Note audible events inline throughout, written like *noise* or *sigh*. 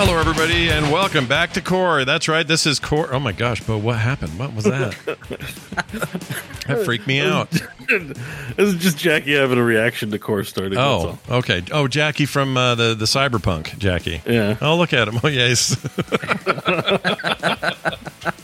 Hello, everybody, and welcome back to Core. That's right. This is Core. Oh my gosh, but what happened? What was that? *laughs* that freaked me out. *laughs* this is just Jackie having a reaction to core starting. Oh, okay. Oh, Jackie from uh, the the Cyberpunk, Jackie. Yeah. Oh, look at him. Oh, yes. *laughs*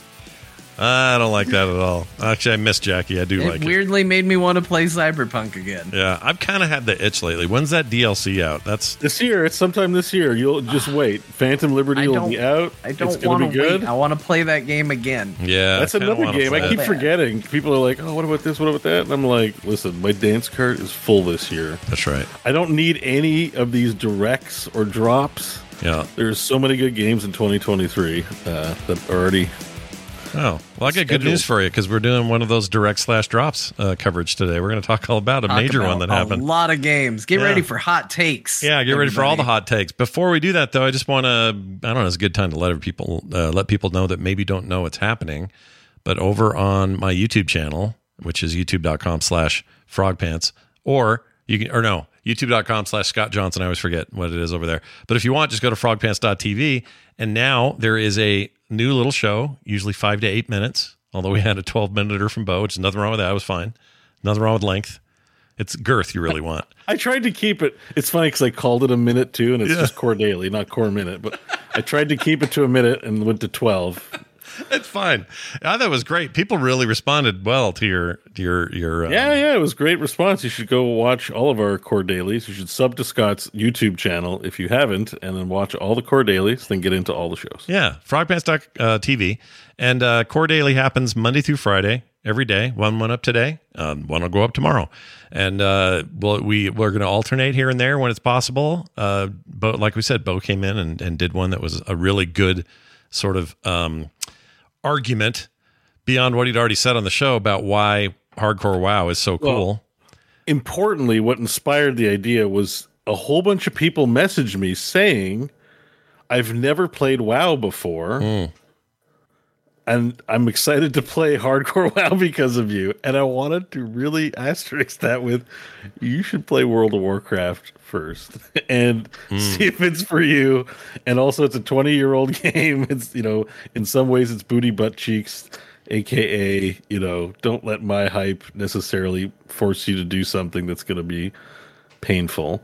I don't like that at all. Actually, I miss Jackie. I do It like it. weirdly made me want to play Cyberpunk again. Yeah, I've kind of had the itch lately. When's that DLC out? That's This year, it's sometime this year. You'll just wait. Phantom Liberty will be out. I don't it's gonna want be to good. wait. I want to play that game again. yeah. That's another game. I keep it. forgetting. People are like, "Oh, what about this? What about that?" And I'm like, "Listen, my dance card is full this year. That's right. I don't need any of these directs or drops. Yeah. There's so many good games in 2023 uh, that already Oh, well, I got good news for you because we're doing one of those direct slash drops uh, coverage today. We're going to talk all about a Talk major about one that happened. a lot of games. Get Yeah. ready for hot takes. Yeah, get ready for all the hot takes. Before we do that, though, I just want to, I don't know, it's a good time to let people uh, let people know that maybe don't know what's happening. But over on my YouTube channel, which is youtube.com slash frogpants, or you can, or no, youtube.com slash Scott Johnson. I always forget what it is over there. But if you want, just go to frogpants.tv. And now there is a new little show, usually five to eight minutes. Although we had a 12 minuter from Bo, which is nothing wrong with that. It was fine. Nothing wrong with length. It's girth you really want. *laughs* I tried to keep it. It's funny because I called it a minute too, and it's Yeah. just core daily, not core minute. But I tried to keep it to a minute and went to twelve. *laughs* It's fine. I thought it was great. People really responded well to your to your your. Um, Yeah, yeah, it was great response. You should go watch all of our core dailies. You should sub to Scott's YouTube channel if you haven't, and then watch all the core dailies. Then get into all the shows. yeah. Frogpants.tv and uh, Core Daily happens Monday through Friday every day. One went up today. Um, one will go up tomorrow, and uh, we'll, we we're going to alternate here and there when it's possible. Uh, but like we said, Bo came in and, and did one that was a really good sort of um, argument beyond what he'd already said on the show about why hardcore WoW is so cool. Well, Importantly, what inspired the idea was a whole bunch of people messaged me saying, "I've never played WoW before." Hmm. And I'm excited to play hardcore *laughs* WoW because of you. And I wanted to really asterisk that with you should play World of Warcraft first *laughs* and Hmm. see if it's for you. And also, it's a 20 year old *laughs* game. It's, you know, in some ways, it's booty butt cheeks, aka, you know, don't let my hype necessarily force you to do something that's going to be painful.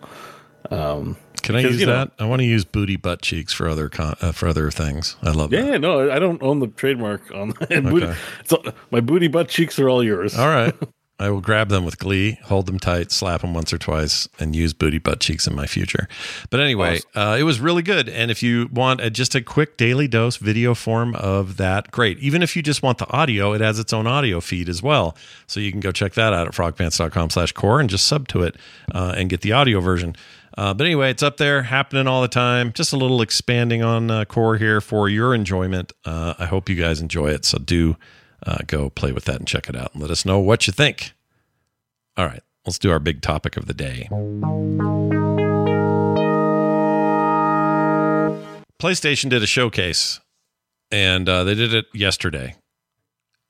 Um, Can I because, use you know- that? I want to use booty butt cheeks for other con- uh, for other things. I love that. Yeah, no, I don't own the trademark on *laughs* that. Booty, Okay. so my booty butt cheeks are all yours. All right. *laughs* I will grab them with glee, hold them tight, slap them once or twice, and use booty butt cheeks in my future. But anyway, uh, it was really good. And if you want a, just a quick daily dose video form of that, great. Even if you just want the audio, it has its own audio feed as well. So you can go check that out at frogpants.com slash core and just sub to it uh, and get the audio version. Uh, but anyway, it's up there, happening all the time. Just a little expanding on uh, core here for your enjoyment. Uh, I hope you guys enjoy it. So do uh, go play with that and check it out and let us know what you think. All right, let's do our big topic of the day. PlayStation did a showcase, and uh, they did it yesterday,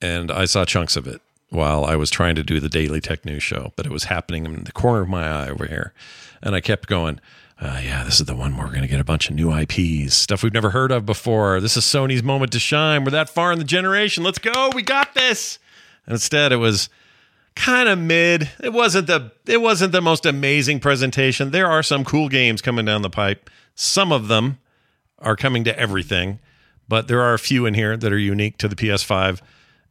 and I saw chunks of it while I was trying to do the Daily Tech News show, but it was happening in the corner of my eye over here, and I kept going. Uh, yeah, this is the one where we're going to get a bunch of new IPs, stuff we've never heard of before. This is Sony's moment to shine. We're that far in the generation. Let's go. We got this. And instead, it was kind of mid. It wasn't the it wasn't the most amazing presentation. There are some cool games coming down the pipe. Some of them are coming to everything, but there are a few in here that are unique to the PS5,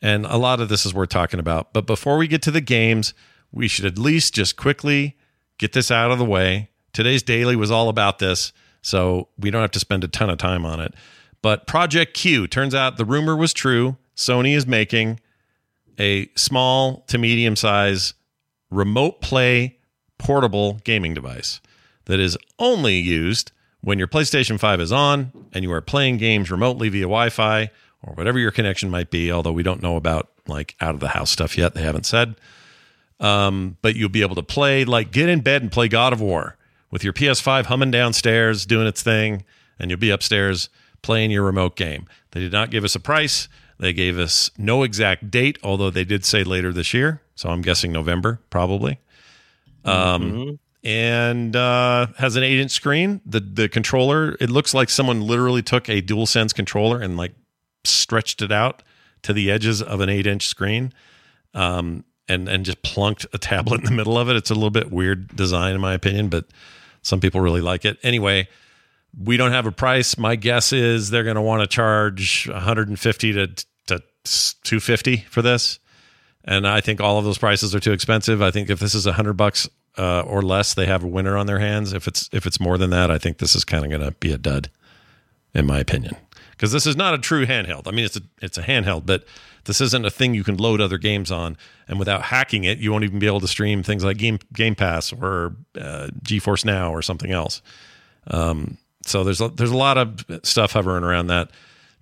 and a lot of this is worth talking about. But before we get to the games, we should at least just quickly get this out of the way. Today's daily was all about this, so we don't have to spend a ton of time on it. But Project Q turns out the rumor was true. Sony is making a small to medium size remote play portable gaming device that is only used when your PlayStation 5 is on and you are playing games remotely via Wi Fi or whatever your connection might be, although we don't know about like out of the house stuff yet. They haven't said. Um, but you'll be able to play, like, get in bed and play God of War with your PS5 humming downstairs, doing its thing, and you'll be upstairs playing your remote game. They did not give us a price. They gave us no exact date, although they did say later this year. So I'm guessing November, probably. Um, And uh, has an eight inch screen. The the controller, it looks like someone literally took a DualSense controller and like stretched it out to the edges of an eight inch screen. Um, and and just plunked a tablet in the middle of it. It's a little bit weird design, in my opinion, but some people really like it. Anyway, we don't have a price. My guess is they're going to want to charge 150 to to 250 for this, and I think all of those prices are too expensive. I think if this is hundred bucks uh, or less, they have a winner on their hands. If it's if it's more than that, I think this is kind of going to be a dud, in my opinion, because this is not a true handheld. I mean, it's a it's a handheld, but this isn't a thing you can load other games on, and without hacking it, you won't even be able to stream things like Game Game Pass or uh, GeForce Now or something else. Um, so there's a, there's a lot of stuff hovering around that.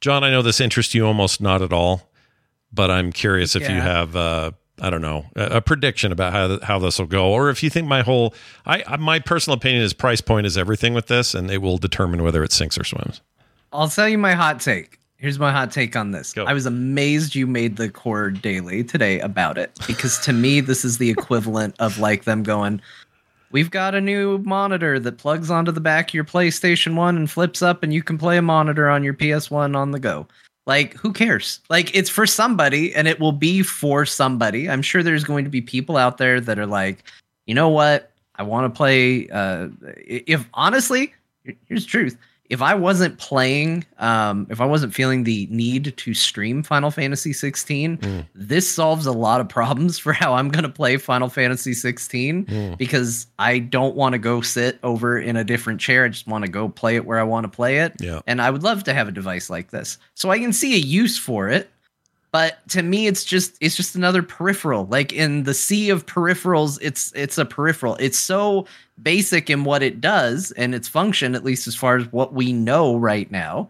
John, I know this interests you almost not at all, but I'm curious if you have uh, I don't know a, a prediction about how how this will go, or if you think my whole I, I my personal opinion is price point is everything with this, and it will determine whether it sinks or swims. I'll tell you my hot take. Here's my hot take on this. Go. I was amazed you made the core daily today about it because to me this is the equivalent of like them going, "We've got a new monitor that plugs onto the back of your PlayStation 1 and flips up and you can play a monitor on your PS1 on the go." Like who cares? Like it's for somebody and it will be for somebody. I'm sure there's going to be people out there that are like, "You know what? I want to play uh if honestly, here's the truth if I wasn't playing, um, if I wasn't feeling the need to stream Final Fantasy 16, this solves a lot of problems *laughs* for how I'm going to play Final Fantasy 16 because I don't want to go sit over in a different chair. I just want to go play it where I want to play it. Yeah. And I would love to have a device like this. So I can see a use for it. But to me, it's just it's just another peripheral. Like in the sea of peripherals, it's it's a peripheral. It's so basic in what it does and its function, at least as far as what we know right now,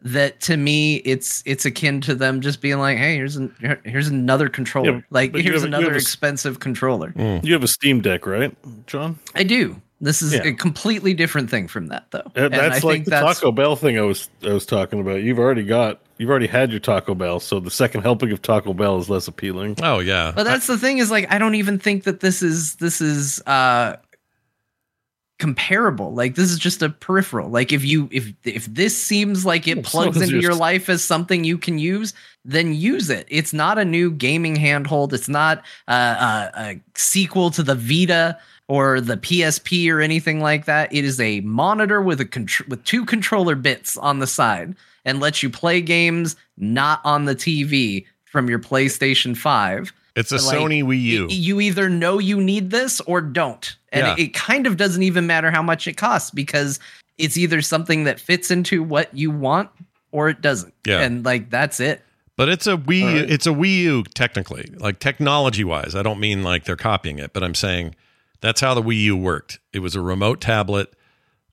that to me it's it's akin to them just being like, hey, here's an here's another controller. Yeah, like here's have another have a s- expensive controller. You have a Steam Deck, right, John? I do. This is Yeah. a completely different thing from that, though. Uh, And I That's like think the that's- Taco Bell thing I was I was talking about. You've already got you've already had your Taco Bell, so the second helping of Taco Bell is less appealing. Oh yeah, But that's the thing is like I don't even think that this is this is uh comparable. Like this is just a peripheral. Like if you if if this seems like it Well, so plugs into your your life as something you can use, then use it. It's not a new gaming handhold. It's not uh, a, a sequel to the Vita or the PSP or anything like that. It is a monitor with a contr- with two controller bits on the side and lets you play games not on the TV from your PlayStation 5 It's a Like, Sony Wii U. You either know you need this or don't. And Yeah. it, it kind of doesn't even matter how much it costs because it's either something that fits into what you want or it doesn't. Yeah. And like that's it. But it's a Wii. Right. It's a Wii U technically, like technology wise. I don't mean like they're copying it, but I'm saying that's how the Wii U worked. It was a remote tablet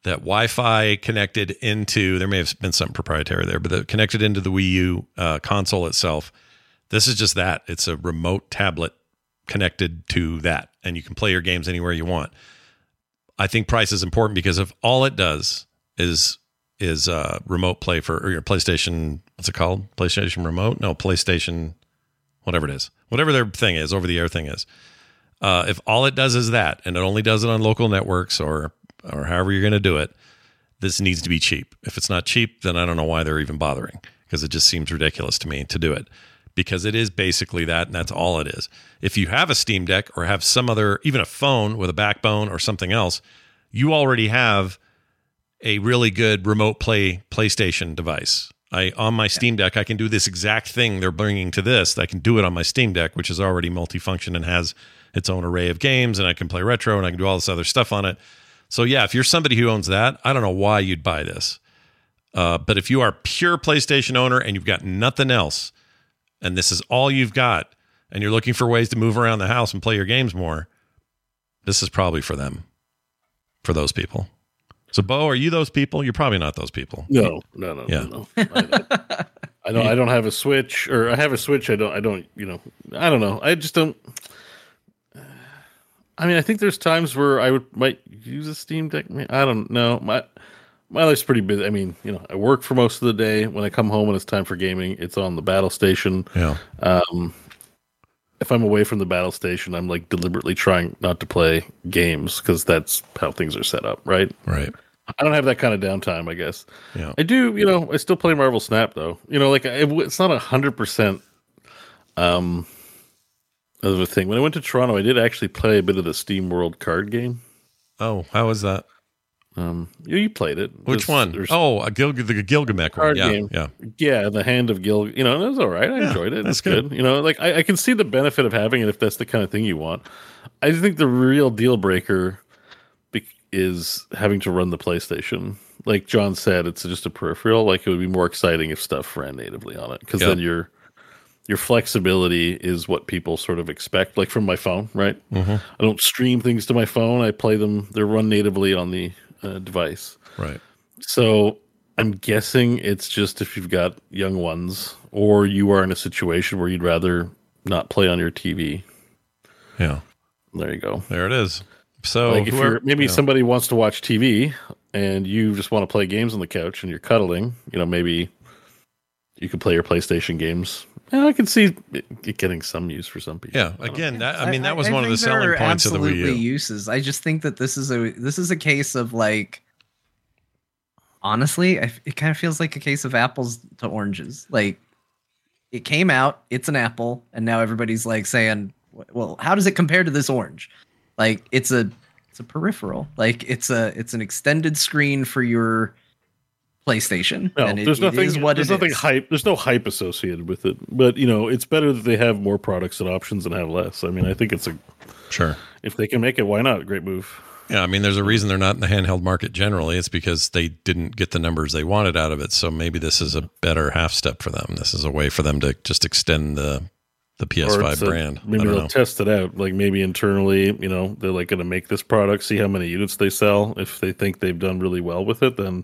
that Wi-Fi connected into. There may have been something proprietary there, but that connected into the Wii U uh, console itself. This is just that. It's a remote tablet connected to that, and you can play your games anywhere you want. I think price is important because if all it does is is uh, remote play for or your PlayStation. What's it called? PlayStation Remote? No, PlayStation. Whatever it is, whatever their thing is, over the air thing is. Uh, if all it does is that, and it only does it on local networks or or however you're going to do it, this needs to be cheap. If it's not cheap, then I don't know why they're even bothering because it just seems ridiculous to me to do it because it is basically that and that's all it is. If you have a Steam Deck or have some other even a phone with a backbone or something else, you already have a really good remote play PlayStation device. I on my Steam Deck I can do this exact thing they're bringing to this. I can do it on my Steam Deck which is already multifunction and has its own array of games and I can play retro and I can do all this other stuff on it. So yeah, if you're somebody who owns that, I don't know why you'd buy this. Uh, but if you are pure PlayStation owner and you've got nothing else, and this is all you've got, and you're looking for ways to move around the house and play your games more, this is probably for them, for those people. So, Bo, are you those people? You're probably not those people. No, no, no, Yeah. no. no. I, I don't. I don't have a Switch, or I have a Switch. I don't. I don't. You know. I don't know. I just don't. I mean, I think there's times where I would might use a Steam Deck. I don't know. My my life's pretty busy. I mean, you know, I work for most of the day. When I come home and it's time for gaming, it's on the battle station. Yeah. Um, if I'm away from the battle station, I'm like deliberately trying not to play games because that's how things are set up, right? Right. I don't have that kind of downtime, I guess. Yeah. I do, you know, I still play Marvel Snap though. You know, like it, it's not a hundred percent um of a thing. When I went to Toronto, I did actually play a bit of the Steam World card game. Oh, how was that? Um, you, you played it. Which There's- one? Oh, a Gil- the Gilgamesh one. card Yeah. game. Yeah. yeah, the Hand of Gil. You know, it was all right. I Yeah, enjoyed it. that's It's good. good. You know, like I, I can see the benefit of having it if that's the kind of thing you want. I think the real deal breaker is having to run the PlayStation. Like John said, it's just a peripheral. Like it would be more exciting if stuff ran natively on it because Yeah. then your your flexibility is what people sort of expect. Like from my phone, right? Mhm. I don't stream things to my phone. I play them. They're run natively on the uh, device. Right. So I'm guessing it's just if you've got young ones or you are in a situation where you'd rather not play on your TV. Yeah. There you go. There it is. So like if you're maybe yeah. somebody wants to watch TV and you just want to play games on the couch and you're cuddling, you know, maybe you could play your PlayStation games. Yeah, I can see it it getting some use for some people. Yeah. Again, that I mean that was one of the think there selling points of the Wii absolutely U. uses. I just think that this is a this is a case of like honestly, I, it kind of feels like a case of apples to oranges. Like it came out, it's an apple, and now everybody's like saying, "Well, how does it compare to this orange?" Like it's a it's a peripheral. Like it's a it's an extended screen for your PlayStation. No, and it- there's nothing. is what there's it nothing is. hype. There's no hype associated with it. But you know, it's better that they have more products and options and have less. I mean, I think it's a Sure. if they can make it, why not? Great move. Yeah, I mean, there's a reason they're not in the handheld market generally. It's because they didn't get the numbers they wanted out of it. So maybe this is a better half step for them. This is a way for them to just extend the the PS5 it's a- brand. Maybe they'll know. test it out. Like maybe internally, you know, they're like going to make this product, see how many units they sell. If they think they've done really well with it, then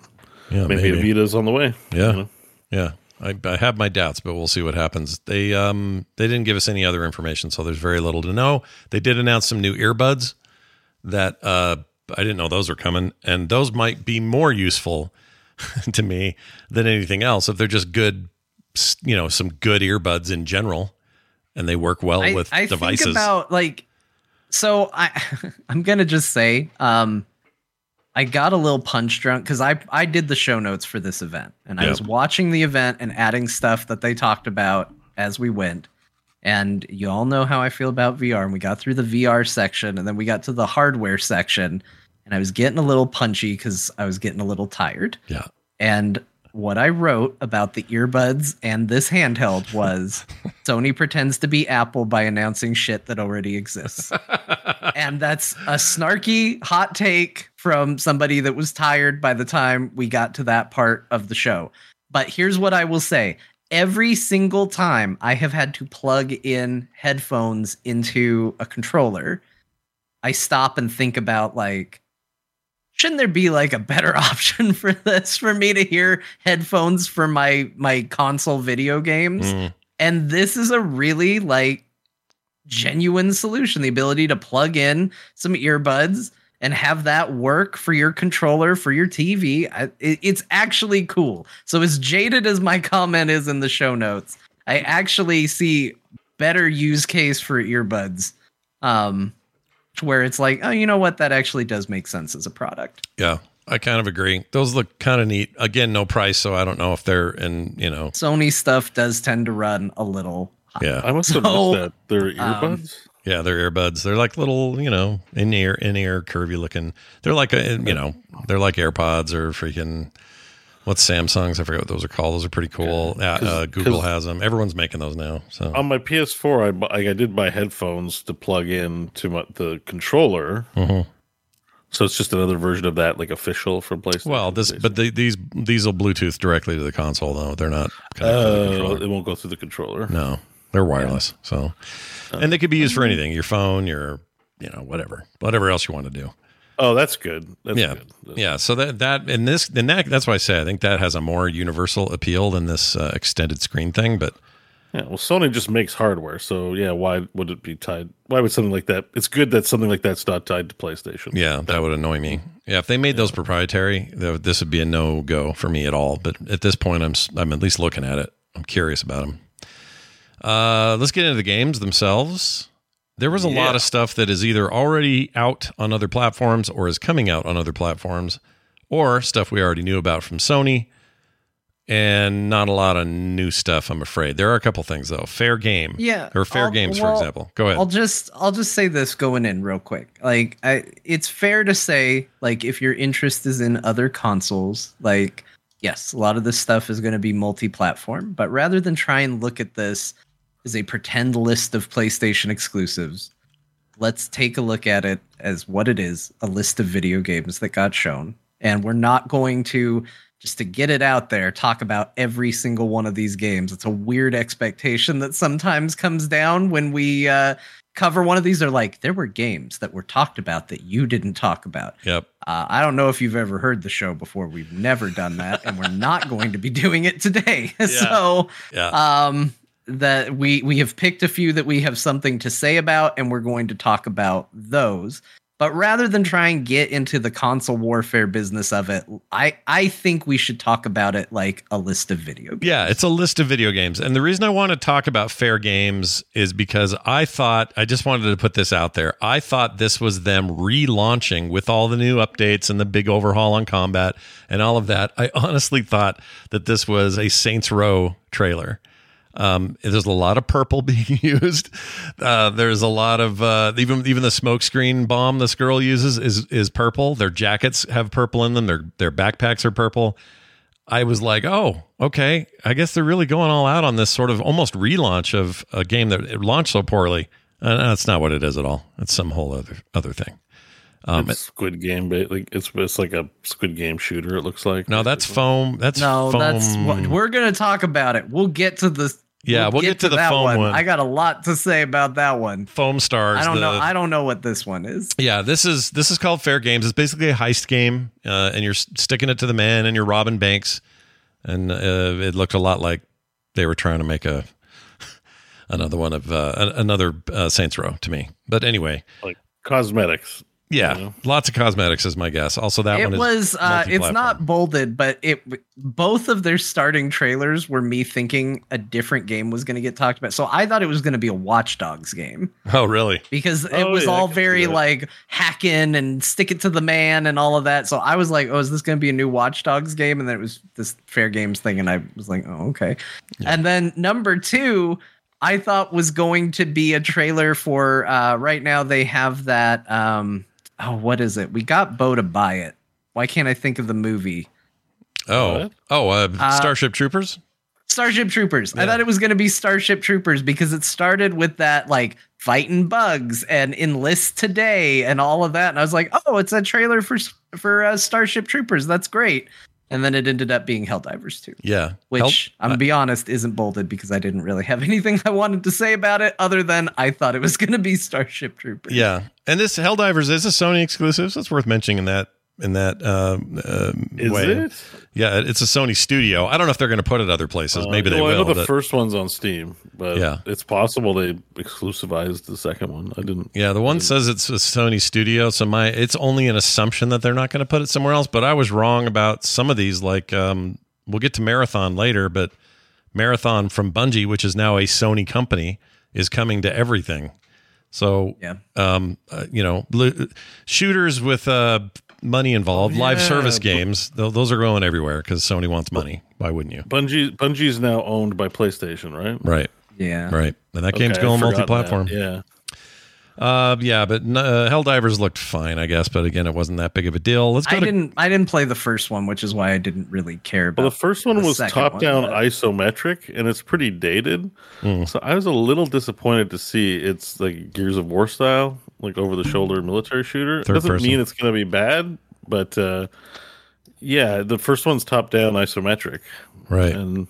Yeah, maybe, maybe. a Vita's on the way. Yeah, you know? yeah. I, I have my doubts, but we'll see what happens. They um they didn't give us any other information, so there's very little to know. They did announce some new earbuds that uh I didn't know those were coming, and those might be more useful *laughs* to me than anything else if they're just good, you know, some good earbuds in general, and they work well I, with I devices. think about like so I *laughs* I'm gonna just say um I got a little punch drunk because I I did the show notes for this event and I was watching the event and adding stuff that they talked about as we went. And you all know how I feel about VR. And we got through the VR section and then we got to the hardware section. And I was getting a little punchy because I was getting a little tired. yeah, And what I wrote about the earbuds and this handheld was *laughs* Sony pretends to be Apple by announcing shit that already exists. *laughs* and that's a snarky hot take from somebody that was tired by the time we got to that part of the show. But here's what I will say every single time I have had to plug in headphones into a controller, I stop and think about like, shouldn't there be like a better *laughs* option for this for me to hear headphones for my my console video games? Mm. And this is a really like genuine solution, the ability to plug in some earbuds and have that work for your controller for your TV. I, it, it's actually cool. So as jaded as my *laughs* comment is in the show notes, I actually see better use case for earbuds. Um, where it's like, oh, you know what? That actually does make sense as a product. Yeah, I kind of agree. Those look kind of neat. Again, no price, so I don't know if they're in. You know, Sony stuff does tend to run a little. hot. yeah, I must have So, missed that. They're um, earbuds. Yeah, they're earbuds. They're like little, you know, in ear, in ear, curvy looking. They're like a, you know, they're like AirPods or freaking. What's Samsung's? I forget what those are called. Those are pretty cool. Uh, uh, Google has them. Everyone's making those now. So On my PS4, I, bu- I did buy headphones to plug in to my, the controller. Mhm. So it's just another version of that, like official from PlayStation. well, this, but the, these these will Bluetooth directly to the console though. They're not connected to the uh, controller. it won't go through the controller. No, they're wireless. So, and they could be used for anything. Your phone, your, you know, whatever, whatever else you want to do. Oh, that's good. That's yeah, good. yeah. So that that and this and that that's why I say I think that has a more universal appeal than this uh, extended screen thing. But Yeah, well, Sony just makes hardware, so yeah. Why would it be tied? Why would something like that? It's good that something like that's not tied to PlayStation. yeah, that would annoy me. Yeah, if they made those proprietary, this would be a no go for me at all. But at this point, I'm I'm at least looking at it. I'm curious about them. Uh, let's get into the games themselves. There was a lot of stuff that is either already out on other platforms or is coming out on other platforms, or stuff we already knew about from Sony, and not a lot of new stuff. I'm afraid there are a couple things though. Fair game, Yeah, or fair I'll- games, for example. Go ahead. I'll just I'll just say this going in real quick. Like I it's fair to say like if your interest is in other consoles, like yes, a lot of this stuff is going to be multi-platform, but rather than try and look at this as a pretend list of PlayStation exclusives, let's take a look at it as what it is, a list of video games that got shown. And we're not going to just to get it out there, talk about every single one of these games. It's a weird expectation that sometimes comes down when we uh, cover one of these. They're like, there were games that were talked about that you didn't talk about. yep. Uh, I don't know if you've ever heard the show before. We've never done that, and we're not going to be *laughs* doing it today. *laughs* so, Yeah. um, that we we have picked a few that we have something to say about, and we're going to talk about those. But rather than try and get into the console warfare business of it, I I think we should talk about it like a list of video games. Yeah, it's a list of video games. And the reason I want to talk about fair games is because I thought, I just wanted to put this out there. I thought this was them relaunching with all the new updates and the big overhaul on combat and all of that. I honestly thought that this was a Saints Row trailer. Um, there's a lot of purple *laughs* being used. Uh, there's a lot of uh, even even the smokescreen bomb this girl uses is is purple. Their jackets have purple in them. Their their backpacks are purple. I was like, oh, okay. I guess they're really going all out on this sort of almost relaunch of a game that launched so poorly. Uh, that's not what it is at all. It's some whole other other thing. Um, it's Squid Game, ba- like it's it's like a Squid Game shooter. It looks like. no, that's foam. That's No, foam. that's what we're gonna talk about it. We'll get to the Yeah, we'll get to the that foam one. one. I got a lot to say about that one. foam stars. I don't know. I don't know what this one is. Yeah, this is this is called Fair Games. It's basically a heist game, uh, and you're sticking it to the man, and you're robbing banks, and uh, it looked a lot like they were trying to make a *laughs* another one of uh, another uh, Saints Row to me. But anyway, like cosmetics. Yeah, you know? lots of cosmetics is my guess. Also, that it one is was. Uh, it's not bolded, but it. Both of their starting trailers were me thinking a different game was going to get talked about. So I thought it was going to be a Watch Dogs game Oh, really? because it Oh, was yeah, all very that. like hacking and stick it to the man and all of that. So I was like, oh, is this going to be a new Watch Dogs game? And then it was this Fair Games thing, and I was like, oh, okay. And then number two, I thought was going to be a trailer for. Uh, right now, they have that. Um, oh, what is it? We got Bo to buy it. Why can't I think of the movie? Oh, What? oh, uh, Starship Troopers. Starship Troopers. I thought it was going to be Starship Troopers because it started with that like fighting bugs and enlist today and all of that, and I was like, oh, it's a trailer for for uh, Starship Troopers. That's great. And then it ended up being Helldivers 2, Yeah, which Hell- I'm gonna be honest isn't bolded because I didn't really have *laughs* anything I wanted to say about it other than I thought it was going to be Starship Troopers. Yeah, and this Helldivers is a Sony exclusive, so it's worth mentioning in that in that uh, uh, Is way. it? Yeah, it's a Sony studio. I don't know if they're going to put it other places. Maybe Uh, they well, I know will. the but- first one's on Steam, but Yeah. it's possible they exclusivized the second one. I didn't. yeah, the one says it's a Sony studio, so my it's only an assumption that they're not going to put it somewhere else. But I was wrong about some of these. Like um, we'll get to Marathon later, but Marathon from Bungie, which is now a Sony company, is coming to everything. So Yeah. um, uh, you know, li- shooters with uh, money involved, live service games, th- those are going everywhere because Sony wants money. Why wouldn't you? Bungie Bungie's now owned by PlayStation, right? Right, Yeah. right. And that game's going multi-platform. that. Yeah. Uh, yeah, but uh, Helldivers looked fine, I guess. But again, it wasn't that big of a deal. Let's go I to didn't. I didn't play the first one, which is why I didn't really care about. Well, the first one the was top down but- isometric, and it's pretty dated. Hmm. So I was a little disappointed to see it's like Gears of War style, like over the shoulder military shooter. Third Doesn't person. mean it's going to be bad, but uh, yeah, the first one's top down isometric, right, and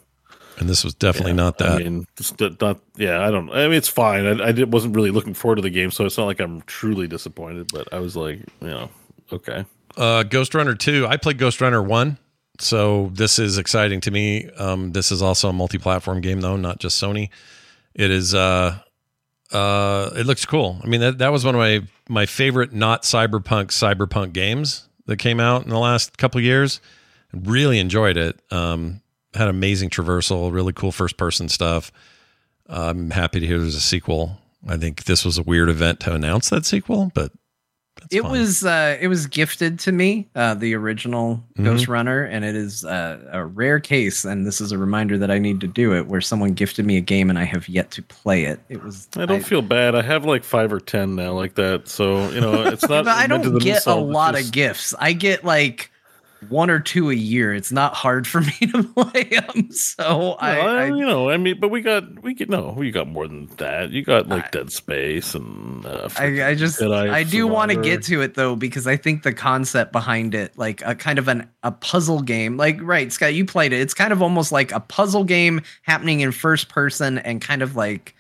and this was definitely not that. I mean, just not. Yeah, I don't. I mean, it's fine. I, I did, wasn't really looking forward to the game, so it's not like I'm truly disappointed. But I was like, you know, okay. uh, Ghost Runner 2. I played Ghost Runner 1, so this is exciting to me. Um, this is also a multi platform game, though, not just Sony. It is, uh, uh, it looks cool. I mean, that, that was one of my, my favorite not cyberpunk cyberpunk games that came out in the last couple years. Really enjoyed it. Um, had amazing traversal, really cool first person stuff. I'm happy to hear there's a sequel. I think this was a weird event to announce that sequel, but it fine. was uh, it was gifted to me, uh, the original Mm-hmm. Ghost Runner, and it is uh, a rare case. And this is a reminder that I need to do it, where someone gifted me a game and I have yet to play it. It was I don't feel bad. I have like five or ten now, like that. So you know, it's *laughs* not. I don't get a lot just- of gifts. I get like one or two a year. It's not hard for *laughs* me to play them. So I, Well, I you know, I mean, but we got we get no, we got more than that. You got like Dead Space and uh, I, I just Jedi I do want to get to it though because I think the concept behind it, like a kind of an a puzzle game, like right, Scott, you played it. It's kind of almost like a puzzle game happening in first person and kind of like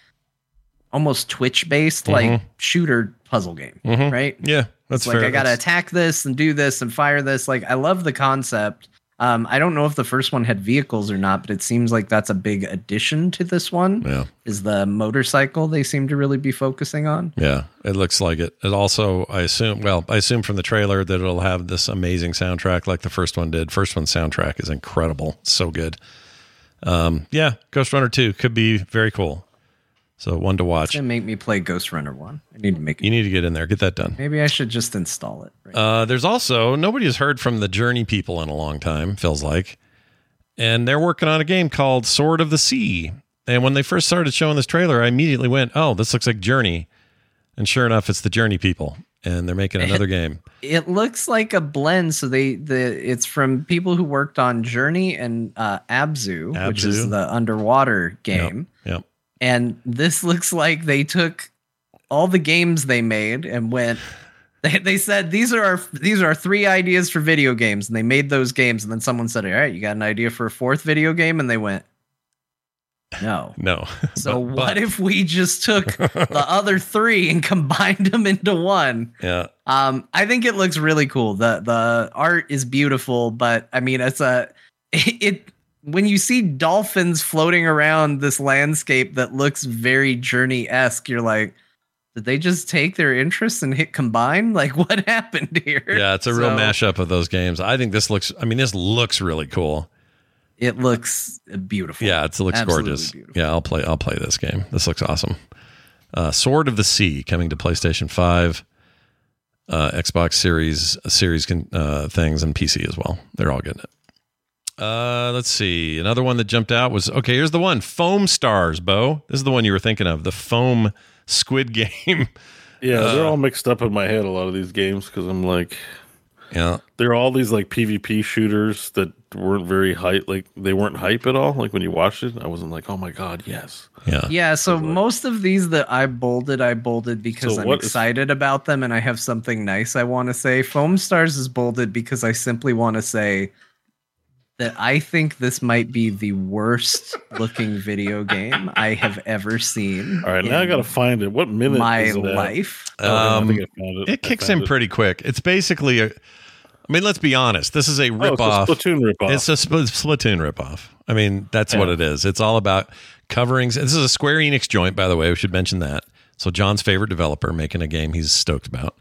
almost Twitch based, like shooter puzzle game, Mhm. right? Yeah, that's It's like fair. I gotta That's- attack this and do this and fire this. Like I love the concept. Um, I don't know if the first one had vehicles or not, but it seems like that's a big addition to this one. Yeah. Is the motorcycle they seem to really be focusing on? Yeah, it looks like it. It also, I assume, well, I assume from the trailer that it'll have this amazing soundtrack like the first one did. First one's soundtrack is incredible. So good. Um, yeah, Ghost Runner 2 could be very cool. So one to It's watch. gonna make me play Ghost Runner one. I need to make. You need to get in there, get that done. Maybe I should just install it. Right? Uh, there's also nobody has heard from the Journey people in a long time. Feels like, and they're working on a game called Sword of the Sea. And when they first started showing this trailer, I immediately went, "Oh, this looks like Journey." And sure enough, it's the Journey people, and they're making another *laughs* game. it looks like a blend. So they the it's from people who worked on Journey and uh, Abzu, which is the underwater game. Yep. And this *laughs* looks like they took all the games they made and went. *laughs* They, they said these are our these are our three ideas for video games, and they made those games. And then someone said, "All right, you got an idea for a fourth video game?" And they went, "No." *laughs* No. So But- what but- if we just took the other three and combined them into one? Yeah. Um, I think it looks really cool. the The art is beautiful, but I mean, it's a it, when you see dolphins floating around this landscape that looks very Journey esque. You're like, did they just take their interests and hit combine? *laughs* Like, what happened here? Yeah, it's a real So, mashup of those games. I think this looks. I mean, this looks really cool. It looks beautiful. Yeah, it's, it looks Absolutely gorgeous. beautiful. Yeah, I'll play. I'll play this game. This looks awesome. Uh, Sword of the Sea coming to PlayStation Five, uh, Xbox Series Series uh, things, and PC as well. They're all getting it. Uh, let's see. Another one that jumped out was okay. Here's the one: Foam Stars. Bo, this is the one you were thinking of. The foam squid *laughs* game. Yeah, Uh, they're all mixed up in my head. A lot of these games because I'm like, Yeah. there are all these like PvP shooters that weren't very hype. Like they weren't hype at all. Like when you watched it, I wasn't like, oh my god, yes. Yeah. Yeah, so most of these that I bolded, I bolded because So I'm what is- excited about them and I have something nice I want to say. Foam Stars is bolded because I simply want to say that I think this might be the worst looking video game I have ever seen. All right, now I gotta find it. What minute? my is life. Oh, I Um, think I found it. It I kicks found in it. pretty quick. It's basically a. I mean, let's be honest. This is a Oh, rip it's a off. Splatoon ripoff. It's a Spl- Splatoon ripoff. I mean, that's what it is. It's all about coverings. This is a Square Enix joint, by the way. We should mention that. So John's favorite developer making a game he's stoked about.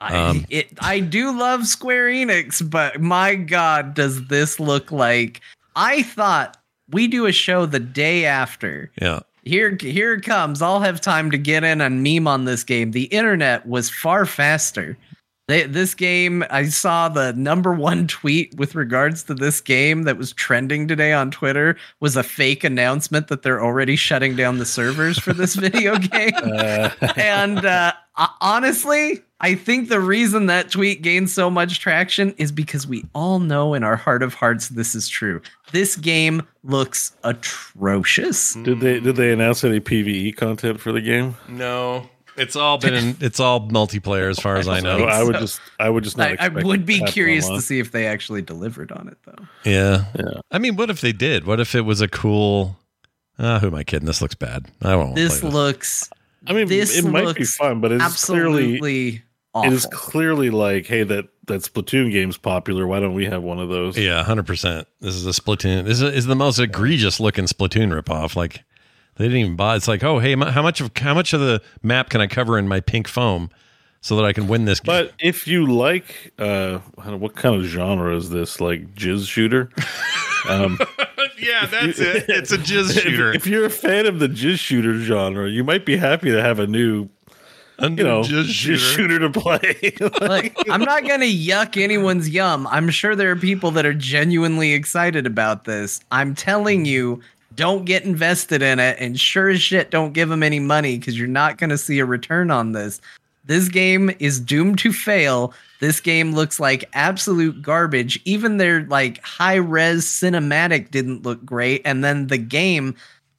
Um, I, it, I do love Square Enix, but my God, does this look like? I thought we do a show the day after. Yeah. Here, here it comes. I'll have time to get in and meme on this game. The internet was far faster. They, this game, I saw the number one *laughs* tweet with regards to this game that was trending today on Twitter was a fake announcement that they're already shutting down the servers for this *laughs* video game. and uh, honestly, I think the reason that tweet gained so much traction is because we all know in our heart of hearts this is true. This game looks atrocious. Did they did they announce any PVE content for the game? No. It's all been in, *laughs* it's all multiplayer as far as I know. I would just I would just not. I, I would be curious to see if they actually delivered on it, though. Yeah. Yeah. I mean, what if they did? What if it was a cool? Ah, who am I kidding? This looks bad. I won't. This play looks I mean, This it might be fun, but it's clearly absolutely awful. it is clearly like, hey, that that Splatoon game's popular. Why don't we have one of those? Yeah, hundred percent. This is a Splatoon. This is, is the most egregious looking Splatoon ripoff. Like they didn't even buy. It's like, oh, hey, how much of how much of the map can I cover in my pink foam so that I can win this game? But if you like, uh, I don't what kind of genre is this? Like jizz shooter? *laughs* Um, yeah, that's it. It's a jizz *laughs* if, if you're a fan of the jizz shooter genre, you might be happy to have a new, A you new know, jizz jizz, shooter. shooter. to play. *laughs* like I'm not gonna yuck anyone's yum. I'm sure there are people that are genuinely excited about this. I'm telling you, don't get invested in it, and sure as shit, don't give them any money because you're not gonna see a return on this. This game is doomed to fail. This game looks like absolute garbage. Even their like high res cinematic didn't look great, and then the game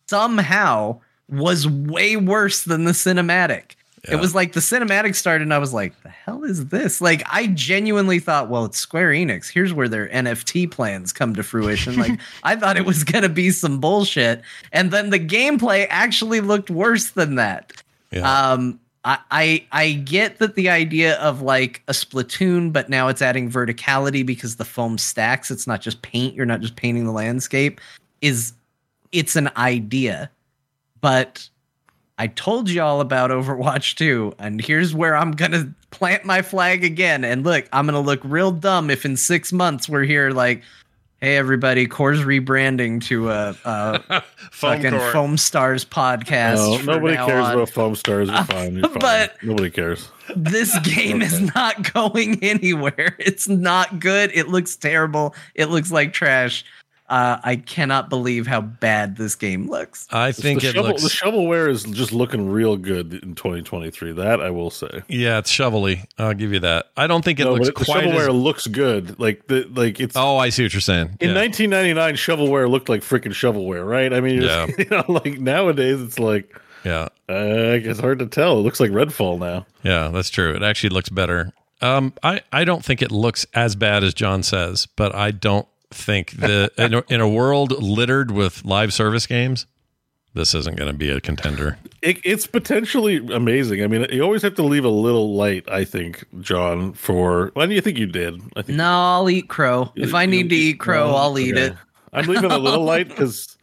somehow was way worse than the cinematic. It was like the cinematic started, and I was like, "The hell is this?" Like, I genuinely thought, "Well, it's Square Enix. Here's where their NFT plans come to fruition." Like, *laughs* I thought it was gonna be some bullshit, and then the gameplay actually looked worse than that. Yeah. Um, I, I I get that the idea of like a Splatoon, but now it's adding verticality because the foam stacks. It's not just paint. You're not just painting the landscape. Is it's an idea, but I told you all about Overwatch 2, and here's where I'm gonna plant my flag again. And look, I'm gonna look real dumb if in six months we're here like, hey everybody, Core's rebranding to a, a *laughs* fucking Core. Foam Stars podcast. No, nobody cares on. about foam stars. You're *laughs* fine. You're fine. But- nobody cares. this *laughs* game is not going anywhere. It's not good. It looks terrible. It looks like trash. Uh, I cannot believe how bad this game looks. I think the, it shovel, looks. the shovelware is just looking real good in 2023. That I will say. yeah, it's shovelly. I'll give you that. I don't think it No, looks but the quite shovelware as. looks good. Like the like it's Oh, I see what you're saying. in Yeah. 1999 shovelware looked like freaking shovelware, right? I mean, Yeah. *laughs* you know, like nowadays it's like yeah. uh, it's hard to tell. It looks like Redfall now. Yeah, that's true. It actually looks better. Um, I, I don't think it looks as bad as John says, but I don't think the in a, in a world littered with live service games, this isn't going to be a contender. It, it's potentially amazing. I mean, you always have to leave a little light. I think, John. For when do you think you did? I think No, I'll eat crow. If I need to eat crow, No? I'll eat Okay. it. I'm leaving a little light because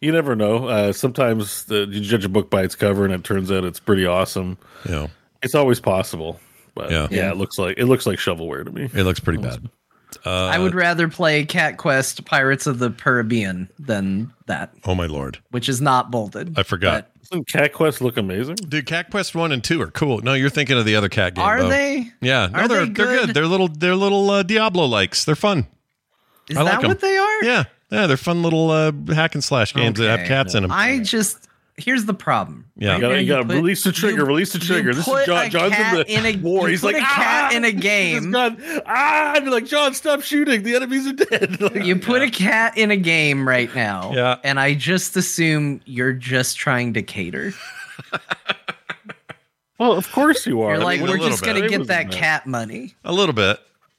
you never know. Uh, sometimes the, you judge a book by its cover, and it turns out it's pretty awesome. Yeah, It's always possible, but Yeah. yeah, it looks like it looks like shovelware to me. it looks pretty bad. Uh, I would rather play Cat Quest Pirates of the Caribbean than that, Oh my lord, which is not bolded. I forgot. Doesn't Cat Quest look amazing? Dude, Cat Quest one and two are cool. No, you're thinking of the other cat game. Are Bo. they? Yeah, no, Are they're they they're good. good? They're little they're little uh, Diablo likes. They're fun. Is I like what they are? Yeah, yeah, they're fun little uh, hack and slash games that have Okay. cats in them. I just here's the problem. Yeah. You gotta, you You gotta put- release the trigger. you- release the trigger. This is John. a John's cat in the in a- war. you He's put like a cat ah! in a He's game. got- ah! I'd be like, John, stop shooting. The enemies are dead. *laughs* Like, You put a cat in a game right now, Yeah. and I just assume you're just trying to cater. *laughs* well, of course you are. You're like, mean, a we're just bit. gonna It get that mad. cat money. A little bit.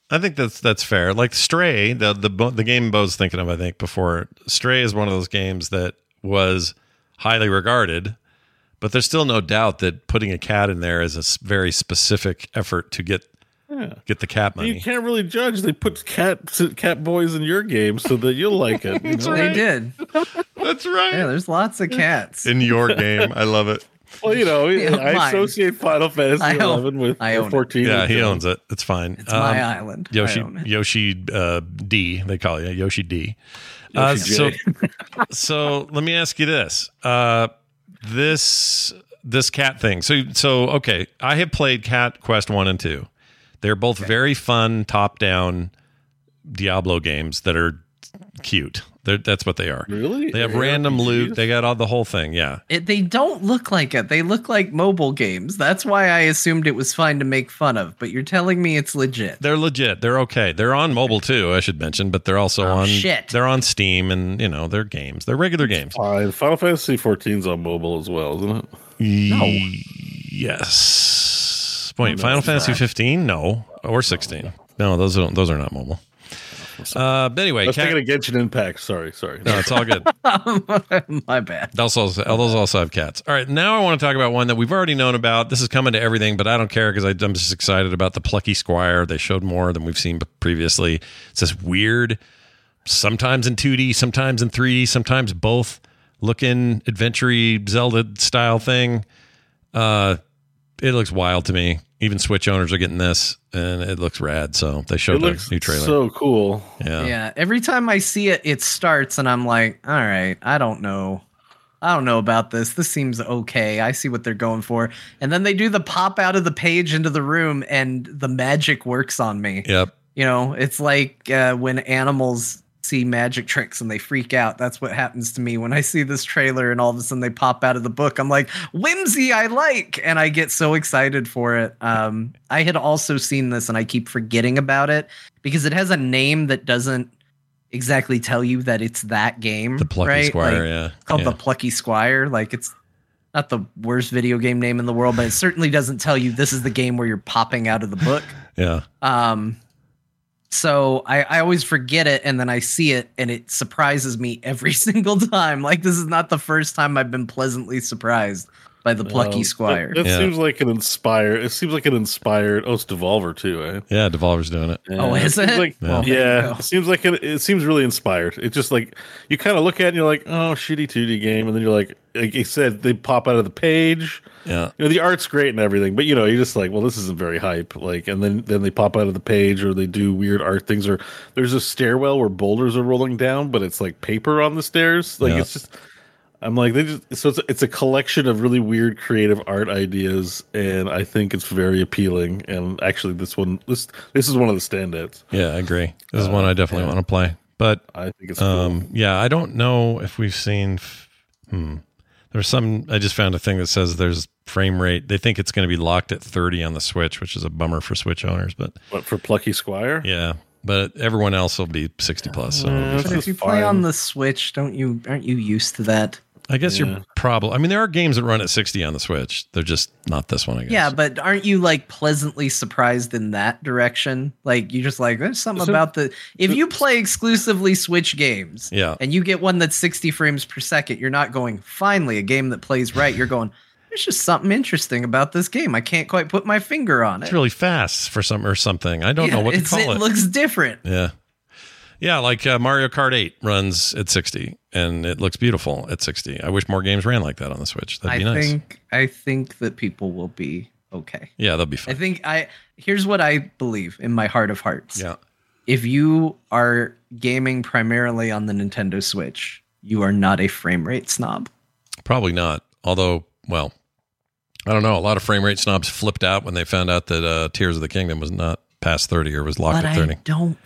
I think that's that's fair. Like Stray, the the bo- the game Bo's thinking of, I think before Stray is one of those games that was highly regarded, but there's still no doubt that putting a cat in there is a very specific effort to get Yeah. get the cat money. You can't really judge. They put cat cat boys in your game so that you'll like it. You know? They did. That's right. Yeah, there's lots of cats. in your game, I love it. Well, you know, Yeah, *laughs* I mine. associate Final Fantasy I own- 11 with I or own it. 14. Yeah, he owns it. It's fine. It's my Um, island. I Yoshi own it. Yoshi uh, D, they call you Yoshi D. Uh, so, *laughs* so let me ask you this: uh, this this cat thing. So so okay, I have played Cat Quest one and two. They're both very fun top down Diablo games that are cute. They're, that's what they are. Really? They have They're random loot. They got all the whole thing. Yeah. It, they don't look like it. They look like mobile games. That's why I assumed it was fine to make fun of. But you're telling me it's legit. They're legit. They're okay. They're on mobile too. I should mention, but they're also Oh, on. shit. They're on Steam, and you know they're games. They're regular games. Fine. Final Fantasy 14's on mobile as well, isn't it? Ye- Yes. Wait, oh, No, Final Fantasy not. 15? No, or 16. No, those are those are not mobile. Uh, but anyway, I was Cat- thinking of Genshin Impact. Sorry, sorry. no, it's all good. *laughs* My bad. Those also, those also have cats. All right, now I want to talk about one that we've already known about. This is coming to everything, but I don't care because I'm just excited about the Plucky Squire. They showed more than we've seen previously. It's this weird, sometimes in 2D, sometimes in 3D, sometimes both, looking adventure Zelda style thing. Uh, it looks wild to me. Even Switch owners are getting this, and it looks rad. So they It showed the new trailer. so cool. yeah. Yeah. Every time I see it, it starts, and I'm like, all right, I don't know. I don't know about this. This seems okay. I see what they're going for. And then they do the pop out of the page into the room, and the magic works on me. Yep. You know, it's like uh, when animals see magic tricks and they freak out. That's what happens to me when I see this trailer and all of a sudden they pop out of the book. I'm like, whimsy, I like, and I get so excited for it. Um, I had also seen this and I keep forgetting about it because it has a name that doesn't exactly tell you that it's that game. The Plucky right? Squire. Like, yeah. called yeah. the Plucky Squire. Like it's not the worst video game name in the world, but it certainly doesn't tell you this is the game where you're popping out of the book. yeah. Um, so I, I always forget it and then I see it and it surprises me every *laughs* single time. Like this is not the first time I've been pleasantly surprised by the plucky Um, squire. It, it Yeah. seems like an inspired. It seems like an inspired. Oh, it's Devolver too, eh? Yeah. Devolver's doing it. Oh, is seems it? Like, Yeah. Well, there you yeah, go. it seems like it, it seems really inspired. It's just like you kind of look at it and you're like, oh, shitty 2D game, and then you're like, like I said, they pop out of the page. Yeah. You know, the art's great and everything, but you know, you're just like, well, this isn't very hype. Like, and then then they pop out of the page, or they do weird art things, or there's a stairwell where boulders are rolling down, but it's like paper on the stairs. Like, Yeah. it's just. I'm like they just so it's it's a collection of really weird creative art ideas, and I think it's very appealing. And actually, this one this this is one of the standouts. Yeah. I agree. This is one I definitely yeah. want to play. But I think it's cool. um, yeah, I don't know if we've seen. f- Hmm. There's some. I just found a thing that says there's frame rate. They think it's going to be locked at 30 on the Switch, which is a bummer for Switch owners. But What for Plucky Squire? yeah, but everyone else will be 60 plus. So Yeah, But if is you play on the Switch, don't you aren't you used to that? I guess Yeah. you're probably. I mean, there are games that run at 60 on the Switch. They're just not this one. I guess. Yeah, but aren't you like pleasantly surprised in that direction? Like you're just like there's something So- about the if you play exclusively Switch games, Yeah. and you get one that's 60 frames per second, you're not going finally a game that plays right. You're going there's just something interesting about this game. I can't quite put my finger on it. it's really fast for some or something. I don't know what to call it it. looks different. Yeah. Yeah, like uh, Mario Kart 8 runs at 60 and it looks beautiful at 60. I wish more games ran like that on the Switch. That'd I be nice. think I think that people will be okay. yeah, that'll be fine. I think I here's what I believe in my heart of hearts. Yeah. If you are gaming primarily on the Nintendo Switch, you are not a frame rate snob. Probably not. Although, well, I don't know. A lot of frame rate snobs flipped out when they found out that uh, Tears of the Kingdom was not past 30 or was locked but at 30. I don't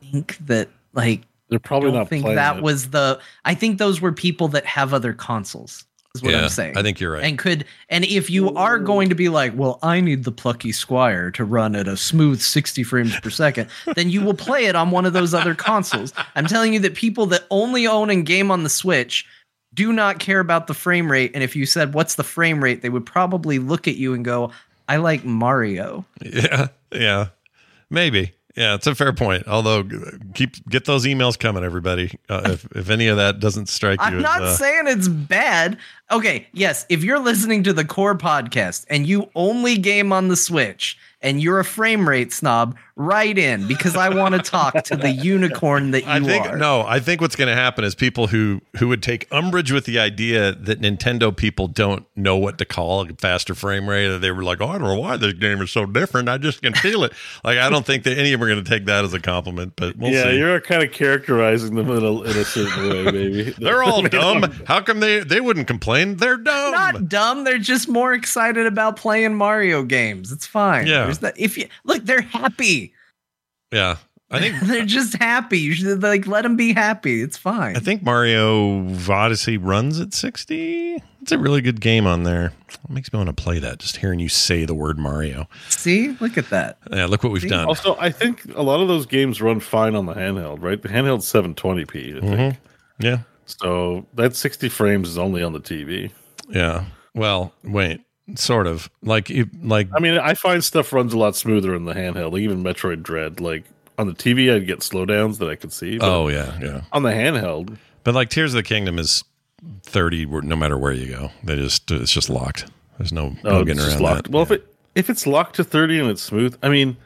think that like They're probably I don't not think playing that it. was the I think those were people that have other consoles. Is what Yeah, I'm saying. I think you're right. And could and if you are going to be like, well, I need the plucky squire to run at a smooth 60 frames per second, then you will play it on one of those other consoles. I'm telling you that people that only own and game on the Switch do not care about the frame rate. And if you said what's the frame rate, they would probably look at you and go, I like Mario. *laughs* Yeah, yeah, maybe. Yeah, it's a fair point. Although, keep get those emails coming, everybody. Uh, if if any of that doesn't strike you, I'm not uh, saying it's bad. Okay, yes, if you're listening to the core podcast and you only game on the Switch and you're a frame rate snob, write in because I want to talk to the *laughs* unicorn that you I think are. no. I think what's going to happen is people who who would take umbrage with the idea that Nintendo people don't know what to call a faster frame rate. They were like, "Oh, I don't know why this game is so different. I just can feel it." *laughs* like, I don't think that any of them are going to take that as a compliment. But we'll yeah, see. you're kind of characterizing them in a, in a certain way, *laughs* maybe. They're all dumb. How come they they wouldn't complain? They're dumb. Not dumb. They're just more excited about playing Mario games. It's fine. Yeah. There's that. If you look, they're happy. Yeah, I think *laughs* they're just happy. You should like let them be happy. It's fine. I think Mario Odyssey runs at 60. It's a really good game on there. It makes me want to play that just hearing you say the word Mario. See, look at that. Yeah, look what we've See? done. Also, I think a lot of those games run fine on the handheld, right? The handheld's 720p, I think. Mhm. Yeah. So that 60 frames is only on the TV. Yeah. Well, wait, sort of like you like I mean, I find stuff runs a lot smoother in the handheld, like even Metroid Dread. Like on the TV, I'd get slowdowns that I could see. but oh yeah, yeah. On the handheld, But like Tears of the Kingdom is 30 no matter where you go. They just it's just locked. There's no, oh, no getting around locked. that. Well, if it if it's locked to 30 and it's smooth, I mean,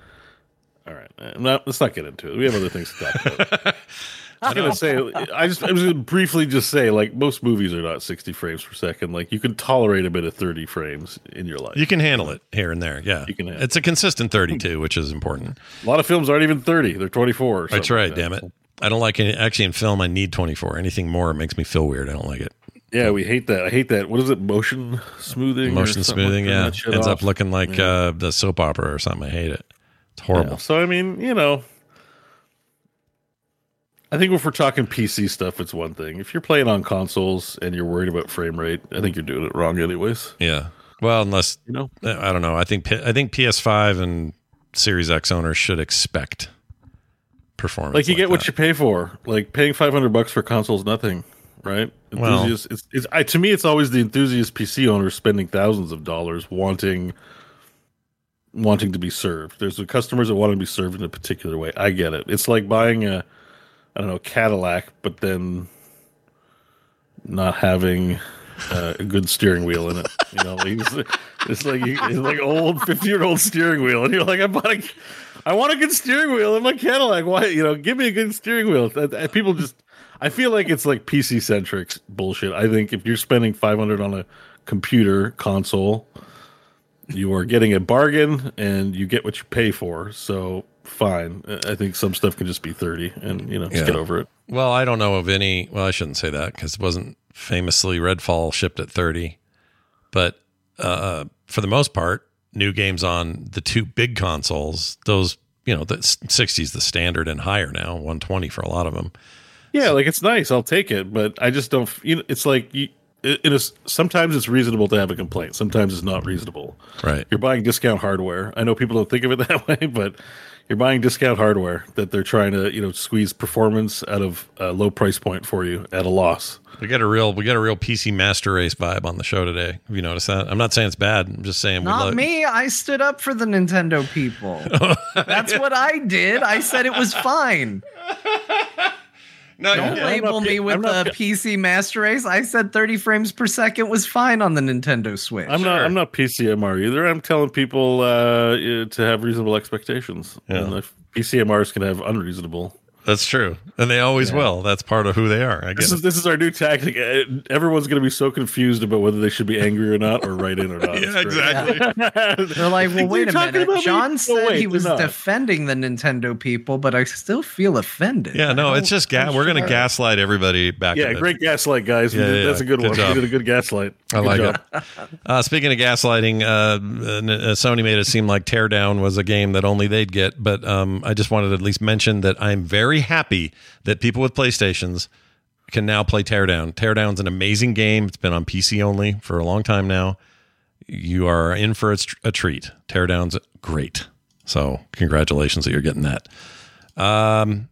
all right, uh, no, let's not get into it. We have other things to talk about. *laughs* I was gonna say, I just I was gonna briefly just say, like most movies are not 60 frames per second. Like you can tolerate a bit of 30 frames in your life. you can handle it here and there. Yeah. You can It's a consistent 32, which is important. a lot of films aren't even 30; they're 24. or That's right, like that. damn it. I don't like any actually in film I need 24. Anything more makes me feel weird. I don't like it. Yeah, we hate that. I hate that. What is it? Motion smoothing. Motion something like smoothing, yeah. Ends off. up looking like Yeah. uh, the soap opera or something. I hate it. It's horrible. Yeah. So I mean, you know, I think if we're talking PC stuff, it's one thing. If you're playing on consoles and you're worried about frame rate, I think you're doing it wrong, anyways. Yeah. Well, unless You know, I don't know. I think I think PS5 and Series X owners should expect performance. like you get what you pay for. Like paying 500 bucks for consoles, nothing, right? Well- it's, it's I, to me, it's always the enthusiast PC owners spending thousands of dollars wanting wanting to be served. There's the customers that want to be served in a particular way. I get it. It's like buying a I don't know Cadillac, but then not having uh, a good steering wheel in it. You know, it's, like it's like old fifty year old steering wheel, and you're like, I bought a, I want a good steering wheel in my Cadillac. Why, you know, give me a good steering wheel. People just, I feel like it's like PC centric bullshit. I think if you're spending five hundred on a computer console, you are getting a bargain, and you get what you pay for. So fine. I think some stuff can just be thirty, and you know, just Yeah. get over it. Well, I don't know of any. Well, I shouldn't say that because it wasn't famously Redfall shipped at 30. But uh, for the most part, new games on the two big consoles, those, you know, the 60 is the standard and higher now, 120 for a lot of them. Yeah, like it's nice. I'll take it, but I just don't. You know, it's like you. It it is sometimes it's reasonable to have a complaint. Sometimes it's not reasonable. Right. You're buying discount hardware. I know people don't think of it *laughs* that way, but you're buying discount hardware that they're trying to you know squeeze performance out of a low price point for you at a loss. We got a real, we get a real PC master race vibe on the show today. Have you noticed that? I'm not saying it's bad. I'm just saying Not love me. I stood up for the Nintendo people. *laughs* That's what I did. I said it was fine. *laughs* No, Don't you- label not me with I'm the PC Master Race. I said 30 frames per second was fine on the Nintendo Switch. I'm not. I'm not PCMR either. I'm telling people uh, uh, to have reasonable expectations. Yeah. And if PCMRs can have unreasonable. That's true. And they always will. That's part of who they are. I This guess. is this is our new tactic. Uh, Everyone's going to be so confused about whether they should be angry or not, or write in or not. *laughs* Yeah, It's great. exactly. *laughs* They're like, well, Like, wait you're a talking minute. about me? John Oh, said wait, he was not. defending the Nintendo people, but I still feel offended. Yeah, no, it's just ga- we're going to gaslight everybody back. Yeah, in the- great gaslight, guys. We Yeah, did- yeah, That's a good, good one. job. We did a good gaslight. I Good like job. it. *laughs* Uh, speaking of gaslighting, uh, uh, Sony made it seem like Teardown was a game that only they'd get. But um, I just wanted to at least mention that I'm very happy that people with PlayStations can now play Teardown. Teardown's an amazing game. It's been on PC only for a long time now. You are in for a, a treat. Teardown's great. So congratulations that you're getting that. Um,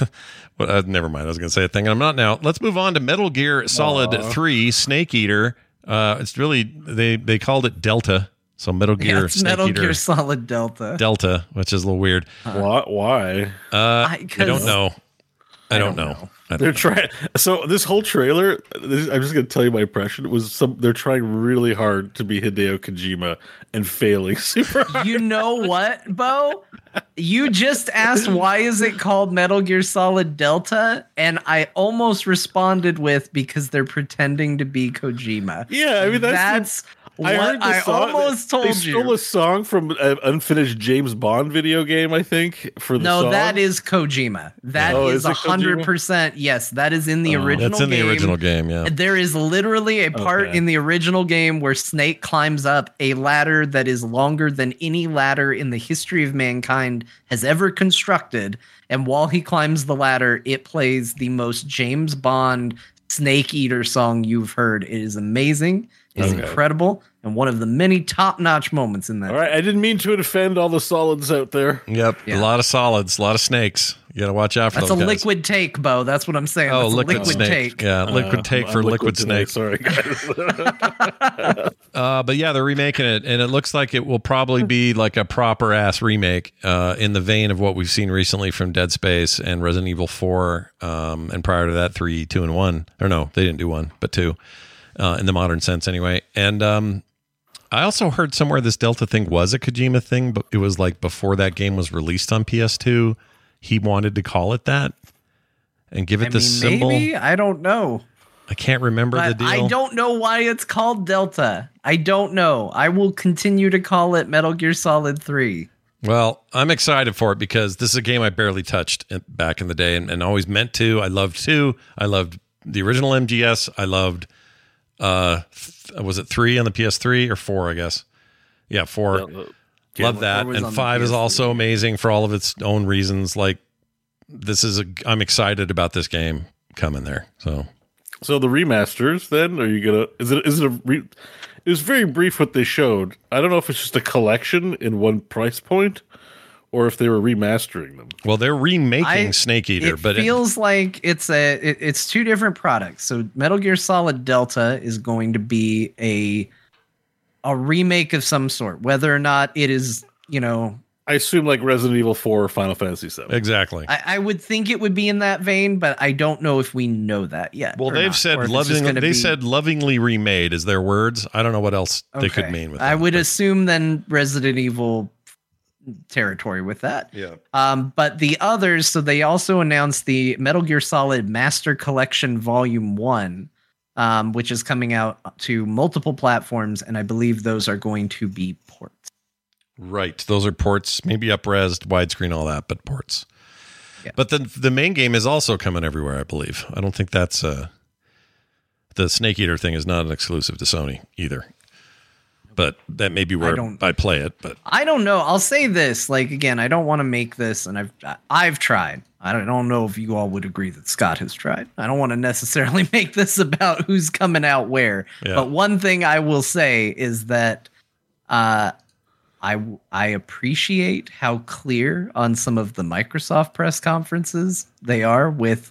*laughs* well, uh, never mind. I was going to say a thing. and I'm not now. Let's move on to Metal Gear Solid Aw. 3 Snake Eater. Uh, it's really they they called it Delta. So Metal Gear Yeah, it's Snake Metal Eater Gear Solid Delta. Delta, which is a little weird. Why? Why? Uh, I, 'cause- don't know. I, don't, don't know. know. I don't They're know. trying. So this whole trailer, this, I'm just going to tell you my impression was some. They're trying really hard to be Hideo Kojima and failing *laughs* super hard. You know what, Bo? You just asked why is it called Metal Gear Solid Delta, and I almost responded with because they're pretending to be Kojima. Yeah, I mean that's. That's I what heard the I song. almost they stole you. a song from an unfinished James Bond video game. I think for the No, song. that is Kojima. That Oh, is is a hundred percent. Yes, that is in the oh. original. Game. That's in the original game, yeah. There is literally a part Okay. in the original game where Snake climbs up a ladder that is longer than any ladder in the history of mankind has ever constructed. And while he climbs the ladder, it plays the most James Bond Snake Eater song you've heard. It is amazing. It's Okay. incredible. And one of the many top notch moments in that. All right, I didn't mean to offend all the solids out there. Yep. Yeah. A lot of solids, a lot of snakes. You got to watch out for That's a guys. liquid take, Bo. That's what I'm saying. Oh, That's a liquid, liquid snake. take. Yeah, liquid Uh, take I'm for liquid, today, snake. Sorry, guys. *laughs* *laughs* Uh, but yeah, they're remaking it, and it looks like it will probably be like a proper ass remake uh, in the vein of what we've seen recently from Dead Space and Resident Evil Four, um, and prior to that, three, two, and one. Or no, they didn't do one, but two, uh, in the modern sense, anyway. And um, I also heard somewhere this Delta thing was a Kojima thing, but it was like before that game was released on PS2, he wanted to call it that and give it I the mean, symbol. maybe I don't know. I can't remember the But deal. I don't know why it's called Delta. I don't know. I will continue to call it Metal Gear Solid 3. Well, I'm excited for it because this is a game I barely touched back in the day and, and always meant to. I loved two. I loved the original MGS. I loved, uh, th- was it three on the PS3 or four? I guess. Yeah, four. Love that. And five is also amazing for all of its own reasons. Like this is a. I'm excited about this game coming there. So so the remasters, then, are you gonna? Is it? Is it a? Re, it was very brief what they showed. I don't know if it's just a collection in one price point, or if they were remastering them. well, they're remaking I- Snake Eater, it but it- feels like it's a it, it's two different products. So Metal Gear Solid Delta is going to be a a remake of some sort, whether or not it is, you know, I assume like Resident Evil Four or Final Fantasy Seven. exactly. I, I would think it would be in that vein, but I don't know if we know that yet. Well, they've not, said if it's just loving. They be- said lovingly remade is their words. I don't know what else they could mean with. I that, would but- assume then Resident Evil territory with that. Yeah. Um, but the others, so they also announced the Metal Gear Solid Master Collection Volume One, um, which is coming out to multiple platforms, and I believe those are going to be ports. Right. Those are ports, maybe upresed, widescreen, all that, but ports. Yeah. But the the main game is also coming everywhere, I believe. I don't think that's uh the Snake Eater thing is not an exclusive to Sony either. But that may be where I, don't- play it. But I don't know. I'll say this, like again, I don't want to make this, and I've I've tried. I don't, I don't know if you all would agree that Scott has tried. I don't want to necessarily *laughs* make this about who's coming out where. Yeah. But one thing I will say is that uh, I I appreciate how clear on some of the Microsoft press conferences they are with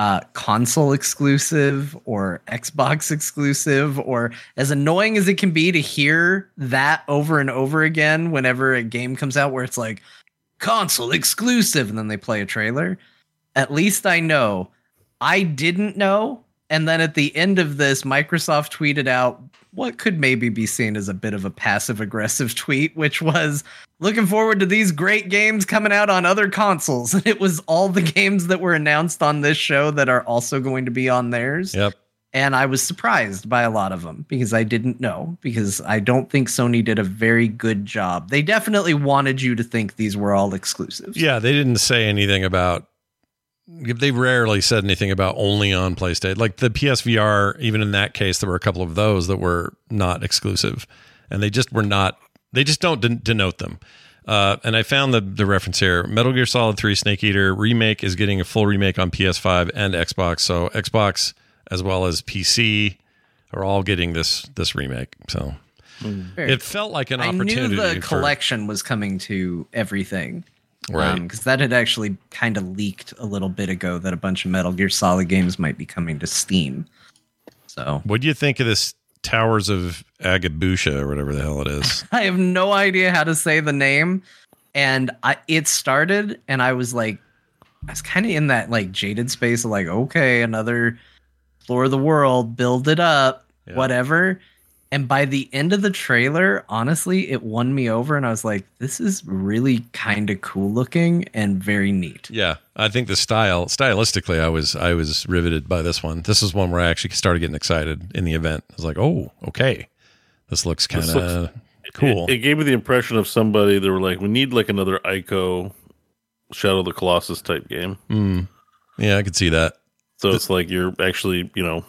uh, console exclusive or Xbox exclusive, or as annoying as it can be to hear that over and over again whenever a game comes out where it's like console exclusive and then they play a trailer. At least I know I didn't know. And then at the end of this, Microsoft tweeted out what could maybe be seen as a bit of a passive aggressive tweet, which was looking forward to these great games coming out on other consoles. *laughs* And it was all the games that were announced on this show that are also going to be on theirs. yep. And I was surprised by a lot of them because I didn't know, because I don't think Sony did a very good job. They definitely wanted you to think these were all exclusives. Yeah, they didn't say anything about they rarely said anything about only on PlayStation. Like the PSVR, even in that case, there were a couple of those that were not exclusive, and they just were not. They just don't den- denote them. Uh, and I found the the reference here. Metal Gear Solid 3 Snake Eater remake is getting a full remake on PS5 and Xbox. So Xbox as well as PC are all getting this this remake. So Very it felt like an I opportunity knew the for- collection was coming to everything. Right. Um, because that had actually kind of leaked a little bit ago that a bunch of Metal Gear Solid games might be coming to Steam. So What do you think of this Towers of Agabusha or whatever the hell it is? *laughs* I have no idea how to say the name. And I, it started, and I was like, I was kind of in that like jaded space of like, okay, another floor of the world, build it up, Yeah. whatever. And by the end of the trailer, honestly, it won me over, and I was like, this is really kind of cool looking and very neat. Yeah, I think the style, stylistically, I was I was riveted by this one. This is one where I actually started getting excited in the event. I was like, oh, okay, this looks kind of cool. It, it gave me the impression of somebody that were like, we need like another Ico Shadow of the Colossus type game. Mm. Yeah, I could see that. So it's like you're actually, you know, j-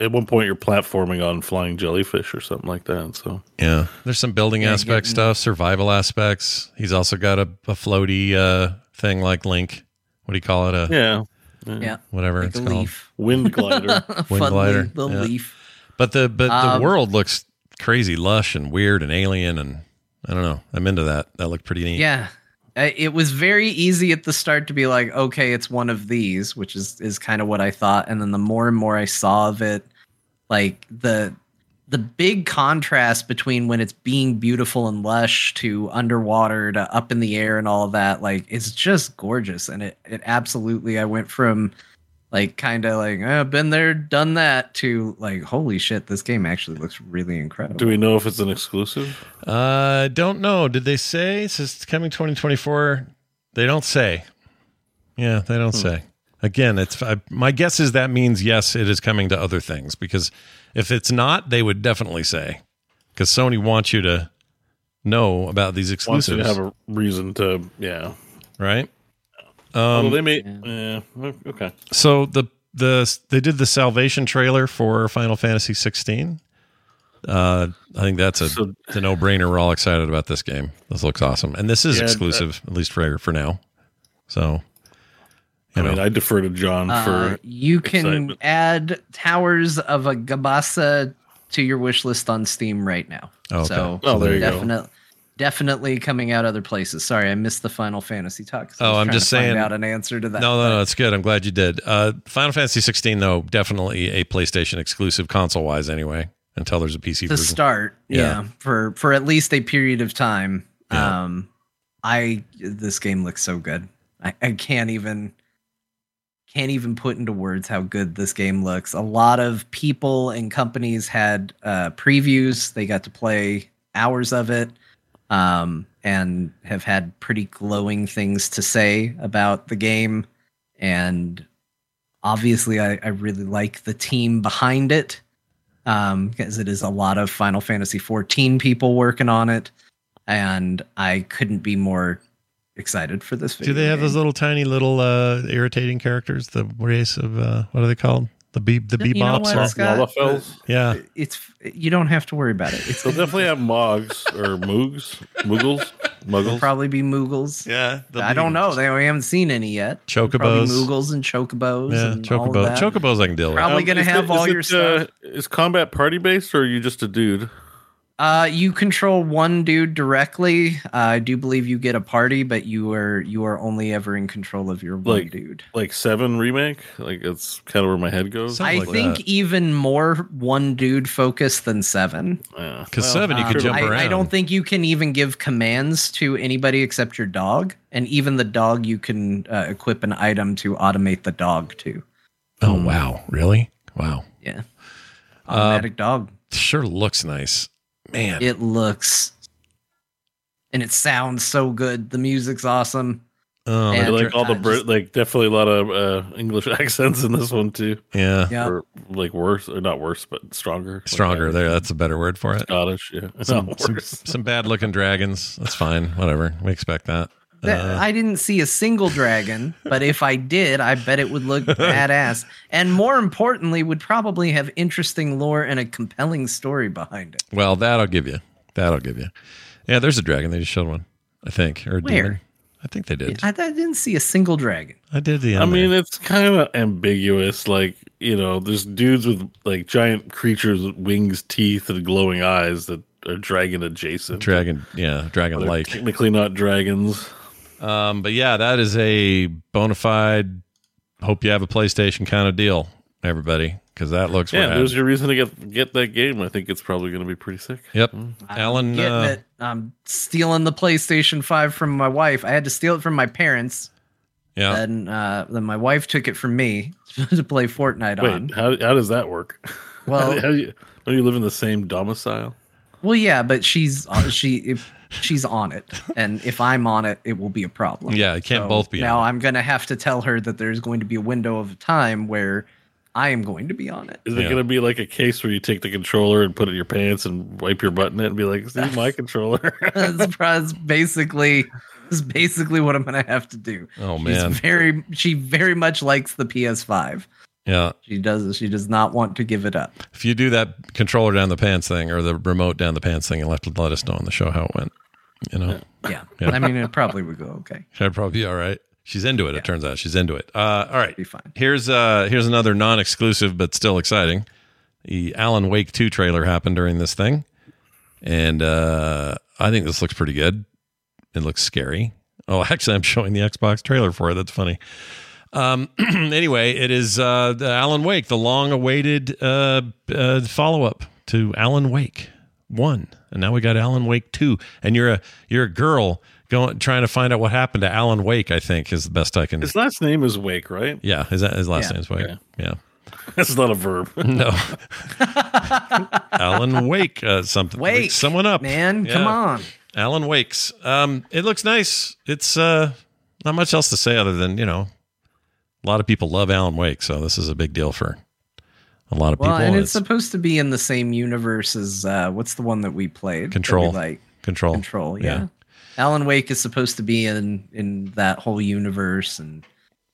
at one point you're platforming on flying jellyfish or something like that. So Yeah, there's some building Yeah, aspect getting- stuff, survival aspects. He's also got a, a floaty uh, thing like Link. What do you call it? A yeah, Yeah, whatever like it's a called. leaf, wind glider. *laughs* Wind glider, the yeah. leaf. But the but the Um, world looks crazy lush and weird and alien and I don't know. I'm into that. That looked pretty neat. Yeah. It was very easy at the start to be like, okay, it's one of these, which is is kind of what I thought. And then the more and more I saw of it, like the the big contrast between when it's being beautiful and lush to underwater to up in the air and all of that, like it's just gorgeous. And it it absolutely I went from like kind of like oh, been there, done that to like holy shit, this game actually looks really incredible. Do we know if it's an exclusive? Uh, don't know. Did they say it says it's coming 2024? They don't say. Yeah, they don't say. Again, it's I, my guess is that means yes, it is coming to other things because if it's not, they would definitely say because Sony wants you to know about these Wants you exclusives, to have a reason to, yeah. right? Um, they may, yeah. okay. So the the they did the Salvation trailer for Final Fantasy 16. Uh, I think that's a, So- a no brainer. We're all excited about this game. This looks awesome, and this is Yeah, exclusive at least for for now. So, you I know, mean, I defer to John Uh, for you can excitement. add Towers of a Gabasa to your wish list on Steam right now. Oh, okay. So Oh, there you go. Definitely, coming out other places. Sorry, I missed the Final Fantasy talk. Oh, I'm just saying- out an answer to that. no, no, no, it's good. I'm glad you did. Uh, Final Fantasy 16 though, definitely a PlayStation exclusive console wise anyway. Until there's a PC To version. start, Yeah. yeah. for for at least a period of time. Yeah. Um, I this game looks so good. I, I can't even can't even put into words how good this game looks. A lot of people and companies had uh, previews. They got to play hours of it, um, and have had pretty glowing things to say about the game. And obviously, I, I really like the team behind it um, because it is a lot of Final Fantasy 14 people working on it, and I couldn't be more excited for this. Do they have game. those little tiny little uh, irritating characters? The race of uh, what are they called? The be the You know bebops. what, Scott? Lalafells. yeah, It's you don't have to worry about it. It's They'll definitely have Mogs or Moogs, Moogles, It'll Muggles. probably be Moogles. yeah. I don't know. They we haven't seen any yet. Chocobos. Probably Moogles and Chocobos. Yeah, and all of chocobo. that. Chocobos I can deal with. Probably gonna is have it- all is your it, stuff. Uh, is combat party based or are you just a dude? Uh, you control one dude directly. Uh, I do believe you get a party, but you are you are only ever in control of your one Like- dude. Like Seven remake? Like it's kind of where my head goes. Something I like think that. even more one dude focused than seven. Yeah. Because Well, seven, you could Um, jump I, around. I don't think you can even give commands to anybody except your dog, and even the dog you can uh, equip an item to automate the dog to. Oh wow, really? Wow, Yeah, Uh, automatic dog. sure looks nice, man. It looks, and it sounds so good. The music's awesome. oh, and- like all the I Brit, just- like definitely a lot of uh, English *laughs* accents in this one too. yeah, Yeah, Or like worse, or not worse, but stronger. Like stronger Irish, there. That's a better word for it. Scottish. Yeah, *laughs* Some, some, some bad looking dragons. That's fine. Whatever. We expect that. That- Uh, I didn't see a single dragon, but if I did, I bet it would look badass. And more importantly, would probably have interesting lore and a compelling story behind it. well, that I'll give you. That I'll give you. Yeah, there's a dragon. They just showed one. I think. Or Where? demon. I think they did. I, I didn't see a single dragon. I did the. I mean, there. it's kind of ambiguous. Like you know, there's dudes with like giant creatures with wings, teeth, and glowing eyes that are dragon adjacent. dragon. Yeah, dragon like. technically not dragons. Um, but yeah, that is a bona fide. Hope you have a PlayStation kind of deal, everybody, because that looks Yeah, rad. there's your reason to get get that game. I think it's probably going to be pretty sick. Yep, I'm Alan. getting Uh, it. I'm stealing the PlayStation 5 from my wife. I had to steal it from my parents. yeah, Then, uh, then my wife took it from me *laughs* to play Fortnite on. Wait, how how does that work? Well- how, *laughs* how do you, don't you live in the same domicile? Well, yeah, but she's uh, she if she's on it, and if I'm on it, it will be a problem. Yeah, it can't So both be Now on. I'm gonna have to tell her that there's going to be a window of time where I am going to be on it. Is it Yeah. going to be like a case where you take the controller and put it in your pants and wipe your butt in it and be like, "This is my *laughs* controller"? *laughs* that's, that's basically that's basically what I'm gonna have to do. Oh, She's man. very she very much likes the PS5. Yeah. She does she does not want to give it up. If you do that controller down the pants thing or the remote down the pants thing, you'll have to let us know on the show how it went. You know, Yeah, Yeah. I mean it probably would go okay. *laughs* that'd probably be all right. She's into it. It turns out she's into it. Uh, all right, Be fine. Here's uh here's another non-exclusive but still exciting. The Alan Wake 2 trailer happened during this thing. And uh I think this looks pretty good. It looks scary. Oh, *laughs* actually I'm showing the Xbox trailer for it. That's funny. Um *clears throat* anyway, it is uh Alan Wake, the long-awaited uh, uh follow-up to Alan Wake 1. And now we got Alan Wake 2. And you're a you're a girl going trying to find out what happened to Alan Wake, I think is the best I can His last name is Wake, right? yeah, is that his last Yeah. name's Wake? Yeah. Yeah. *laughs* That's not a verb. *laughs* No. Alan Wake, uh, something. Wake, someone up, man. Come on. Alan Wakes. Um, it looks nice. It's uh, not much else to say other than you know, a lot of people love Alan Wake, so this is a big deal for a lot of Well, people. and it's supposed to be in the same universe as uh, what's the one that we played? that we Control. like control. Control. Yeah. Yeah. Alan Wake is supposed to be in in that whole universe, and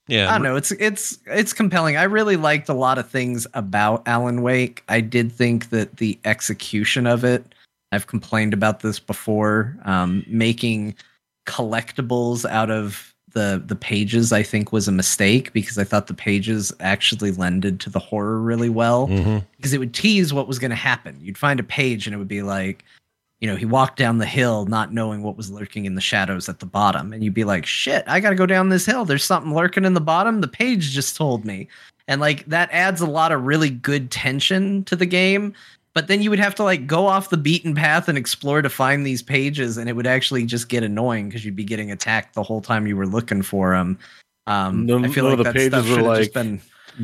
Yeah, I don't know. It's it's it's compelling. I really liked a lot of things about Alan Wake. I did think that the execution of it. I've complained about this before. Um, making collectibles out of the the pages, I think, was a mistake because I thought the pages actually lended to the horror really well Mhm. because it would tease what was going to happen. You'd find a page and it would be like, you know, he walked down the hill not knowing what was lurking in the shadows at the bottom. And you'd be like, shit, I got to go down this hill. There's something lurking in the bottom. The page just told me. And like that adds a lot of really good tension to the game. But then you would have to like go off the beaten path and explore to find these pages. And it would actually just get annoying because you'd be getting attacked the whole time you were looking for them. Um, No- I feel no, like the that pages stuff were like, just been.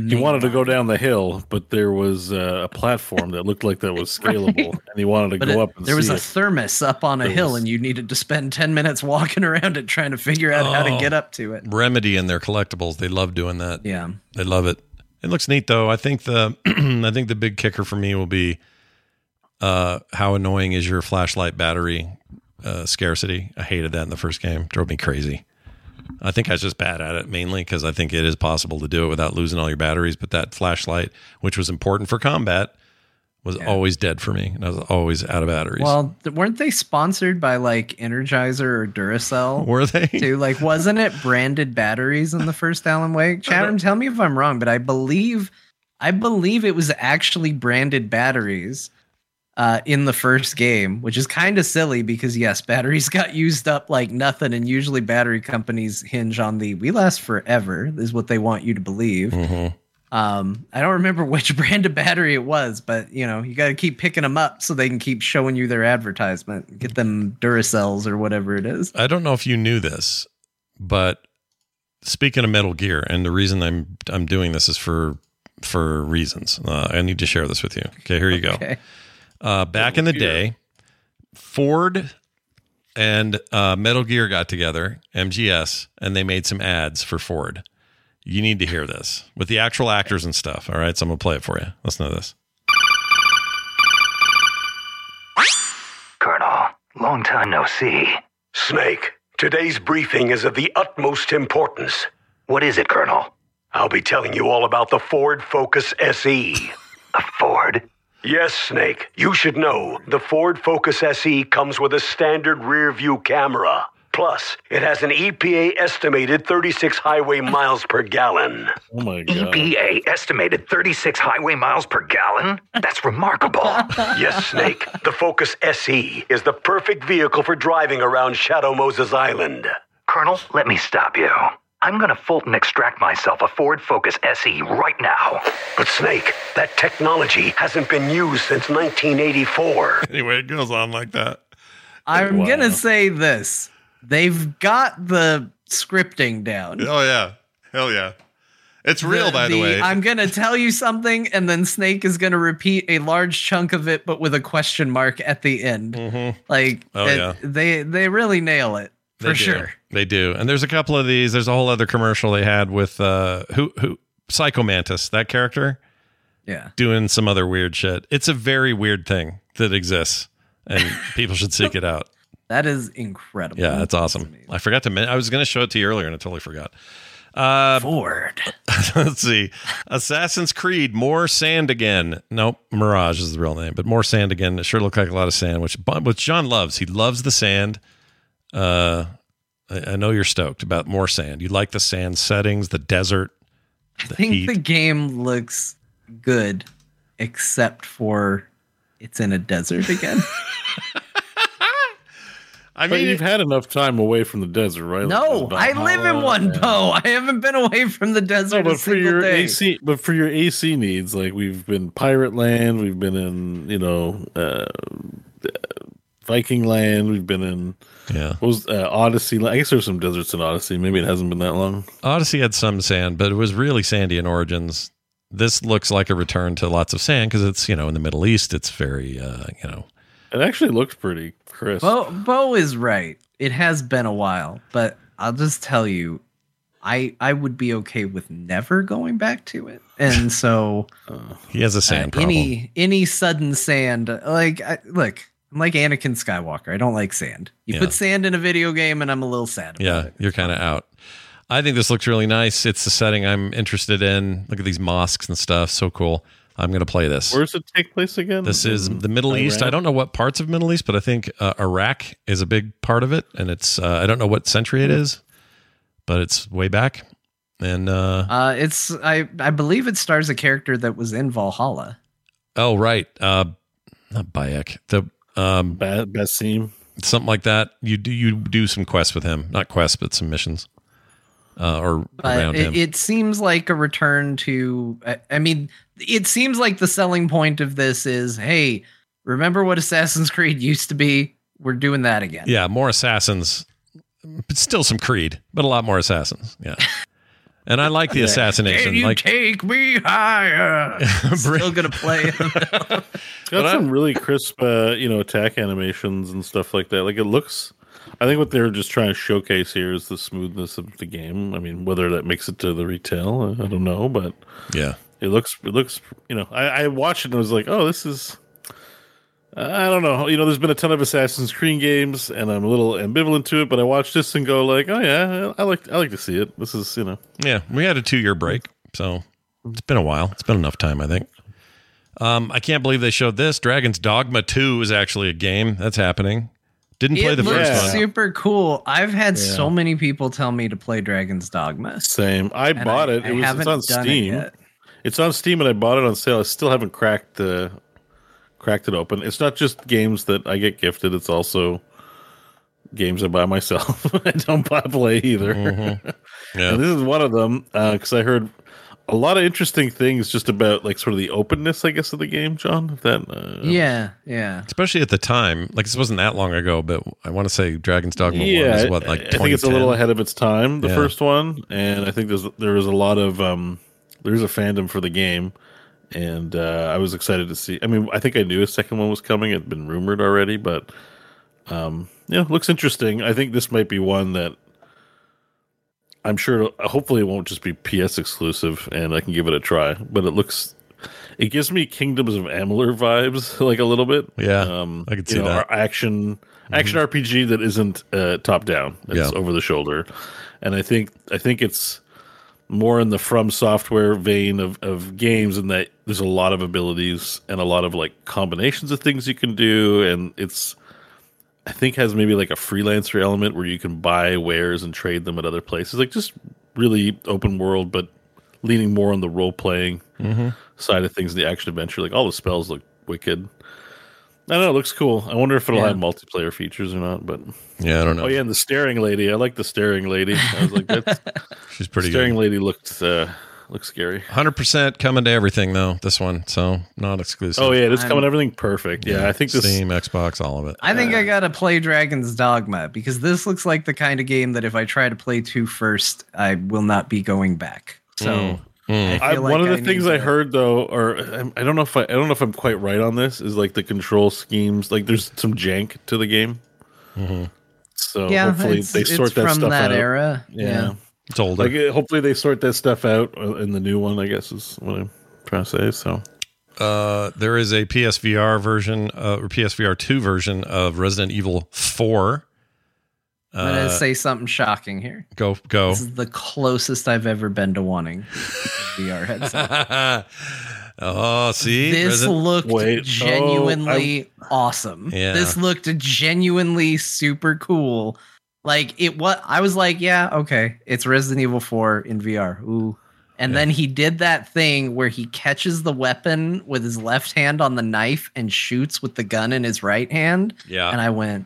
He wanted to go down the hill, but there was uh, a platform that looked like that was *laughs* scalable, and he wanted to But go it- up. And there was a it. thermos up on a There hill, was- and you needed to spend 10 minutes *laughs* walking around it trying to figure out how to Oh. get up to it. Remedy and their collectibles. They love doing that. Yeah. They love it. It looks neat though. I think the *clears throat* I think the big kicker for me will be uh, how annoying is your flashlight battery uh, scarcity. I hated that in the first game. Drove me crazy. I think I was just bad at it mainly because I think it is possible to do it without losing all your batteries. But that flashlight, which was important for combat, was always dead for me, and I was always out of batteries. Well, weren't they sponsored by like Energizer or Duracell? *laughs* were they? too? Like, wasn't it branded batteries in the first Alan Wake? *laughs* Chatham, tell me if I'm wrong, but I believe, I believe it was actually branded batteries uh, in the first game, which is kind of silly because yes, batteries *laughs* got used up like nothing, and usually battery companies hinge on the "we last forever" is what they want you to believe. hmm Um, I don't remember *laughs* which brand of battery it was, but you know, you got to keep picking them up so they can keep showing you their advertisement. Get them Duracells or whatever it is. I don't know if you knew this, but speaking of Metal Gear, and the reason I'm I'm doing this is for for reasons. Uh, I need to share this with you. Okay, here you go. Okay. Uh, back in the day, Ford and uh, Metal Gear got together, MGS, and they made some ads for Ford. You need to hear this with the actual actors and stuff. All right, so I'm gonna play it for you. Listen to this. Colonel, long time no see. Snake, today's briefing is of the utmost importance. What is it, Colonel? I'll be telling you all about the Ford Focus SE. A Ford? Yes, Snake. You should know the Ford Focus SE comes with a standard rear view camera. Plus, it has an EPA estimated 36 highway miles per gallon. Oh my god. EPA estimated 36 highway miles per gallon? That's remarkable. *laughs* yes, Snake. The Focus SE is the perfect vehicle for driving around Shadow Moses Island. Colonel, let me stop you. I'm gonna Fulton extract myself a Ford Focus SE right now. But Snake, that technology hasn't been used since 1984. Anyway, it goes on like that. I'm Wow. gonna say this: they've got the scripting down. Oh yeah, hell yeah, it's real. by the, way, I'm gonna tell you something, and then Snake is gonna repeat a large chunk of it, but with a question mark at the end. Mm-hmm. Like, Oh, it- yeah. they they really nail it They for do. sure. They do. And there's a couple of these. There's a whole other commercial they had with uh who who Psycho Mantis, that character, Yeah. doing some other weird shit. It's a very weird thing that exists and *laughs* people should seek it out. That is incredible. Yeah, that's awesome. I forgot to mention I was going to show it to you earlier and I totally forgot. Uh Ford. *laughs* let's see. Assassin's Creed, more sand again. Nope, Mirage is the real name, but more sand again. It sure looked like a lot of sand, which which John loves. He loves the sand. Uh, I, I know you're stoked about more sand. You like the sand settings, the desert, I think heat. the game looks good, except for it's in a desert again. *laughs* I but mean, you've had enough time away from the desert, right? no, Like, I live in one, and- Bo. I haven't been away from the No, desert a but for your day. AC, but for your AC needs, like we've been Pirate Land, we've been in, you know, uh, Viking Land, we've been in, yeah. what was uh, Odyssey? I guess there's some deserts in Odyssey. Maybe it hasn't been that long. Odyssey had some sand, but it was really sandy in Origins. This looks like a return to lots of sand because it's you know in the Middle East. It's very uh, you know It actually looks pretty crisp. Bo, Bo is right. It has been a while, but I'll just tell you, I I would be okay with never going back to it. And so *laughs* he has a uh, sand problem. any any sudden sand, like I, look, I'm like Anakin Skywalker. I don't like sand. You Yeah. put sand in a video game, and I'm a little sad. about Yeah, it. you're kind of out. I think this looks really nice. It's the setting I'm interested in. Look at these mosques and stuff. So cool. I'm going to play this. Where does it take place again? This is the Middle East. I don't know what parts of Middle East, but I think uh, Iraq is a big part of it, and it's uh, I don't know what century it is, but it's way back. And uh, Uh, it's I I believe it stars a character that was in Valhalla. oh right, uh, not Bayek, the um, Ba- Basim. something like that. You do you do some quests with him, not quests, but some missions, uh, or But around him. it, it seems like a return to. I, I mean, it seems like the selling point of this is, hey, remember what Assassin's Creed used to be? We're doing that again. Yeah, more assassins, but still some Creed, but a lot more assassins. Yeah. *laughs* And I like the Yeah. assassination. Can you like take me higher? *laughs* Still gonna play. *laughs* Got some really crisp, uh, you know, attack animations and stuff like that. Like it looks. I think what they're just trying to showcase here is the smoothness of the game. I mean, whether that makes it to the retail, uh, I don't know, but yeah, it looks. It looks. You know, I, I watched it and I was like, oh, this is. I don't know. You know, there's been a ton of Assassin's Creed games, and I'm a little ambivalent to it. But I watched this and go like, oh yeah, I like. I like to see it. This is, you know, yeah, we had a two year break, so it's been a while. It's been enough time, I think. Um, I can't believe they showed this. Dragon's Dogma 2 is actually a game that's happening. Didn't play it the first one. super cool. I've had Yeah. so many people tell me to play Dragon's Dogma. Same. I bought I- it. I It was it's on done it Steam. it's on Steam, and I bought it on sale. I still haven't cracked the cracked it open. It's not just games that I get gifted. It's also games I buy myself. *laughs* I don't buy play either. Mm-hmm. *laughs* Yeah. And this is one of them because I heard a lot of interesting things just about like sort of the openness, I guess, of the game. John, that uh, Yeah, yeah. Especially at the time. Like, this wasn't that long ago, but I want to say Dragon's Dogma 1 yeah, is what, like I think it's a little ahead of its time. The Yeah. first one, and I think there's there is a lot of um, there's a fandom for the game, and uh, I was excited to see. I mean, I think I knew a second one was coming; it had been rumored already, but um, yeah, looks interesting. I think this might be one that I'm sure. Hopefully, it won't just be PS exclusive, and I can give it a try. But it looks. It gives me Kingdoms of Amalur vibes, *laughs* like a little bit. Yeah, um, I could see know, that. our action action RPG that isn't uh, top down. It's Yeah. over the shoulder, and I think I think it's more in the From Software vein of of games, in that there's a lot of abilities and a lot of like combinations of things you can do, and it's I think has maybe like a freelancer element where you can buy wares and trade them at other places. Like just really open world, but leaning more on the role playing Mm-hmm. side of things. The action adventure, like all the spells look wicked. I know, it looks cool. I wonder if it'll Yeah. have multiplayer features or not. But Yeah, I don't know. oh yeah, and the staring lady. I like the staring lady. I was like, that's *laughs* She's pretty staring good. lady looked uh, looked scary. 100% coming to everything, though, this one. So not exclusive. Oh yeah, it's I'm- coming everything perfect. Yeah, I think this. Steam, Xbox, all of it. I think I gotta play Dragon's Dogma because this looks like the kind of game that if I try to play two first, I will not be going back. So Mm. Mm. I I, one like of the I things I heard though, or I, I don't know if I, I don't know if I'm quite right on this, is like the control schemes. Like there's some jank to the game. Mm-hmm. So yeah, hopefully it's, they it's sort that from stuff that out. era. Yeah. Yeah. It's older. Like hopefully they sort that stuff out uh, in the new one. I guess is what I'm trying to say. So Uh, there is a PSVR version, uh, or PSVR 2 version of Resident Evil 4. I'm gonna Uh, say something shocking here. go, go. This is the closest I've ever been to wanting a VR *laughs* headset. oh, see? This Resident- looked Wait, oh, genuinely awesome. Yeah. This looked genuinely super cool. Like it what I was like, yeah, okay. It's Resident Evil 4 in VR. Ooh. And then he did that thing where he catches the weapon with his left hand on the knife and shoots with the gun in his right hand. Yeah. And I went,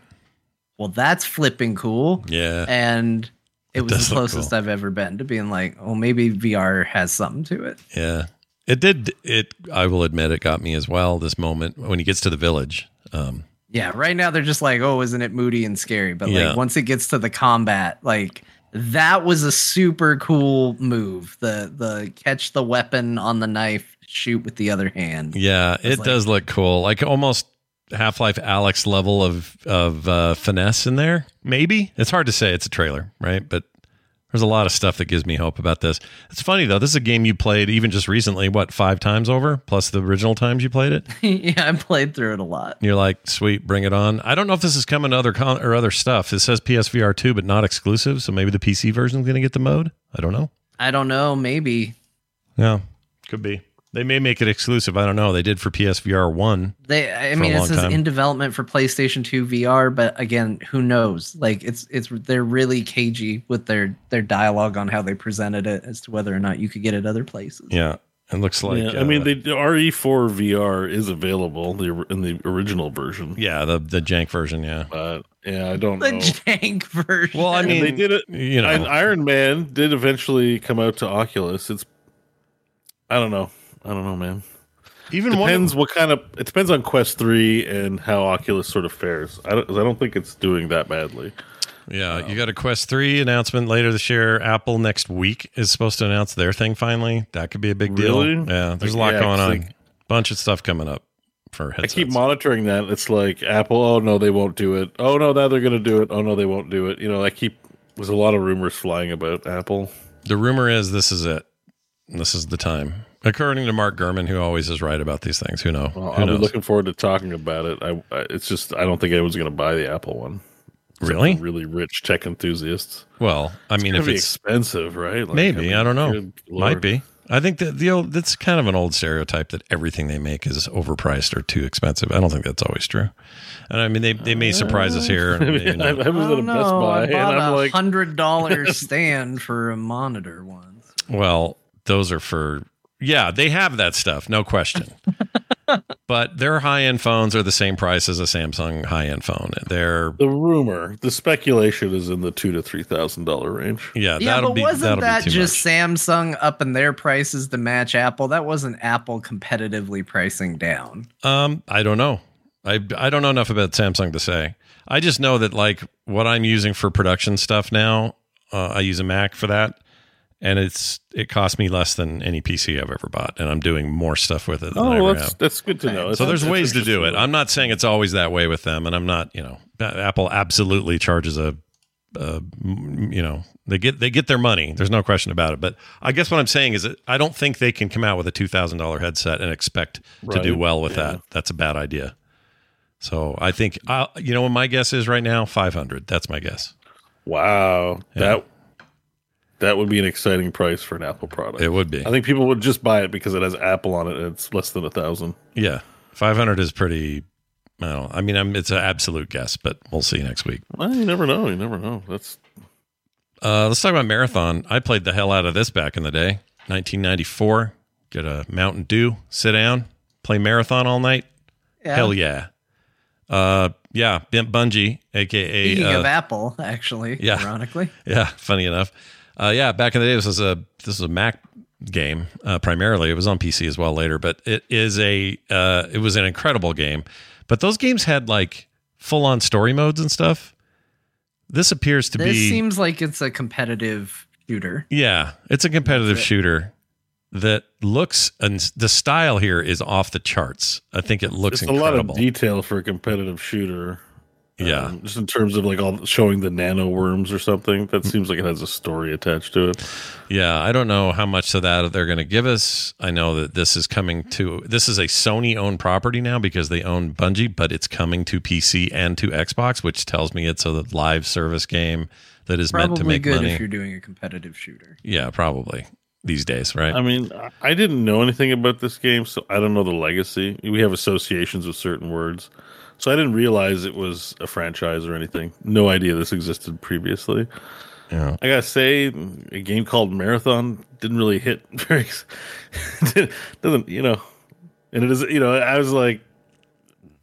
well, that's flipping cool. yeah. And it was the closest cool. I've ever been to being like, oh, maybe VR has something to it. Yeah. It did. It, I will admit, it got me as well. This moment when he gets to the village. Um, Yeah, right now they're just like, oh, isn't it moody and scary? But Yeah. like once it gets to the combat, like that was a super cool move. The the catch the weapon on the knife, shoot with the other hand. yeah, it like- does look cool. Like almost Half Life Alyx level of of uh, finesse in there. Maybe it's hard to say. It's a trailer, right? But there's a lot of stuff that gives me hope about this. It's funny though. This is a game you played even just recently. What five times over plus the original times you played it. *laughs* yeah, I played through it a lot. You're like, sweet, bring it on. I don't know if this is coming to other con- or other stuff. It says PSVR two, but not exclusive. So maybe the PC version is going to get the mode. I don't know. I don't know, maybe. Yeah, could be. They may make it exclusive. I don't know. They did for PSVR one. They I mean it long says time. in development for PlayStation 2 VR, but again, who knows? Like it's it's they're really cagey with their their dialogue on how they presented it as to whether or not you could get it other places. Yeah, it looks like. yeah, I mean uh, the the RE4 VR is available the, in the original version. yeah, the the jank version. Yeah. But yeah, I don't The know. jank version. Well, I And mean, they did it. You know, And Iron Man did eventually come out to Oculus. It's I don't know. I don't know, man. even one. Depends what kind of. It depends on Quest Three and how Oculus sort of fares. I don't. I don't think it's doing that badly. Yeah, um, you got a Quest three announcement later this year. Apple next week is supposed to announce their thing finally. That could be a big deal. Yeah, there's a lot yeah, going 'cause, on. like- Bunch of stuff coming up for I keep monitoring that. It's like Apple. Oh no, they won't do it. Oh no, now they're going to do it. Oh no, they won't do it. You know, I keep. There's a lot of rumors flying about Apple. The rumor is this is it. This is the time. According to Mark Gurman, who always is right about these things. Who know? Well, who I'll be knows? looking forward to talking about it. I, I it's just I don't think anyone's going to buy the Apple one. Except Really? for really rich tech enthusiasts. well, I mean, It's if be it's expensive, right? Like, maybe, mean, I, don't know. Might be. I think that the old that's kind of an old stereotype that everything they make is overpriced or too expensive. I don't think that's always true. And I mean, they they may surprise us uh, here. I, mean, I. I was at a Best know. Buy I and I'm a like, hundred dollar *laughs* stand for a monitor once. Well, those are for yeah, they have that stuff, no question. *laughs* but their high end phones are the same price as a Samsung high end phone. They're the rumor, the speculation is in the two to three thousand dollar range. yeah, Yeah, that'll but be wasn't that'll that be just much. Samsung upping their prices to match Apple? That wasn't Apple competitively pricing down. Um, I don't know. I I don't know enough about Samsung to say. I just know that like what I'm using for production stuff now, uh, I use a Mac for that, and it's it costs me less than any PC I've ever bought, and I'm doing more stuff with it than oh, I Oh, ever that's have. that's good to know. So there's ways to do it. I'm not saying it's always that way with them, and I'm not, you know, Apple absolutely charges a, you know, they get they get their money. There's no question about it. But I guess what I'm saying is that I don't think they can come out with a two thousand dollar headset and expect to do well with Yeah. that. That's a bad idea. So I think, i you know, what my guess is right now, 500. That's my guess. Wow, Yeah. that that would be an exciting price for an Apple product. It would be. I think people would just buy it because it has Apple on it and it's less than a thousand. Yeah, 500 is pretty I don't. I mean, I'm, it's an absolute guess, but we'll see next week. Well, you never know. You never know. That's Uh, let's talk about marathon. I played the hell out of this back in the day, 1994. Get a Mountain Dew, sit down, play marathon all night. Yeah. Hell yeah. Uh, yeah, Bimp Bungie, aka Speaking uh, of Apple, actually, yeah. ironically. *laughs* Yeah, funny enough. Uh, yeah, back in the day, this was a this was a Mac game uh, primarily. It was on PC as well later, but it is a uh, it was an incredible game. But those games had like full on story modes and stuff. This appears to This be This seems like it's a competitive shooter. yeah, it's a competitive That's it. shooter that looks and the style here is off the charts. I think it looks it's a lot of detail for a competitive shooter. Yeah. Um, just in terms of like all showing the nano worms or something. That seems like it has a story attached to it. Yeah, I don't know how much of that they're going to give us. I know that this is coming to this is a Sony owned property now because they own Bungie, but it's coming to PC and to Xbox, which tells me it's a live service game that is meant to Probably make good money. if you're doing a competitive shooter. yeah, probably these days, right? I mean, I didn't know anything about this game, so I don't know the legacy. We have associations with certain words. So I didn't realize it was a franchise or anything. No idea this existed previously. Yeah. I gotta say, a game called Marathon didn't really hit *laughs* very. doesn't you know? And it is you know I was like,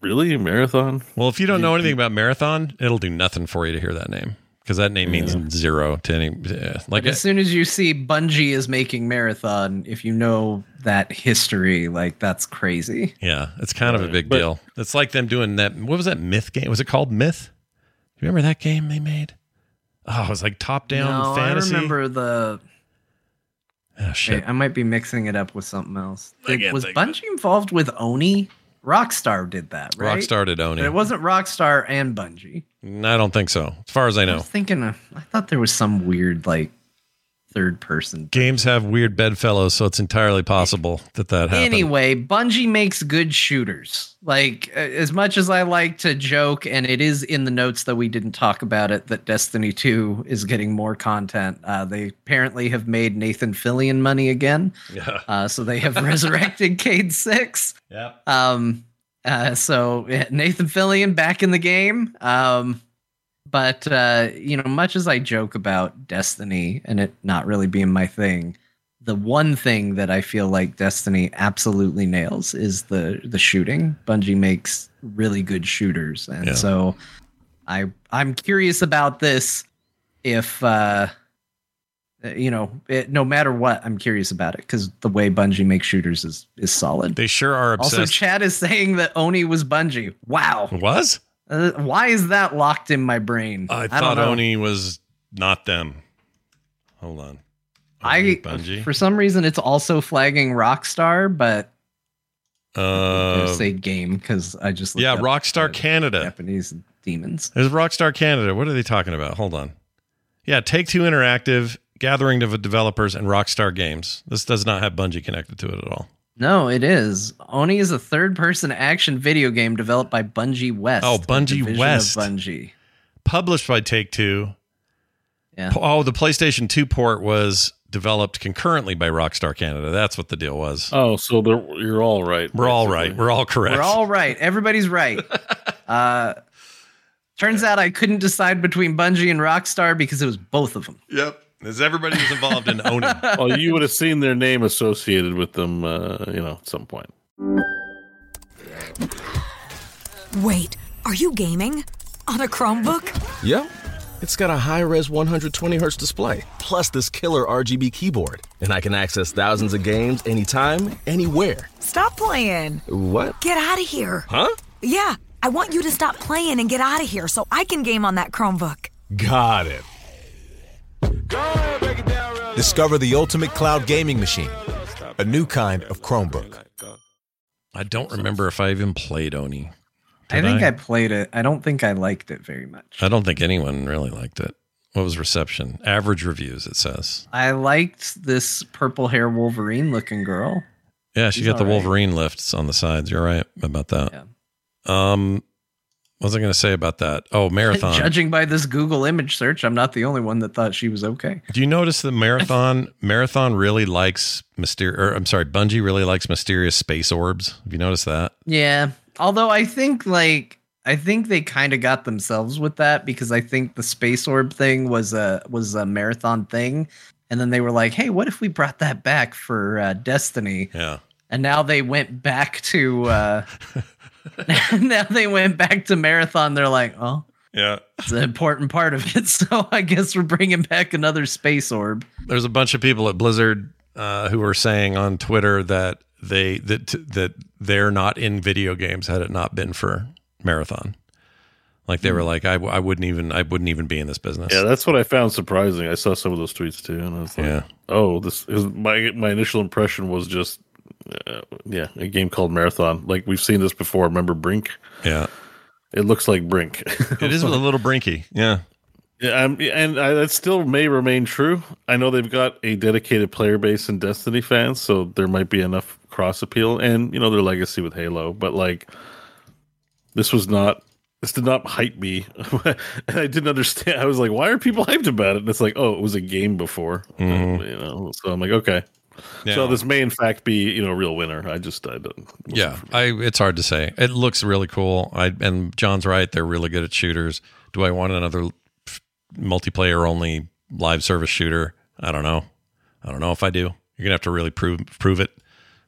really Marathon? well, if you don't know anything about Marathon, it'll do nothing for you to hear that name because that name means zero to any. Yeah. Like Like as soon as you see Bungie is making Marathon, if you know that history, like that's crazy. Yeah, it's kind of a big But- deal. It's like them doing that. What was that Myth game? Was it called Myth? You remember that game they made? Oh, it was like top down no, fantasy. I remember the. Oh, shit. Wait, I might be mixing it up with something else. I Did- was think Bungie involved with Oni? Rockstar did that, right? Rockstar did Oni. But it wasn't Rockstar and Bungie. I don't think so. As far as I know. I was thinking of. I thought there was some weird like third person. games have weird bedfellows, so it's entirely possible that that happened. Anyway, Bungie makes good shooters. Like as much as I like to joke, and it is in the notes that we didn't talk about it that Destiny Two is getting more content. Uh, they apparently have made Nathan Fillion money again, Yeah. uh, so they have *laughs* resurrected Cayde Six. Yep. Um, uh, so Nathan Fillion back in the game. Um, but uh, you know, much as I joke about Destiny and it not really being my thing, the one thing that I feel like Destiny absolutely nails is the the shooting. Bungie makes really good shooters, and Yeah. so I I'm curious about this. If uh, you know, it, no matter what, I'm curious about it because the way Bungie makes shooters is is solid. They sure are Also. Chad is saying that Oni was Bungie. Wow. was? Uh, why is that locked in my brain? I don't thought. Oni was not them. Hold on. I Bungie. for some reason it's also flagging Rockstar, but Uh, say game because I just yeah, Rockstar uh, Canada. Japanese demons. There's Rockstar Canada. What are they talking about? Hold on. Yeah, Take Two Interactive, Gathering of Developers, and Rockstar Games. This does not have Bungie connected to it at all. No, it is. Oni is a third-person action video game developed by Bungie West. Oh, Bungie West. Bungie. Published by Take Two. Yeah. Oh, the PlayStation 2 port was developed concurrently by Rockstar Canada. That's what the deal was. Oh, so you're all right. We're all basically. right. We're all correct. We're all right. Everybody's right. *laughs* uh, turns out I couldn't decide between Bungie and Rockstar because it was both of them. Yep. As everybody was involved in Oni. *laughs* well, you would have seen their name associated with them, uh, you know, at some point. Wait, are you gaming? On a Chromebook? Yep. It's got a high res 120 hertz display, plus this killer RGB keyboard. And I can access thousands of games anytime, anywhere. Stop playing. What? Get out of here. Huh? Yeah, I want you to stop playing and get out of here so I can game on that Chromebook. Got it. Discover the ultimate cloud gaming machine, a new kind of Chromebook. I don't remember if I even played Oni. I Did think I? played it. I don't think I liked it very much. I don't think anyone really liked it. What was reception? Average reviews, it says. I liked this purple hair Wolverine looking girl. Yeah, she She's got the all right. Wolverine lifts on the sides. You're right about that. Yeah. Um, what was I going to say about that? Oh, marathon. Judging by this Google image search, I'm not the only one that thought she was okay. Do you notice that marathon marathon really likes myster? Or I'm sorry, Bungie really likes mysterious space orbs. Have you noticed that? Yeah, although I think like I think they kind of got themselves with that because I think the space orb thing was a was a marathon thing, and then they were like, "Hey, what if we brought that back for uh, Destiny?" Yeah. And now they went back to uh, *laughs* *laughs* now they went back to marathon. They're like, "Oh, Yeah. it's an important part of it." *laughs* So I guess we're bringing back another space orb. There's a bunch of people at Blizzard uh, who were saying on Twitter that they that that they're not in video games had it not been for Marathon. Like they were like, I, I wouldn't even I wouldn't even be in this business. Yeah, that's what I found surprising. I saw some of those tweets too, and I was like, Yeah. "Oh, this is my my initial impression was just, uh, yeah, a game called Marathon. Like we've seen this before. Remember Brink? Yeah, it looks like Brink. *laughs* It is a little brinky. Yeah. Yeah, um, and I, that still may remain true. I know they've got a dedicated player base in Destiny fans, so there might be enough cross appeal, and you know their legacy with Halo. But like, this was not. This did not hype me, *laughs* and I didn't understand. I was like, "Why are people *laughs* hyped about it?" And it's like, "Oh, it was a game before," Mhm. you know. So I'm like, "Okay." Yeah. So this may in fact be you know a real winner. I just I don't. Yeah, I it's hard to say. It looks really cool. I and John's right. They're really good at shooters. Do I want another multiplayer only live service shooter? I don't know. I don't know if I do. You're gonna have to really prove prove it.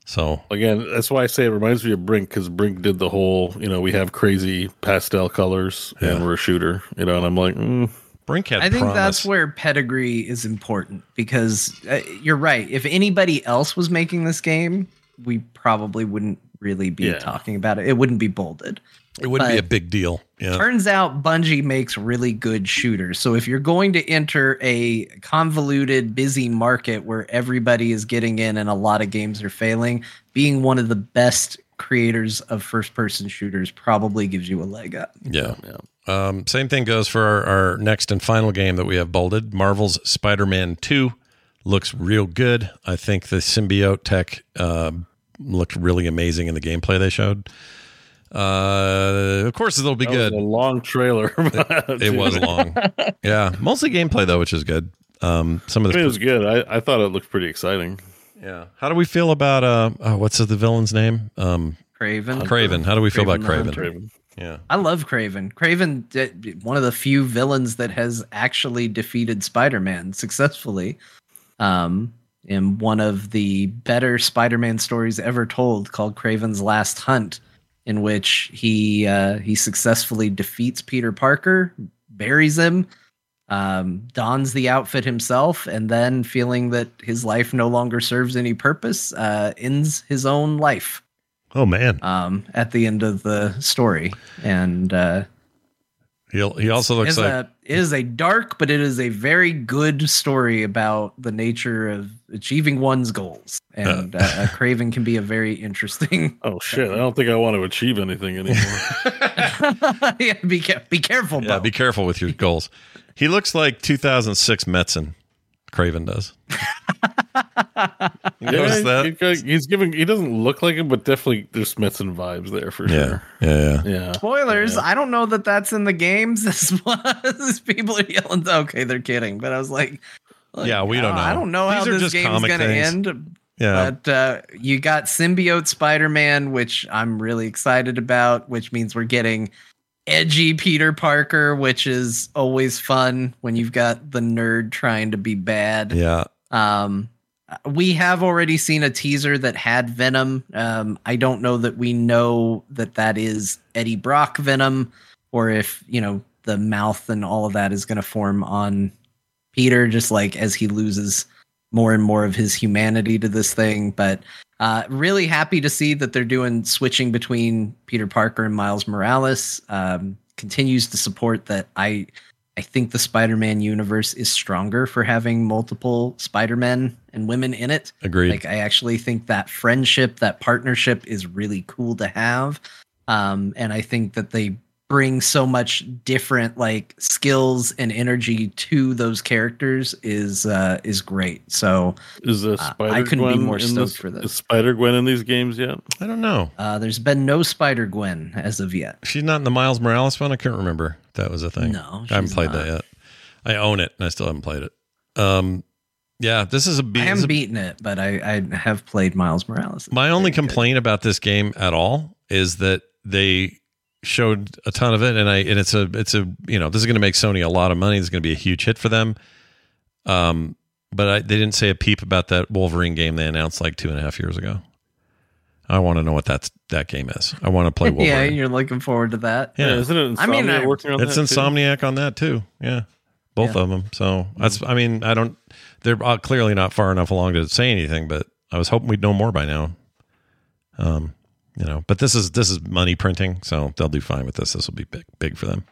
So Again, that's why I say it reminds me of Brink because Brink did the whole, you know, we have crazy pastel colors and we're a shooter, you know, and I'm like, mm. Brink had I think that's where pedigree is important because uh, you're right. If anybody else was making this game, we probably wouldn't really be Yeah. talking about it. It wouldn't be bolded. it wouldn't be a big deal. Yeah. Turns out Bungie makes really good shooters. So if you're going to enter a convoluted, busy market where everybody is getting in and a lot of games are failing, being one of the best creators of first person shooters probably gives you a leg up. Yeah. Um, same thing goes for our, our next and final game that we have bolded. Marvel's Spider-Man 2 looks real good. I think the symbiote tech uh, looked really amazing in the gameplay they showed. Uh, of course, it'll be That was good. a long trailer. It, *laughs* it was long. Yeah, mostly gameplay though, which is good. Um, some of the mean, it was good. I, I thought it looked pretty exciting. Yeah. How do we feel about uh, uh what's the villain's name? Um, Kraven. Kraven. How do we feel Kraven about the Kraven? Yeah. I love Kraven. Kraven, one of the few villains that has actually defeated Spider-Man successfully. Um, in one of the better Spider-Man stories ever told, called Kraven's Last Hunt, in which he uh, he successfully defeats Peter Parker, buries him, um, dons the outfit himself, and then feeling that his life no longer serves any purpose, uh, ends his own life Oh man. um, at the end of the story, and uh, He he also looks is like a it is a dark, but it is a very good story about the nature of achieving one's goals. And uh, uh, Kraven can be a very interesting. *laughs* Oh shit! I don't think I want to achieve anything anymore. *laughs* yeah, be be careful. Yeah, Bo. be careful with your goals. He looks like 2006 Metzen. Kraven does. *laughs* *laughs* You notice that? he- he's giving. He doesn't look like him, but definitely there's Metzen vibes there for Yeah, sure. yeah, yeah. Yeah. Spoilers. I don't know that that's in the games. *laughs* This was people are yelling. Okay, they're kidding, but I was like, look, Yeah, we don't know. I don't know how These are this just game's going to things. end. Yeah. But uh, you got symbiote Spider-Man, which I'm really excited about, which means we're getting edgy Peter Parker, which is always fun when you've got the nerd trying to be bad. Yeah. Um, we have already seen a teaser that had Venom. Um, I don't know that we know that that is Eddie Brock Venom, or if you know the mouth and all of that is going to form on Peter, just like as he loses more and more of his humanity to this thing. But uh, really happy to see that they're doing switching between Peter Parker and Miles Morales. Um, continues to support that. I I think the Spider-Man universe is stronger for having multiple Spider-Men and women in it. Agreed. Like I actually think that friendship, that partnership is really cool to have. Um, and I think that they bring so much different like skills and energy to those characters is uh is great. So Is a uh, Spider I couldn't be Gwen more in stoked this, for this. Is Spider Gwen in these games yet? I don't know. Uh, there's been no Spider Gwen as of yet. She's not in the Miles Morales one. I can't remember. That was a thing. No, I haven't played not. that yet. I own it and I still haven't played it. Um, yeah, this is a. be- I this is a- beaten it, but I, I have played Miles Morales. My only complaint about this game at all is that they showed a ton of it, and I and it's a it's a you know this is going to make Sony a lot of money. It's going to be a huge hit for them. Um, but I, they didn't say a peep about that Wolverine game they announced like two and a half years ago. I want to know what that's that game is. I want to play *laughs* Wolverine. yeah, you're looking forward to that. Yeah. isn't it? I mean, Insomniac I- working on it's that too? Insomniac on that too. Yeah, both Yeah. of them. So that's. I mean, I don't. They're uh, clearly not far enough along to say anything, but I was hoping we'd know more by now. Um, you know, but this is this is money printing, so they'll do fine with this. This will be big, big for them.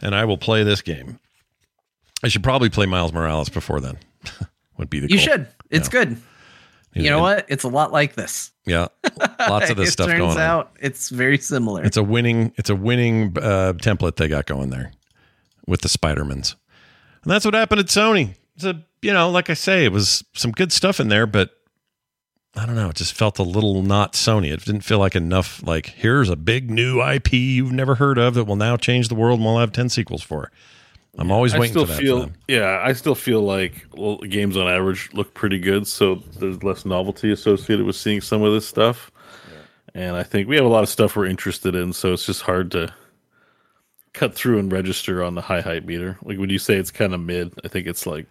And I will play this game. I should probably play Miles Morales before then. *laughs* Would be the You goal. should. It's good. You know what? It's a lot like this. Yeah, lots of *laughs* this stuff turns going on. out it's very similar. It's a winning. It's a winning uh, template they got going there with the Spidermans, and that's what happened at Sony. It's a you know, like I say, it was some good stuff in there, but I don't know. It just felt a little not Sony. It didn't feel like enough. Like here's a big new IP you've never heard of that will now change the world, and we'll have ten sequels for. I'm always I waiting still for that. feel for yeah, I still feel like well, games on average look pretty good, so there's less novelty associated with seeing some of this stuff. And I think we have a lot of stuff we're interested in, so it's just hard to cut through and register on the high hype meter. Like when you say it's kind of mid, I think it's like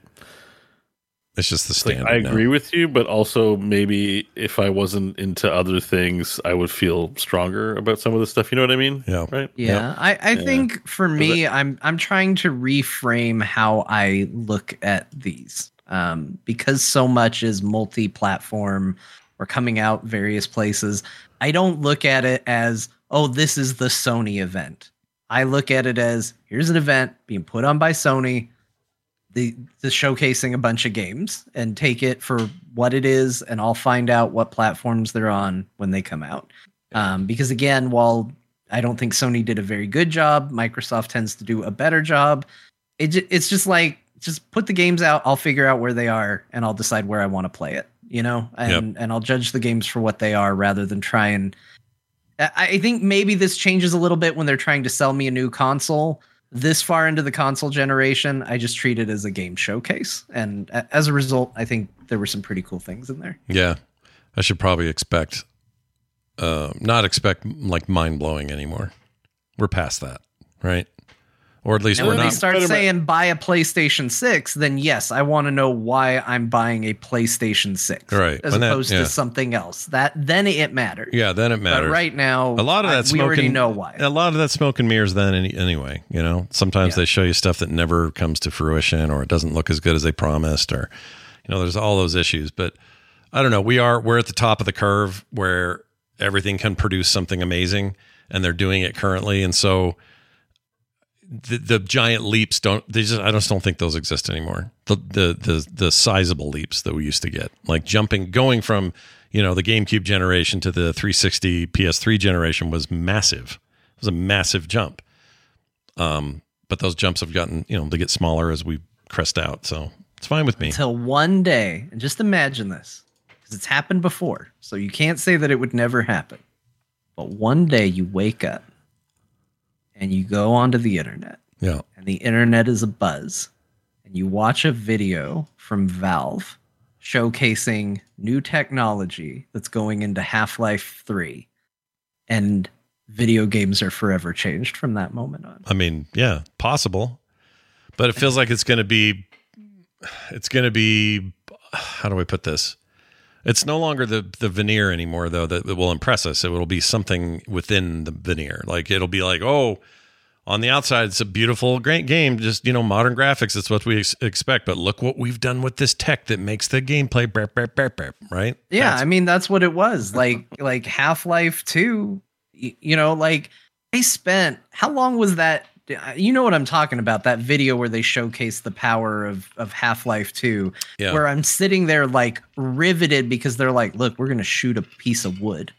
It's just the it's like, standard. I now. agree with you, but also maybe if I wasn't into other things, I would feel stronger about some of the stuff. You know what I mean? Yeah. Right. Yeah, I, I Yeah. think for me, I'm I'm trying to reframe how I look at these um, because so much is multi-platform or coming out various places. I don't look at it as oh, this is the Sony event. I look at it as here's an event being put on by Sony, the, the showcasing a bunch of games and take it for what it is, and I'll find out what platforms they're on when they come out. Um, because again, while I don't think Sony did a very good job, Microsoft tends to do a better job. It it's just like just put the games out. I'll figure out where they are, and I'll decide where I want to play it. You know, and and I'll judge the games for what they are rather than try and. I think maybe this changes a little bit when they're trying to sell me a new console. This far into the console generation, I just treat it as a game showcase, and as a result, I think there were some pretty cool things in there. Yeah, I should probably expect, uh, not expect like mind blowing anymore. We're past that, right? Or at least And we're when they not. start saying buy a PlayStation 6, then yes, I want to know why I'm buying a PlayStation 6. Right. As When that- opposed yeah. to something else. That then it matters. yeah, then it matters. But right now, a lot of I- that we already and- know why. A lot of that smoke and mirrors. Then any, anyway, you know, sometimes they show you stuff that never comes to fruition, or it doesn't look as good as they promised, or you know, there's all those issues. But I don't know. We are we're at the top of the curve where everything can produce something amazing, and they're doing it currently, and so. The, the giant leaps don't they just I just don't think those exist anymore. The the the the sizable leaps that we used to get. Like jumping going from, you know, the GameCube generation to the 360 PS3 generation was massive. It was a massive jump. Um, but those jumps have gotten, you know, they get smaller as we crest out. So it's fine with me. Until one day, and just imagine this, because it's happened before. So you can't say that it would never happen. But one day you wake up and you go onto the internet, Yeah. and the internet is a buzz, and you watch a video from Valve showcasing new technology that's going into Half Life 3, and video games are forever changed from that moment on. I mean, yeah, possible. But it feels like it's going to be it's going to be how do I put this? It's no longer the the veneer anymore though that, that will impress us. It will be something within the veneer. Like it'll be like, "Oh, on the outside it's a beautiful great game, just, you know, modern graphics, it's what we ex- expect, but look what we've done with this tech that makes the gameplay burp, burp, burp, burp, right? Yeah, I mean that's what it was. Like like Half-Life 2, you know, like I spent how long was that you know what I'm talking about that video where they showcase the power of of Half-Life 2 Yeah. where I'm sitting there like riveted because they're like, "Look, we're going to shoot a piece of wood."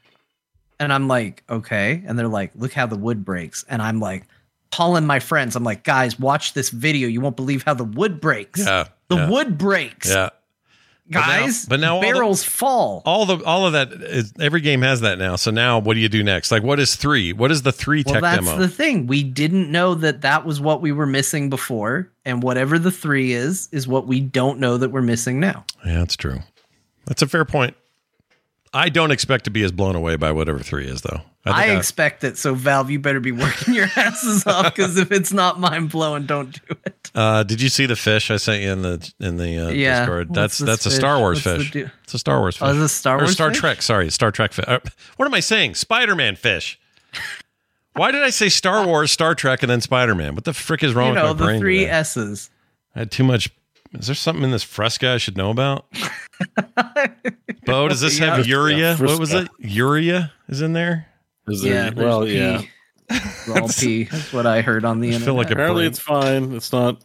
And I'm like, "Okay." And they're like, "Look how the wood breaks." And I'm like calling my friends. I'm like, "Guys, watch this video. You won't believe how the wood breaks." Yeah. The yeah, wood breaks. Yeah. But now- Guys, but now all the- barrels fall. All the all of that is every game has that now. So now what do you do next? Like what is 3? What is the 3 Well, tech that's demo? the thing. We didn't know that that was what we were missing before, and whatever the three is, is what we don't know that we're missing now. Yeah, that's true. That's a fair point. I don't expect to be as blown away by whatever three is, though. I, think expect it, so Valve, you better be working your *laughs* asses off because if it's not mind blowing, don't do it. Uh, did you see the fish I sent you in the in the uh, Yeah, Discord? what's That's that's a fish? Star Wars What's the fish. It's a Star Wars fish. Oh, this Star or Wars Star fish? Trek? Sorry, Star Trek fish. Uh, what am I saying? Spider Man fish. Why did I say Star Wars, Star Trek, and then Spider Man? What the frick is wrong You know with my the brain? three today? S's. I had too much. Is there something in this fresca I should know about? *laughs* Bo, does this have Yeah. urea? Yeah, what was it? Urea is in there. Is Yeah, there, there's well, P. yeah. It's all P. That's what I heard on the I internet. feel like Apparently, it's fine. It's not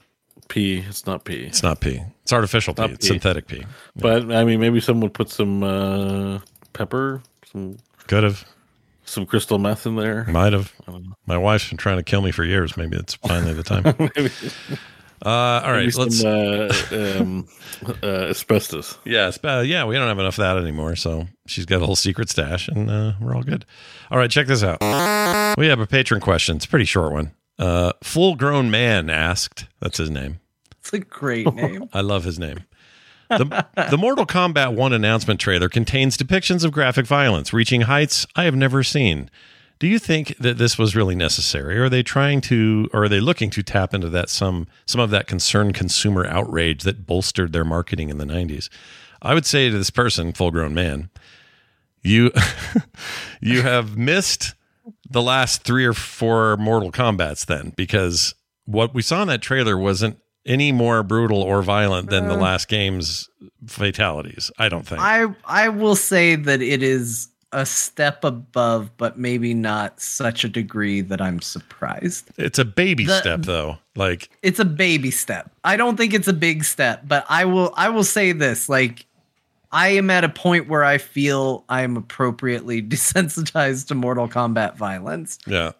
pee. It's not pee. It's not pee. It's artificial pee. Not It's synthetic pee. But I mean, maybe someone would put some uh, pepper, some Could have. some crystal meth in there. Might have. My wife's been trying to kill me for years. Maybe it's finally the time. *laughs* *laughs* Maybe- Uh, all right, let's. some, uh, um, *laughs* uh, asbestos. Yeah, it's, uh, yeah, we don't have enough of that anymore. So she's got a whole secret stash, and uh, we're all good. All right, check this out. We have a patron question. It's a pretty short one. Uh, Full grown man asked. That's his name. It's a great name. *laughs* I love his name. The, the Mortal Kombat 1 announcement trailer contains depictions of graphic violence reaching heights I have never seen. Do you think that this was really necessary? Or are they trying to or are they looking to tap into that some some of that concerned consumer outrage that bolstered their marketing in the 90s? I would say to this person, full grown man, you *laughs* you have missed the last three or four Mortal Kombats then, because what we saw in that trailer wasn't any more brutal or violent than the Uh. last game's fatalities. I don't think. I I will say that it is a step above, but maybe not such a degree that I'm surprised. it's a baby The- step though. Like It's a baby step. I don't think it's a big step, but I will I will say this like I am at a point where I feel I am appropriately *laughs* desensitized to Mortal Kombat violence. yeah.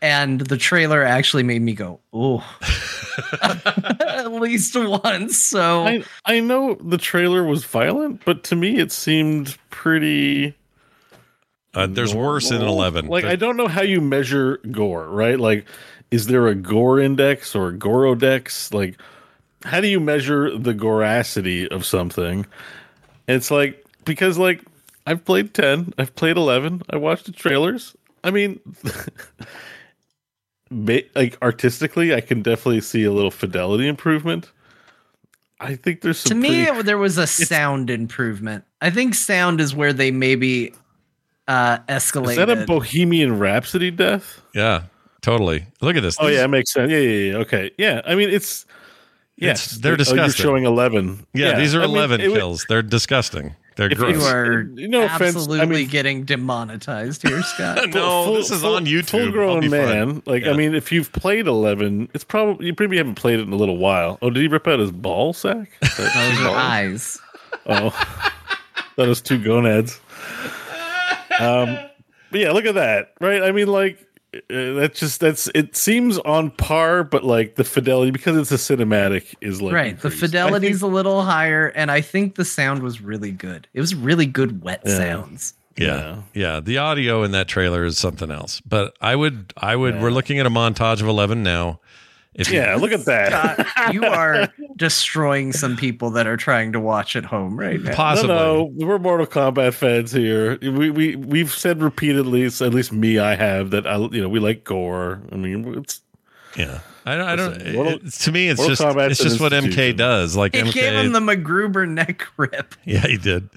And the trailer actually made me go, oh, *laughs* at least once. So I I know the trailer was violent, but to me it seemed pretty. Uh, there's worse in 11. Like There- I don't know how you measure gore, right? Like, is there a gore index or a gorodex? Like, how do you measure the goracity of something? It's like because like I've played ten, I've played eleven, I watched the trailers. I mean, *laughs* like artistically, I can definitely see a little fidelity improvement. I think there's to me, pretty- it- there was a sound improvement. I think sound is where they maybe uh, escalated. Is that a Bohemian Rhapsody death? yeah, totally. Look at this. Oh This- yeah, it makes sense. Yeah, yeah, yeah. Okay, yeah. I mean, it's yes, It's- they're Oh, you're disgusting. showing eleven. Yeah, these are I mean, 11 would- kills. They're disgusting. They're If gross. you are No offense, I absolutely mean- getting demonetized here, Scott. *laughs* no, this is on YouTube. Full grown be fine. man. Like, Yeah. I mean, if you've played eleven, it's probably you probably haven't played it in a little while. Oh, did he rip out his ball sack? *laughs* Those are eyes. Oh, *laughs* that was two gonads. Um, but yeah, look at that, right? I mean, like uh, that's just that's it seems on par, but like the fidelity because it's a cinematic is like right. The increased. I fidelity's think- a little higher, and I think the sound was really good. It was really good wet Yeah. sounds. Yeah. Yeah. The audio in that trailer is something else. But I would, I would, we're looking at a montage of 11 now. If Yeah, look at that. Scott, *laughs* you are destroying some people that are trying to watch at home right now. Possibly. No, no, we're Mortal Kombat fans here. We we we've said repeatedly, at least me, I have that I you know we like gore. I mean, it's Yeah. I don't, I don't Mortal- it- to me, it's Mortal just, Kombat's it's just what MK does. Like He MK. gave him the MacGruber neck rip. yeah, he did.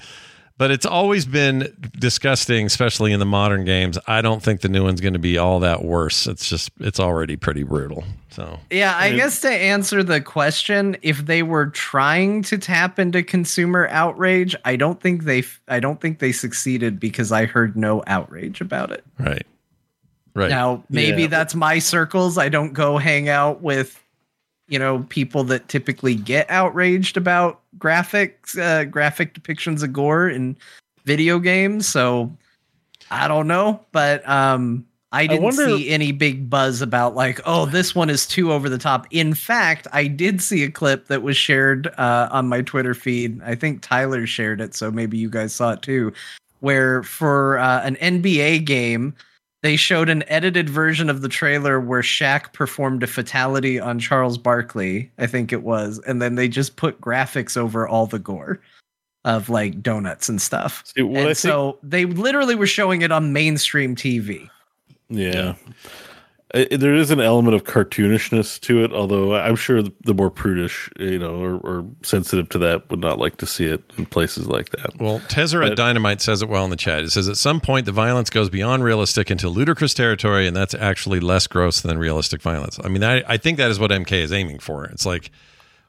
But it's always been disgusting, especially in the modern games. I don't think the new one's going to be all that worse. It's just, it's already pretty brutal. So, Yeah, I mean- guess to answer the question, if they were trying to tap into consumer outrage, I don't think they I don't think they succeeded because I heard no outrage about it. right. Right. Now, maybe Yeah. that's my circles. I don't go hang out with you know people that typically get outraged about graphics, uh, graphic depictions of gore in video games. So I don't know, but um, I didn't wonder- see any big buzz about like, oh, this one is too over the top. In fact, I did see a clip that was shared uh, on my Twitter feed. I think Tyler shared it, so maybe you guys saw it too. Where for uh, an NBA game, they showed an edited version of the trailer where Shaq performed a fatality on Charles Barkley, I think it was, and then they just put graphics over all the gore. of like donuts and stuff. See, and so they literally were showing it on mainstream TV. Yeah. There is an element of cartoonishness to it, although I'm sure the, more prudish, you know, or, or sensitive to that would not like to see it in places like that. Well, Tezzeret But- Dynamite says it well in the chat. It says at some point the violence goes beyond realistic into ludicrous territory, and that's actually less gross than realistic violence. I mean, I, I think that is what MK is aiming for. It's like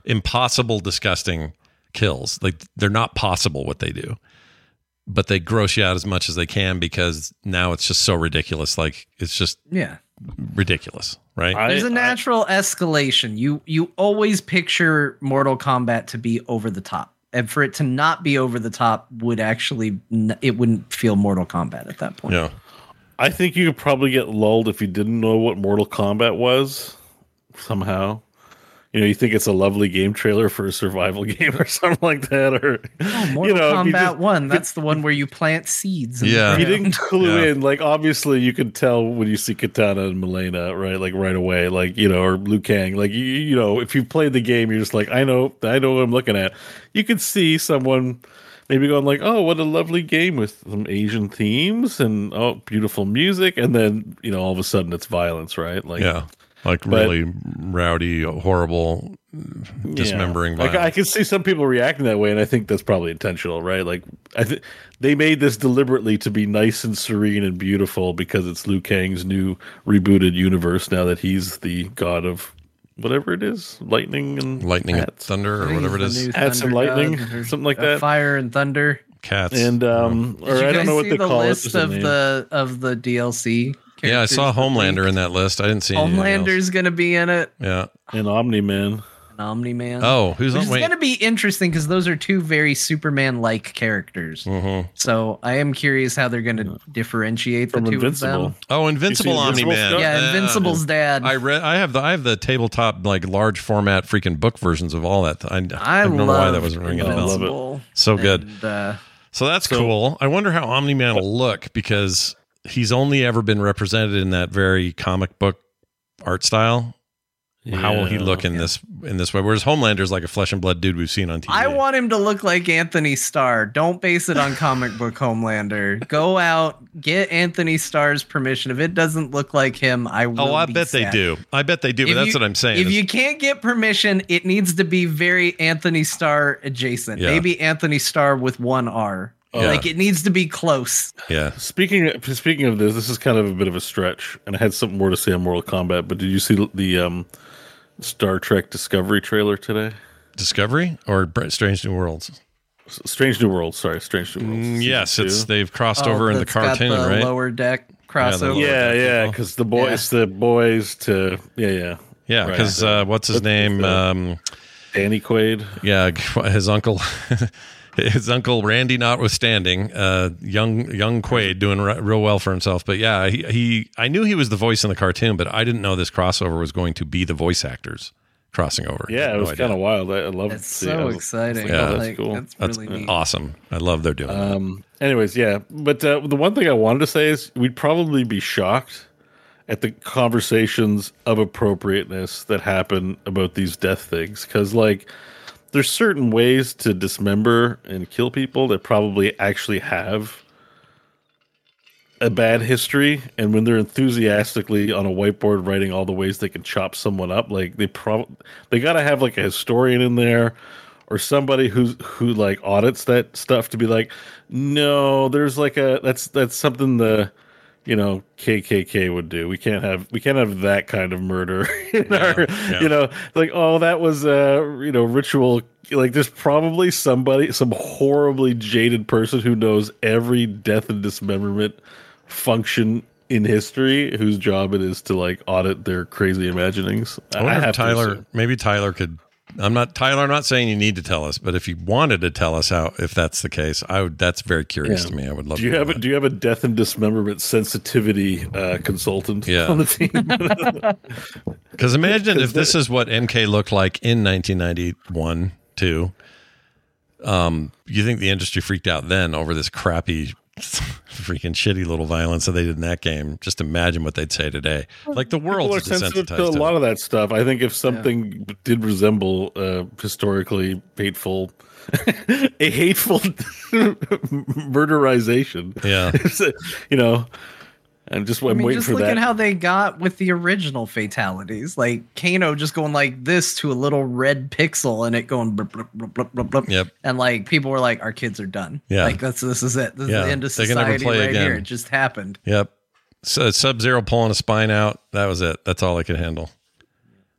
impossible, disgusting kills. Like they're not possible what they do, but they gross you out as much as they can because now it's just so ridiculous. Like it's just Yeah. ridiculous, right? There's a natural escalation. You you always picture Mortal Kombat to be over the top. And for it to not be over the top would actually it wouldn't feel Mortal Kombat at that point. Yeah. I think you could probably get lulled if you didn't know what Mortal Kombat was somehow. You know, you think it's a lovely game trailer for a survival *laughs* game or something like that, or Oh, Mortal you know, if Kombat just- One. That's the one where you plant seeds. in Yeah. If you didn't clue Yeah. in, like obviously you could tell when you see Kitana and Mileena, right? Like right away, like you know, or Liu Kang. Like you, you know, if you've played the game, you're just like, I know, I know what I'm looking at. You could see someone maybe going like, oh, what a lovely game with some Asian themes and oh, beautiful music, and then you know, all of a sudden it's violence, right? Like yeah. Like but- really rowdy, horrible, dismembering Like. I can see some people reacting that way, and I think that's probably intentional, right? Like I think they made this deliberately to be nice and serene and beautiful because it's Liu Kang's new rebooted universe now that he's the god of whatever it is, lightning and lightning and thunder or whatever it is, The is. Hats and Thunder lightning, or- *laughs* something like that. Fire and thunder. Cats. And um, or Did you I don't know what see they the call list it. There's a of the of the DLC. Yeah, I saw Homelander in that list. I didn't see anything else. Homelander's gonna be in it. Yeah. and Omni Man. And Omni Man. Oh, who's Which on? is gonna be interesting because those are two very Superman-like characters. Mhm. So I am curious how they're gonna differentiate the From two Invincible. of them. Oh, Invincible Omni Man. stuff? Yeah, Invincible's dad. I read. I have the. I have the tabletop like large format freaking book versions of all that. I, I, I don't know why that wasn't ringing a bell. So good. And, uh, So that's So- cool. I wonder how Omni Man will look because he's only ever been represented in that very comic book art style. How will he look in this in this way? Whereas Homelander's like a flesh and blood dude we've seen on TV. I want him to look like Anthony Starr. Don't base it on comic book Homelander. Go out, get Anthony Starr's permission. If it doesn't look like him, I will. oh, I be bet they do. I bet they do. But that's you- what I'm saying. If is- you can't get permission, it needs to be very Anthony Starr adjacent. Yeah. Maybe Anthony Starr with one R. Yeah. Like it needs to be close. yeah. Speaking of, speaking of this, this is kind of a bit of a stretch, and I had something more to say on Mortal Kombat. But did you see the um, Star Trek Discovery trailer today? Discovery or Strange New Worlds? Strange New Worlds. Sorry, Strange New World. Mm, yes, season it's they've crossed Oh, over in the that's got cartoon, the right? Lower deck crossover. Yeah, yeah, because the boys, the boys to yeah, yeah, yeah, Right. because uh, what's his What's name? um, Danny Quaid. yeah, *laughs* his uncle, *laughs* his uncle Randy, notwithstanding, uh, young young Quaid doing re- real well for himself. But yeah, he, he I knew he was the voice in the cartoon, but I didn't know this crossover was going to be the voice actors crossing over. Yeah, had it was idea. kind of wild. I, I love That's it. I so was- exciting. Yeah, that's like, cool. That's That's really neat. awesome. I love they're doing. that. Um. Anyways, yeah, but uh, the one thing I wanted to say is we'd probably be shocked at the conversations of appropriateness that happen about these death things because, like, there's certain ways to dismember and kill people that probably actually have a bad history and when they're enthusiastically on a whiteboard writing all the ways they can chop someone up like they probably they got to have like a historian in there or somebody who's who like audits that stuff to be like no there's like a that's that's something the you know KKK would do we can't have we can't have that kind of murder *laughs* in our yeah. you know like oh that was uh you know ritual like there's probably somebody some horribly jaded person who knows every death and dismemberment function in history whose job it is to like audit their crazy imaginings I wonder if have to Tyler, maybe Tyler could. I'm not Tyler. I'm not saying you need to tell us, but if you wanted to tell us how, if that's the case, I would. That's very curious Yeah. to me. I would love. do you to have a do you have a death and dismemberment sensitivity uh, consultant Yeah. on the team? *laughs* *laughs* Because imagine if this is what MK looked like in 1991, too. Um, you think the industry freaked out then over this crappy freaking shitty little violence that they did in that game. Just imagine what they'd say today. Like the world are is sensitive to a lot it. of that stuff. I think if something did resemble uh, historically hateful, *laughs* a hateful *laughs* murderization, Yeah. *laughs* you know, I'm just I'm I mean, waiting just for look that. at how they got with the original fatalities. Like Kano just going like this to a little red pixel and it going blip, blip, blip, blip, blip, blip. Yep. And like people were like, our kids are done. Yeah. Like that's this is it. This Yeah, is the end of they can never society play right again. here. It just happened. Yep. So Sub Zero pulling a spine out. That was it. That's all I could handle.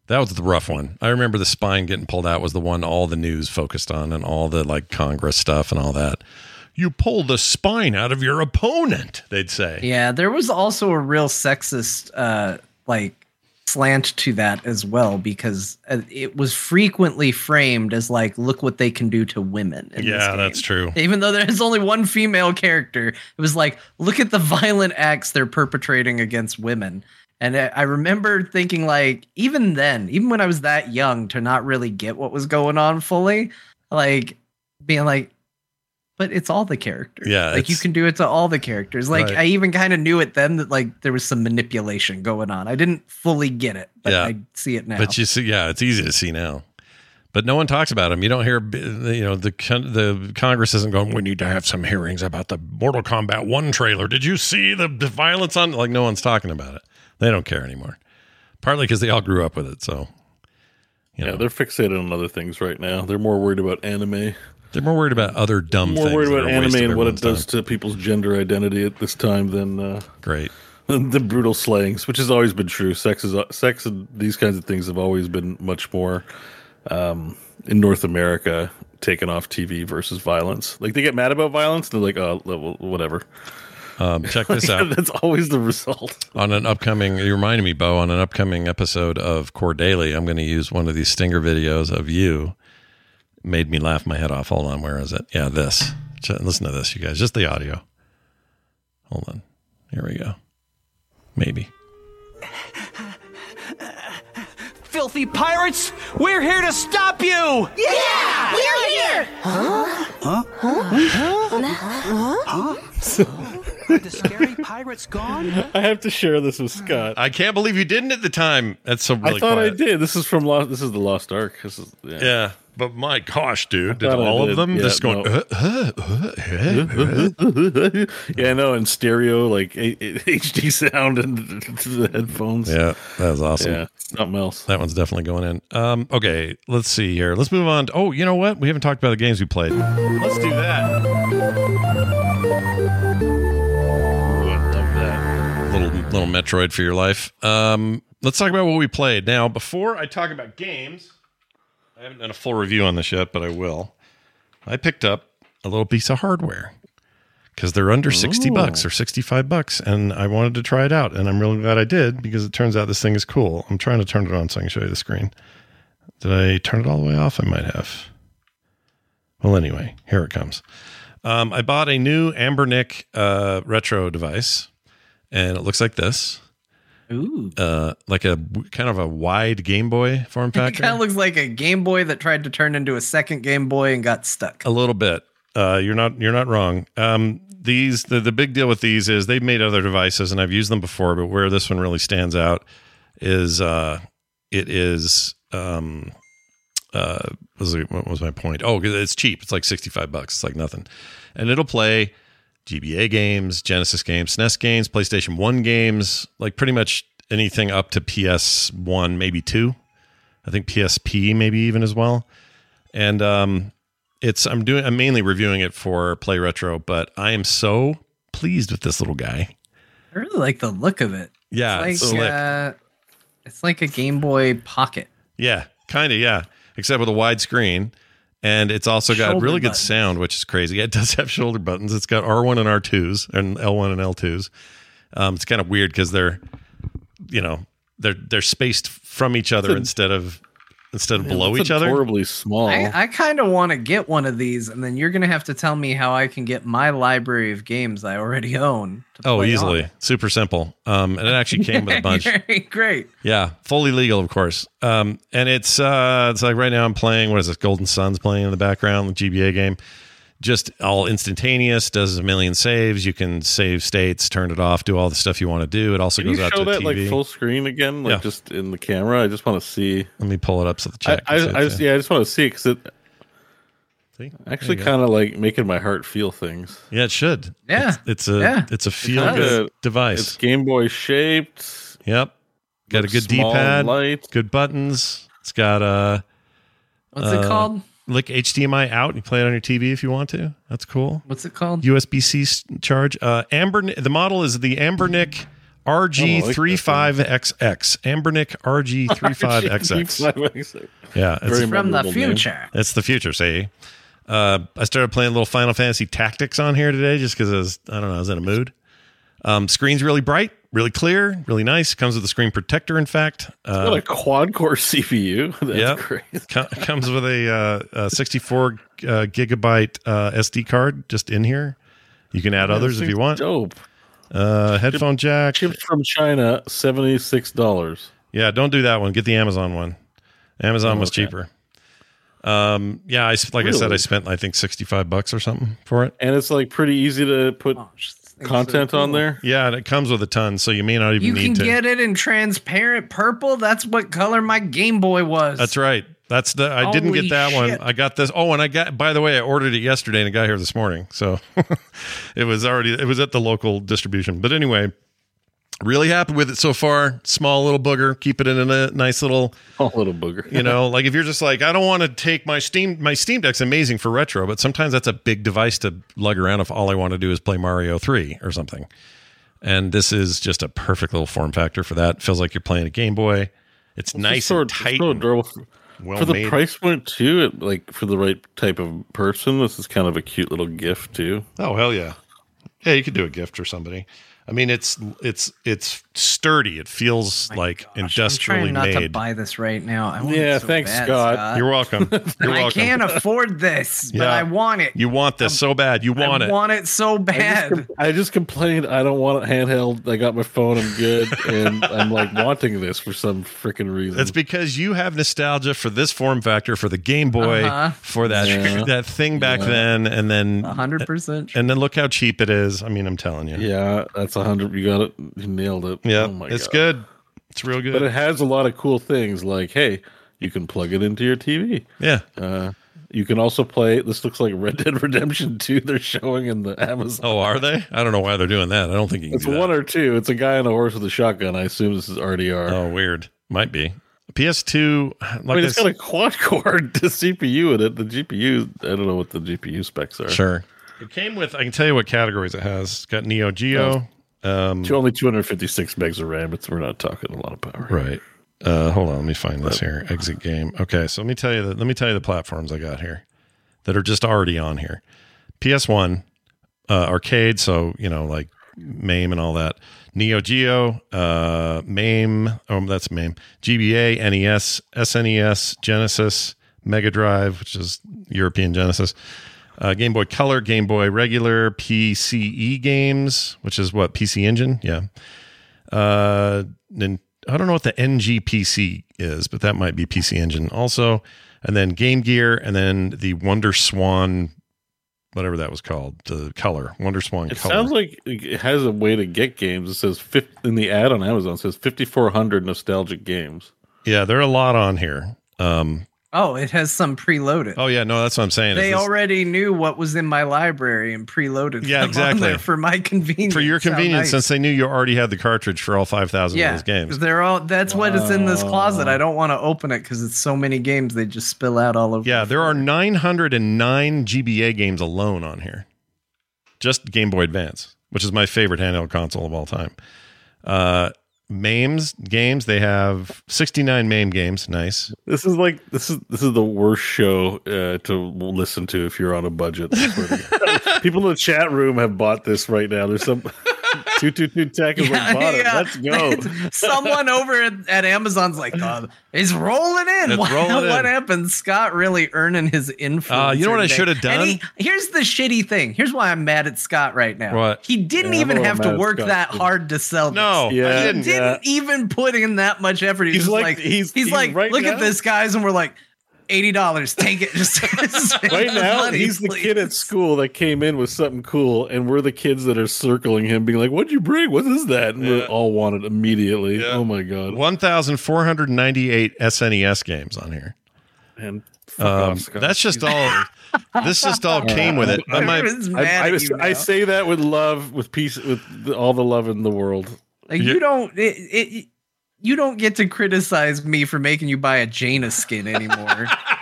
That was the rough one. I remember the spine getting pulled out was the one all the news focused on and all the like Congress stuff and all that. You pull the spine out of your opponent, they'd say. Yeah, there was also a real sexist uh like slant to that as well because uh, it was frequently framed as like look what they can do to women. Yeah, that's true. Even though there's only one female character, it was like look at the violent acts they're perpetrating against women. And I remember thinking like even then, even when I was that young to not really get what was going on fully, like being like but it's all the characters. Yeah, like you can do it to all the characters. Like Right. I even kind of knew it then that like there was some manipulation going on. I didn't fully get it, but Yeah. I see it now. But you see, yeah, it's easy to see now. But no one talks about them. You don't hear, you know, the the Congress isn't going. We need to have some hearings about the Mortal Kombat One trailer. Did you see the, the violence on? Like no one's talking about it. They don't care anymore. Partly because they all grew up with it. So yeah, they're fixated on other things right now. They're more worried about anime. They're more worried about other dumb more things. worried about are a waste anime and what it does to people's gender identity at this time than uh, great *laughs* the brutal slayings, which has always been true. Sex is sex and these kinds of things have always been much more um, in North America taken off TV versus violence. Like they get mad about violence, they're like, oh, well, whatever. Um, check this *laughs* out. That's always the result. on an upcoming you reminded me bo on an upcoming episode of core daily i'm going to use one of these stinger videos of you made me laugh my head off hold on where is it yeah this listen to this you guys just the audio hold on here we go maybe Filthy pirates! We're here to stop you! Yeah! We're here! Huh? Huh? Huh? Huh? the scary pirates gone? I have to share this with Scott. i can't believe you didn't at the time that's so really I thought quiet. I did. This is from Lost. This is the Lost Ark. This is yeah. yeah but my gosh dude did all of them Yeah, just going no. uh, uh, uh, uh, uh. *laughs* yeah, I know. In stereo, like a- a- HD sound and the headphones. Yeah, that was awesome. Yeah, something else. That one's definitely going in. Um, okay, let's see here. Let's move on. To, oh, you know what? We haven't talked about the games we played. Let's do that. Little little Metroid for your life. Um, let's talk about what we played. Now, before I talk about games, I haven't done a full review on this yet, but I will. I picked up a little piece of hardware because they're under 60 Ooh. bucks or 65 bucks and I wanted to try it out and I'm really glad I did because it turns out this thing is cool. I'm trying to turn it on so I can show you the screen. Did I turn it all the way off? I might have. Well, anyway, here it comes. Um, I bought a new Anbernic uh, retro device and it looks like this. Ooh. Uh, like a kind of a wide Game Boy form factor. *laughs* It kind of looks like a Game Boy that tried to turn into a second Game Boy and got stuck. A little bit. Uh, you're not you're not wrong. Um, these the, the big deal with these is they've made other devices and I've used them before, but where this one really stands out is uh, it is um, uh, what was, was my point? Oh, it's cheap. It's like sixty five bucks. It's like nothing, and it'll play GBA games, Genesis games, SNES games, PlayStation One games, like pretty much anything up to PS One, maybe two. I think PSP maybe even as well. And um, it's I'm doing I'm mainly reviewing it for Play Retro, but I am so pleased with this little guy. I really like the look of it. Yeah, It's like uh, it's like a Game Boy Pocket. Yeah, kind of. Yeah, except with a wide screen, and it's also got Shoulder really good sound, which is crazy. It does have shoulder buttons. It's got R one and R twos and L one and L twos. Um, it's kind of weird because they're, you know, they're they're spaced from each other instead of instead of Man, below each other. Horribly small. I, I kind of want to get one of these, and then you're gonna have to tell me how I can get my library of games I already own. to Oh, play easily, on super simple. Um, and it actually came with a *laughs* bunch. Very Great. Yeah, fully legal, of course. Um, and it's uh, it's like right now I'm playing. What is this? Golden Sun's playing in the background, the GBA game. Just all instantaneous. Does a million saves. You can save states, turn it off, do all the stuff you want to do. It also Can goes you out show to that TV. like full screen again, like Yeah. just in the camera? I just want to see. Let me pull it up so the I, chat. I, can see I just, yeah, I just want to see because it See? actually There you go. kind of like making my heart feel things. Yeah, it should. Yeah. It's, it's a Yeah. it's a feel Kinda- good device. It's Game Boy shaped. Yep. Got a good D-pad, light. good buttons. It's got a What's it uh, called? Like HDMI out. You play it on your TV if you want to. That's cool. What's it called? USB C charge. Uh, Amber. The model is the Anbernic RG35XX. Anbernic RG35XX. Yeah, it's Very From the memorable name. future. It's the future, see. Uh, I started playing a little Final Fantasy Tactics on here today just because I was, I don't know, I was in a mood. Um, screen's really bright, really clear, really nice. Comes with a screen protector, in fact. It's got Uh, a quad core *laughs* CPU. *laughs* That's Yep. great. *laughs* co- comes with a, uh, a 64 uh, gigabyte uh, SD card just in here. You can add Yeah, others if you want. Dope. Uh, headphone jack. Shipped from China, seventy six dollars. Yeah, don't do that one. Get the Amazon one. Amazon Oh, was okay. cheaper. Um, yeah, I s- like I said, I spent I think 65 bucks or something for it. And it's like pretty easy to put Content on there. Yeah, and it comes with a ton, so you may not even You need can get it in transparent purple. That's what color my Game Boy was. That's right. That's the. I didn't get that one. I got this. Oh, and I got. By the way, I ordered it yesterday, and it got here this morning. So *laughs* it was already. It was at the local distribution. But anyway, really happy with it so far. Small little booger. Keep it in a nice little. A little booger. You know, like if you're just like, I don't want to take my Steam. My Steam Deck's amazing for retro, but sometimes that's a big device to lug around if all I want to do is play Mario Three or something. And this is just a perfect little form factor for that. Feels like you're playing a Game Boy. It's nice so, and tight. so and adorable. well for the made. price point too, it, like for the right type of person, this is kind of a cute little gift too. Oh hell yeah, yeah! You could do a gift for somebody. I mean, it's it's it's sturdy. It feels like I'm industrially trying not to buy this right now. I want Yeah, it so thanks, bad, Scott. You're welcome. You're *laughs* I welcome. can't afford this, but Yeah. I want it. You want this so bad. You want I it. want it so I just, bad. com- I just complained I don't want it handheld. I got my phone. I'm good, and I'm like *laughs* wanting this for some freaking reason. It's because you have nostalgia for this form factor, for the Game Boy, Uh-huh. for that Yeah. *laughs* that thing back Yeah. then, and then hundred percent. and then look how cheap it is. I mean, I'm telling you. yeah, that's hundred. You got it. You nailed it. Yeah, Oh it's God. good. It's real good. But it has a lot of cool things like, hey, you can plug it into your TV. yeah. Uh, you can also play. This looks like Red Dead *laughs* Redemption 2. They're showing in the Amazon. Oh, are they? I don't know why they're doing that. I don't think you can it's do that. one or two. It's a guy on a horse with a shotgun. I assume this is RDR. Oh, weird. Might be. PS2. Like I mean, I it's got a quad core *laughs* the CPU in it. The GPU, I don't know what the GPU specs are. Sure. It came with. I can tell you what categories it has. It's got Neo Geo. Um, It's only 256 megs of RAM. It's we're not talking a lot of power. right. Uh, hold on. Let me find this here. Exit game. Okay. So let me tell you. The, let me tell you the platforms I got here that are just already on here. PS1, uh, arcade. So you know, like MAME and all that. Neo Geo, uh, MAME. Oh, that's MAME. GBA, NES, SNES, Genesis, Mega Drive, which is European Genesis. Uh, Game Boy Color, Game Boy Regular, PCE games, which is what PC Engine, yeah. Uh, then I don't know what the NGPC is, but that might be PC Engine also. And then Game Gear, and then the Wonder Swan, whatever that was called, the color Wonder Swan It color. sounds like it has a way to get games. It says in the ad on Amazon it says 5400 nostalgic games. yeah, there are a lot on here. Um, Oh, it has some preloaded. oh yeah, no, that's what I'm saying. they this- already knew what was in my library and preloaded. Yeah, exactly. there for my convenience. for your convenience, nice. since they knew you already had the cartridge for all five thousand yeah, of those games. they're all. That's what is in this closet. I don't want to open it because it's so many games. They just spill out all over. Yeah, there are 909 GBA games alone on here. Just Game Boy Advance, which is my favorite handheld console of all time. Uh MAMES games, they have 69 MAME games. Nice. This is like this is this is the worst show uh, to listen to if you're on a budget. I swear to God. People in the chat room have bought this right now. There's some two two two tech is like bought it. Let's go. *laughs* Someone over at, at Amazon's like, uh, "It's rolling in." It's what, rolling what in. happened? Scott really earning his influence. Uh, you know what I should have done? he- here's the shitty thing. Here's why I'm mad at Scott right now. What? He didn't Yeah, even have to work Scott, that too. hard to sell. This. No, Yeah, He didn't. didn't even put in that much effort. He's, He's like- like, he's- he's, he's like, right look now- at this, guys, and we're like, eighty dollars. Take it. Just *laughs* right now he's the kid at school that came in with something cool, and we're the kids that are circling him, being like, "What'd you bring? What is that?" And we all want it immediately. Oh my god! One thousand four hundred ninety-eight SNES games on here. And Um, off, that's just all. *laughs* this just all came with it. But my- I, I, I say that with love, with peace, with all the love in the world. Like you don't it, it you don't get to criticize me for making you buy a Jaina skin anymore. *laughs*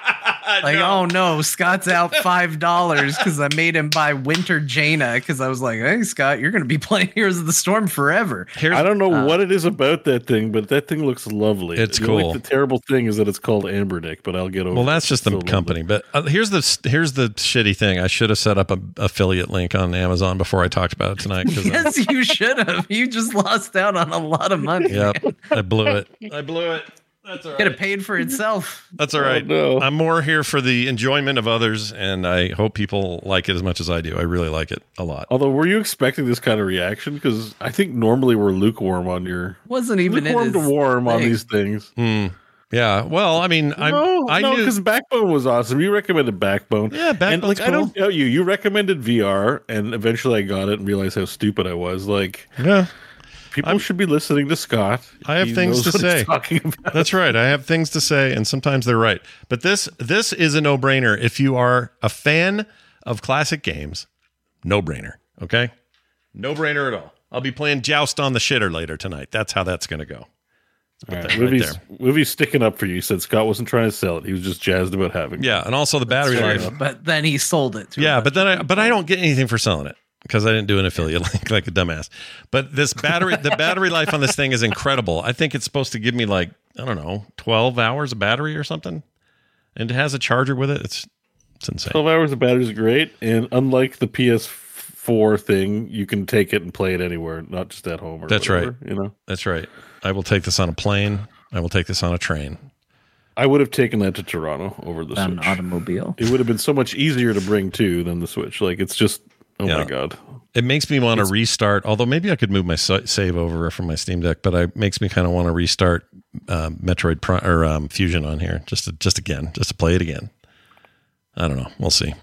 like, oh no, Scott's out *laughs* five dollars because I made him buy Winter Jaina because I was like, hey Scott, you're gonna be *laughs* playing Heroes of the Storm forever. I don't know Uh, what it is about that thing, but that thing looks lovely. It's The only- cool. the terrible thing is that it's called Anbernic, but I'll get over. Well, that's just the It's so lovely. company. But uh, here's the here's the shitty thing. I should have set up a affiliate link on Amazon before I talked about it tonight. 'cause I- Yes, you should have. You just lost out on a lot of money. Yep, I blew it. *laughs* I blew it. That's all Could have paid for itself. *laughs* That's all right. I'm more here for the enjoyment of others, and I hope people like it as much as I do. I really like it a lot. Although, were you expecting this kind of reaction? Because I think normally we're lukewarm on your Wasn't even in lukewarm to his warm on these things. Hmm. Yeah. Well, I mean, I no, I no, because Backbone was awesome. You recommended Backbone. Yeah, and Backbone's like I don't cool. doubt you. You recommended VR, and eventually I got it and realized how stupid I was. Like, yeah, people should be listening to Scott. I have He things knows to what he's say. talking about. That's right. I have things to say, and sometimes they're right. But this this is a no brainer. If you are a fan of classic games, no brainer. Okay, no brainer at all. I'll be playing Joust on the shitter later tonight. That's how that's going to go. All right, that right Livvy's, there. Livvy's sticking up for you. He said Scott wasn't trying to sell it. He was just jazzed about having it. Yeah, and also the battery life. But then he sold it. To Yeah, but then I but I don't get anything for selling it because I didn't do an affiliate link like a dumbass. But this battery the battery *laughs* life on this thing is incredible. I think it's supposed to give me like, I don't know, 12 hours of battery or something. And it has a charger with it. It's it's insane. 12 hours of battery is great. And unlike the PS4 thing, you can take it and play it anywhere, not just at home. Or That's whatever, right. You know, That's right. I will take this on a plane. I will take this on a train. I would have taken that to Toronto over the Switch. An Switch. automobile. It would have been so much easier to bring too than the Switch. Like it's just, oh Yeah. my god. It makes me want to restart. Although maybe I could move my save over from my Steam Deck, but it makes me kind of want to restart um, Metroid Prime or um, Fusion on here just to, just again, just to play it again. I don't know. We'll see.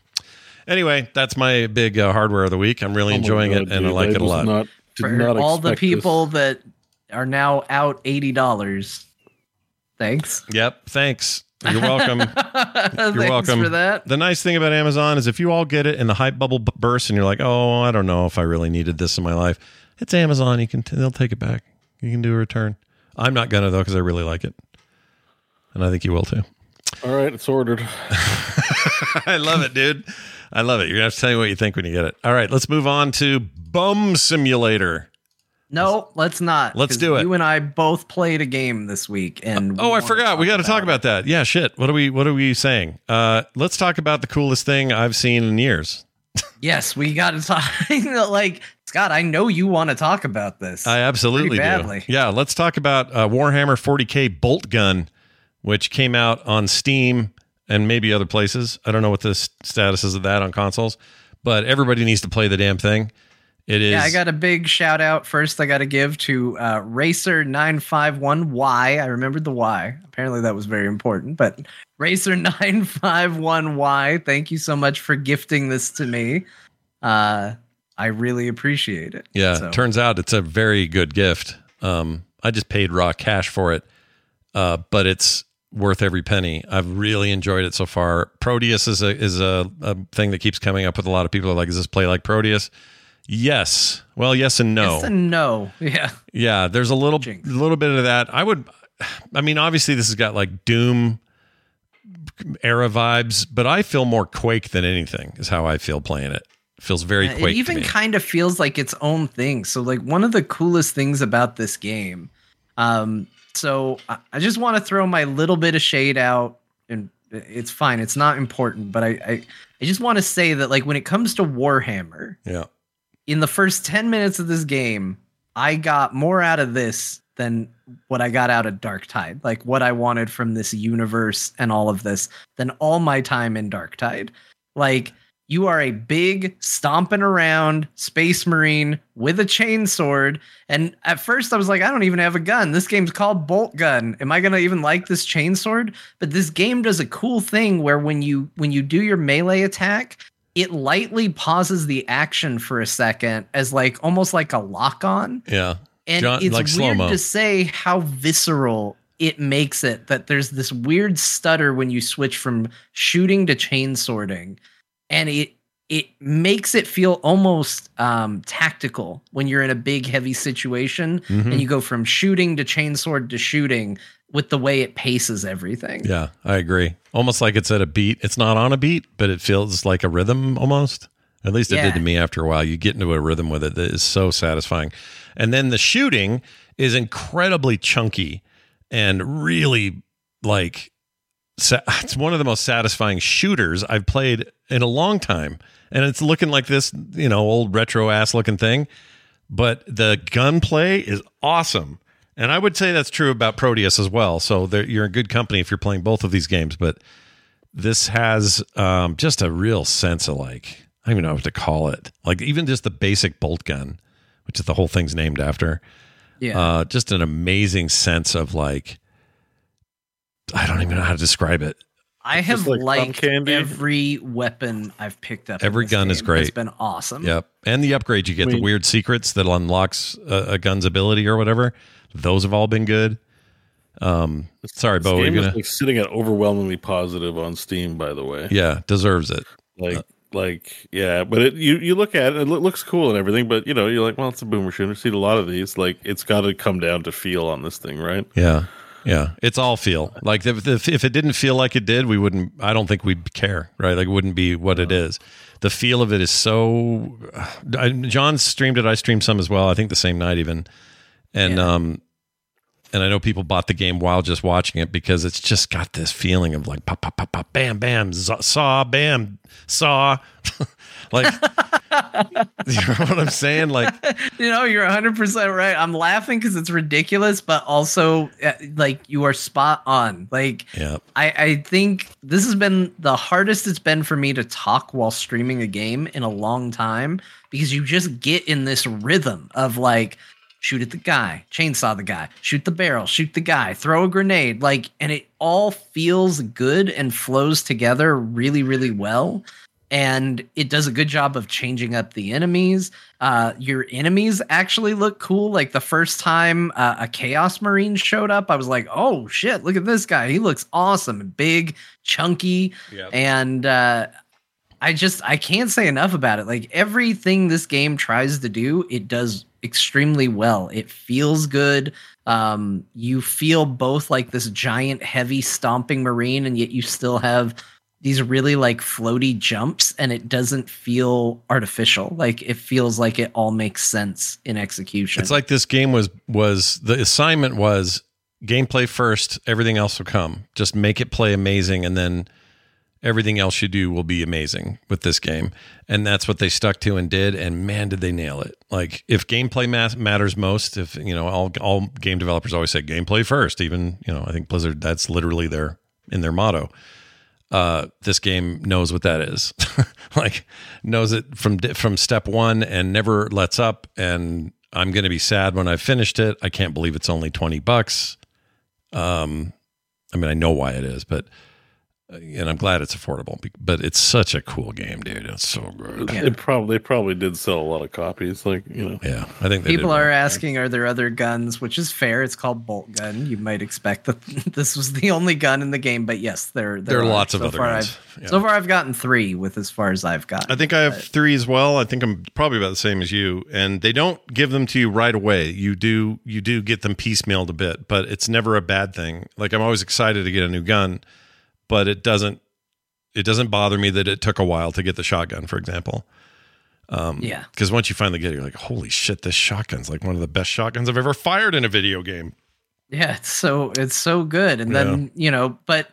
Anyway, that's my big uh, hardware of the week. I'm really Oh enjoying God, it, and I like I it a lot. Not, did For not all the expect this. people that are now out eighty dollars. Thanks. Yep. Thanks. You're welcome. *laughs* You're Thanks welcome for that. The nice thing about Amazon is if you all get it and the hype bubble b- bursts and you're like, oh, I don't know if I really needed this in my life, it's Amazon. You can they'll take it back. You can do a return. I'm not gonna though because I really like it, and I think you will too. All right, it's ordered. *laughs* *laughs* I love it, dude. I love it. You're gonna have to tell me what you think when you get it. All right, let's move on to Bum Simulator. No, let's not. Let's do it. You and I both played a game this week, and Oh, I forgot. We got to talk about that. Yeah, shit. What are we? What are we saying? Uh, let's talk about the coolest thing I've seen in years. yes, we got to *laughs* talk. like Scott, I know you want to talk about this. I absolutely Pretty do. Yeah, let's talk about uh, Warhammer 40k Bolt Gun, which came out on Steam and maybe other places. I don't know what the status is of that on consoles, but everybody needs to play the damn thing. It is. Yeah, I got a big shout out first. I got to give to uh, Racer nine five one Y. I remembered the Y. Apparently, that was very important. But Racer *laughs* nine five one Y. Thank you so much for gifting this to me. Uh, I really appreciate it. Yeah, So- turns out it's a very good gift. Um, I just paid raw cash for it, uh, but it's worth every penny. I've really enjoyed it so far. Prodeus is a is a, a thing that keeps coming up with a lot of people. Are like, is this play like Prodeus? Yes. Well, yes and no. Yes and no. Yeah. Yeah, there's a little little bit of that. I would I mean obviously this has got like Doom era vibes, but I feel more Quake than anything is how I feel playing it. feels very Uh, Quake. It even to me. kind of feels like its own thing. So, like one of the coolest things about this game. Um, so I, I just want to throw my little bit of shade out, and it's fine. It's not important, but I I, I just want to say that like when it comes to Warhammer, yeah. In the first 10 minutes of this game, I got more out of this than what I got out of Dark Tide. Like what I wanted from this universe and all of this than all my time in Dark Tide. Like you are a big stomping around space marine with a chainsword. And at first I was like, I don't even have a gun. This game's called Bolt Gun. Am I gonna even like this chainsword? But this game does a cool thing where when you when you do your melee attack, it lightly pauses the action for a second as like almost like a lock on. Yeah. And John- it's like weird slow-mo. to say how visceral it makes it that there's this weird stutter when you switch from shooting to chain sorting. And it it makes it feel almost um, tactical when you're in a big heavy situation Mhm. and you go from shooting to chainsword to shooting with the way it paces everything. Yeah, I agree. Almost like it's at a beat. It's not on a beat, but it feels like a rhythm almost. At least it Yeah. did to me after a while. You get into a rhythm with it that is so satisfying. And then the shooting is incredibly chunky and really like sa- it's one of the most satisfying shooters I've played in a long time. And it's looking like this, you know, old retro ass looking thing, but the gunplay is awesome. And I would say that's true about Prodeus as well. So there, you're in good company if you're playing both of these games. But this has um, just a real sense of like I don't even know what to call it. Like even just the basic bolt gun, which is the whole thing's named after. Yeah. Uh, just an amazing sense of like I don't even know how to describe it. I have like liked every weapon I've picked up. in Every this gun is great. It's been awesome. Yep. And the upgrades you get, I the weird secrets that unlocks a, a gun's ability or whatever. Those have all been good. Um, sorry, This Bo, you're game gonna like sitting at overwhelmingly positive on Steam, by the way. yeah deserves it. Like, like, yeah, but it, you you look at it, it looks cool and everything, but you know, you're like, well, it's a boomer shooter. Seen a lot of these. Like, it's got to come down to feel on this thing, right? Yeah. Yeah. It's all feel. Like if, if, if it didn't feel like it did, we wouldn't, I don't think we'd care, right? Like it wouldn't be what it is. The feel of it is so, I, John streamed it. I streamed some as well. I think the same night even. And, um, and I know people bought the game while just watching it because it's just got this feeling of like pop, pop, pop, pop, bam, bam, saw, bam, saw. *laughs* like, *laughs* you know what I'm saying? Like, *laughs* you know, you're 100% right. I'm laughing because it's ridiculous, but also, uh, like, you are spot on. Like, yeah. I, I think this has been the hardest it's been for me to talk while streaming a game in a long time because you just get in this rhythm of like, shoot at the guy, chainsaw the guy, shoot the barrel, shoot the guy, throw a grenade. Like, and it all feels good and flows together really, really well. And it does a good job of changing up the enemies. Uh, your enemies actually look cool. Like the first time uh, a Chaos Marine showed up, I was like, oh shit, look at this guy. He looks awesome, and big, chunky. Yep. And uh, I just I can't say enough about it. Like everything this game tries to do, it does extremely well. It feels good. Um, you feel both like this giant, heavy, stomping marine, and yet you still have these really like floaty jumps, and it doesn't feel artificial. Like it feels like it all makes sense in execution. It's like this game was was the assignment was gameplay first, everything else will come. Just make it play amazing and then everything else you do will be amazing with this game. And that's what they stuck to and did and man did they nail it. Like if gameplay ma- matters most, if you know all all game developers always say gameplay first, even, you know, I think Blizzard that's literally their in their motto. Uh, this game knows what that is, *laughs* like knows it from from step one and never lets up. And I'm going to be sad when I've finished it. I can't believe it's only twenty bucks. Um, I mean, I know why it is, but and I'm glad it's affordable. But it's such a cool game, dude. It's so good. It probably they probably did sell a lot of copies. Like, you know, Yeah, I think People are asking, are there other guns? Which is fair. It's called bolt gun. You might expect that *laughs* this was the only gun in the game, but yes, there There are lots of other far guns. Yeah. So far, I've gotten three with as far as I've got. I think I have three as well. I think I'm probably about the same as you. And they don't give them to you right away. You do you do get them piecemealed a bit, but it's never a bad thing. Like I'm always excited to get a new gun, but it doesn't it doesn't bother me that it took a while to get the shotgun, for example. Um, Yeah. Because once you finally get it, you're like, holy shit, this shotgun's like one of the best shotguns I've ever fired in a video game. Yeah, it's so it's so good, and then you know, but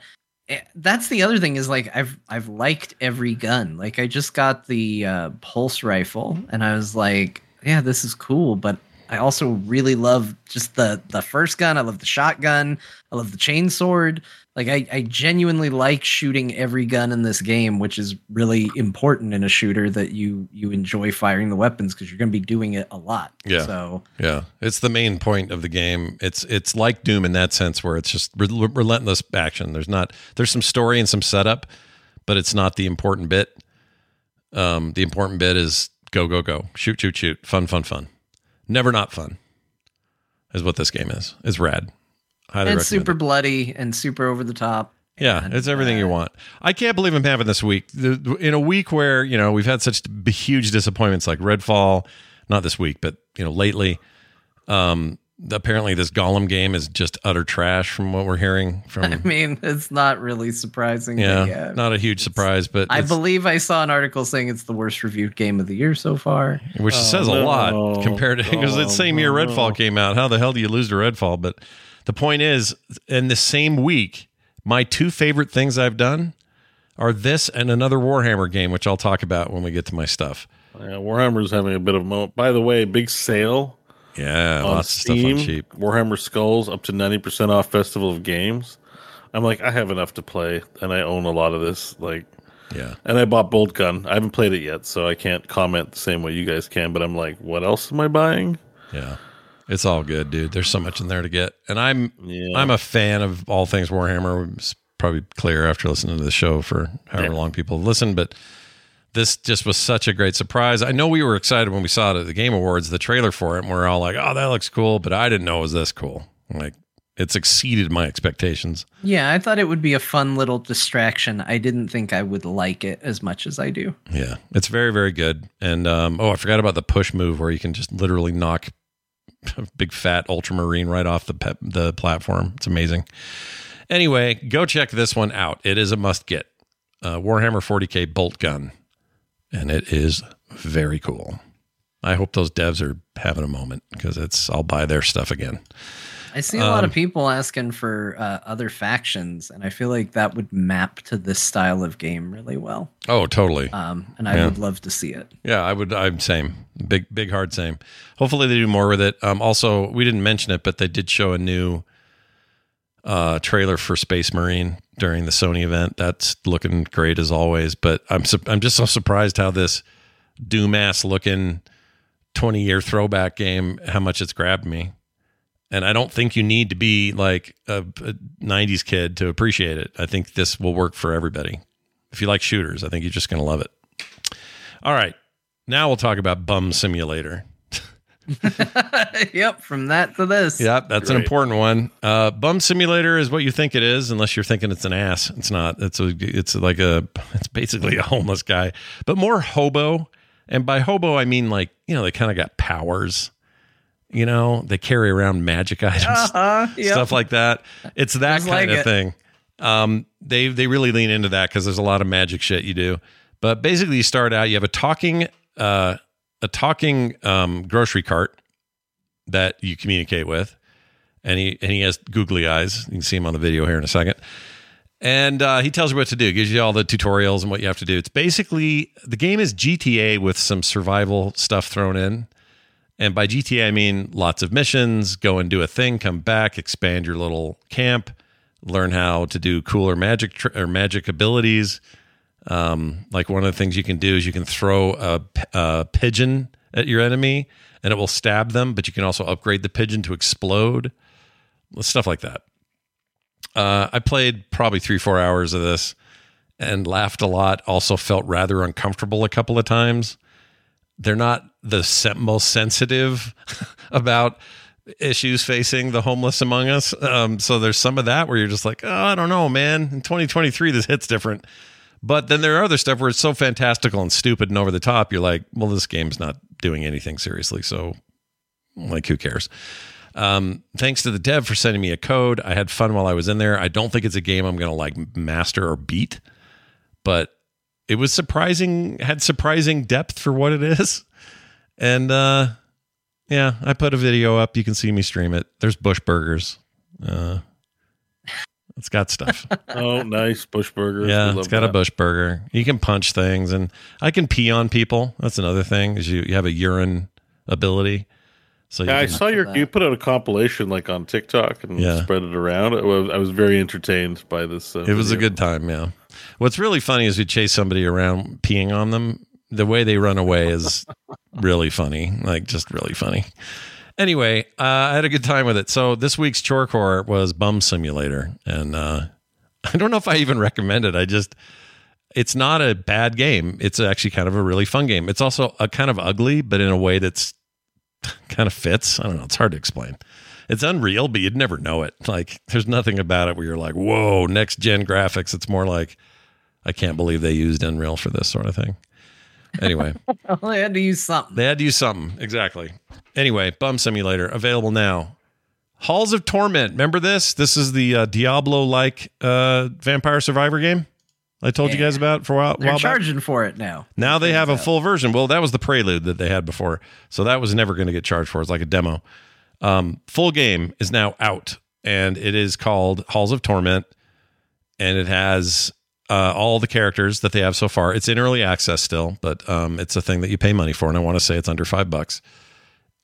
eh, that's the other thing is like I've I've liked every gun. Like I just got the uh, pulse rifle, and I was like, yeah, this is cool, but I also really love just the the first gun. I love the shotgun. I love the chainsword. Like I, I genuinely like shooting every gun in this game, which is really important in a shooter that you you enjoy firing the weapons because you're going to be doing it a lot. Yeah. So Yeah, it's the main point of the game. It's it's like Doom in that sense, where it's just re- relentless action. There's not there's some story and some setup, but it's not the important bit. Um, the important bit is go go go, shoot shoot shoot, fun fun fun, never not fun, is what this game is. It's rad. Highly and recommend super it. bloody and super over the top. Yeah, it's everything you want. I can't believe I'm having this week. The- In a week where, you know, we've had such huge disappointments like Redfall, not this week, but, you know, lately. Um, apparently this Gollum game is just utter trash from what we're hearing from *laughs* I mean, it's not really surprising. yeah, but yeah. not a huge surprise, but I believe I saw an article saying it's the worst reviewed game of the year so far. which says a lot compared to *laughs* because the same year Redfall came out. How the hell do you lose to Redfall? But the point is, in the same week, my two favorite things I've done are this and another Warhammer game, which I'll talk about when we get to my stuff. Yeah, Warhammer's having a bit of a moment. By the way, big sale. Yeah, on lots of stuff on cheap. Warhammer Skulls up to ninety percent off Festival of Games. I'm like, I have enough to play, and I own a lot of this. Like, yeah. And I bought Bolt Gun. I haven't played it yet, so I can't comment the same way you guys can. But I'm like, what else am I buying? Yeah. It's all good, dude. There's so much in there to get. And I'm Yeah. I'm a fan of all things Warhammer. It's probably clear after listening to the show for however long people have listened, but this just was such a great surprise. I know we were excited when we saw it at the Game Awards, the trailer for it, and we are all like, "Oh, that looks cool," but I didn't know it was this cool. Like it's exceeded my expectations. Yeah, I thought it would be a fun little distraction. I didn't think I would like it as much as I do. Yeah, it's very very good. And um, oh, I forgot about the push move where you can just literally knock a *laughs* big fat ultramarine right off the pe- the platform. It's amazing. Anyway, go check this one out. It is a must get. Uh, Warhammer 40k bolt gun, and it is very cool. I hope those devs are having a moment because it's. I'll buy their stuff again. I see a lot Um, of people asking for uh, other factions, and I feel like that would map to this style of game really well. Oh, totally. Um, and I Yeah. would love to see it. Yeah, I would. I'm same. Big, big, hard same. Hopefully, they do more with it. Um, also, we didn't mention it, but they did show a new uh, trailer for Space Marine during the Sony event. That's looking great as always. But I'm su- I'm just so surprised how this Doom ass looking 20 year throwback game how much it's grabbed me. And I don't think you need to be like a, a 90s kid to appreciate it. I think this will work for everybody. If you like shooters, I think you're just going to love it. All right. Now we'll talk about Bum Simulator. *laughs* yep, from that to this. Yep, that's an important one. Uh, Bum Simulator is what you think it is, unless you're thinking it's an ass. It's not. It's a. It's like a. It's basically a homeless guy, but more hobo. And by hobo, I mean like you know they kind of got powers. You know, they carry around magic items, *laughs* Uh-huh, yep. stuff like that. It's that Just kind like of it. thing. Um, they they really lean into that because there's a lot of magic shit you do. But basically, you start out. You have a talking uh, a talking um, grocery cart that you communicate with, and he and he has googly eyes. You can see him on the video here in a second. And uh, he tells you what to do, gives you all the tutorials and what you have to do. It's basically the game is GTA with some survival stuff thrown in. And by GTA, I mean lots of missions, go and do a thing, come back, expand your little camp, learn how to do cooler magic tr- or magic abilities. Um, like one of the things you can do is you can throw a pigeon at your enemy and it will stab them, but you can also upgrade the pigeon to explode. Stuff like that. Uh, I played probably three, four hours of this and laughed a lot. Also felt rather uncomfortable a couple of times. They're not the most sensitive *laughs* about issues facing the homeless among us. Um, so there's some of that where you're just like, oh, I don't know, man. In 2023, this hits different. But then there are other stuff where it's so fantastical and stupid and over the top. You're like, well, this game's not doing anything seriously. So, like, who cares? Um, thanks to the dev for sending me a code. I had fun while I was in there. I don't think it's a game I'm going to like master or beat, but it was surprising, had surprising depth for what it is. And uh, yeah, I put a video up. You can see me stream it. There's Bush Burgers. Uh, it's got stuff. *laughs* oh, nice bush burgers. Yeah, it's love got a bush burger. You can punch things, and I can pee on people. That's another thing. Is you, you have a urine ability. So Yeah, I saw your you put out a compilation like on TikTok and Yeah. spread it around. I was, I was very entertained by this. Uh, It was a good time, yeah. What's really funny is we chase somebody around peeing on them. The way they run away is *laughs* really funny, like just really funny. Anyway, uh, I had a good time with it. So this week's chore core was Bum Simulator, and uh, *laughs* I don't know if I even recommend it. I just it's not a bad game. It's actually kind of a really fun game. It's also a kind of ugly, but in a way that's *laughs* kind of fits. I don't know. It's hard to explain. It's unreal, but you'd never know it. Like there's nothing about it where you're like, whoa, next gen graphics. It's more like, I can't believe they used Unreal for this sort of thing. Anyway, *laughs* Well, they had to use something. they had to use something. Exactly. Anyway, Bum Simulator available now. Halls of Torment. Remember this? This is the uh, Diablo like uh, Vampire Survivor game I told you guys about for a while. They're while back? charging for it now. Now they have a full version. Well, that was the prelude that they had before. So that was never going to get charged for. It's like a demo. Um, full game is now out and it is called Halls of Torment and it has uh, all the characters that they have so far. It's in early access still, but um, it's a thing that you pay money for. And I want to say it's under five bucks.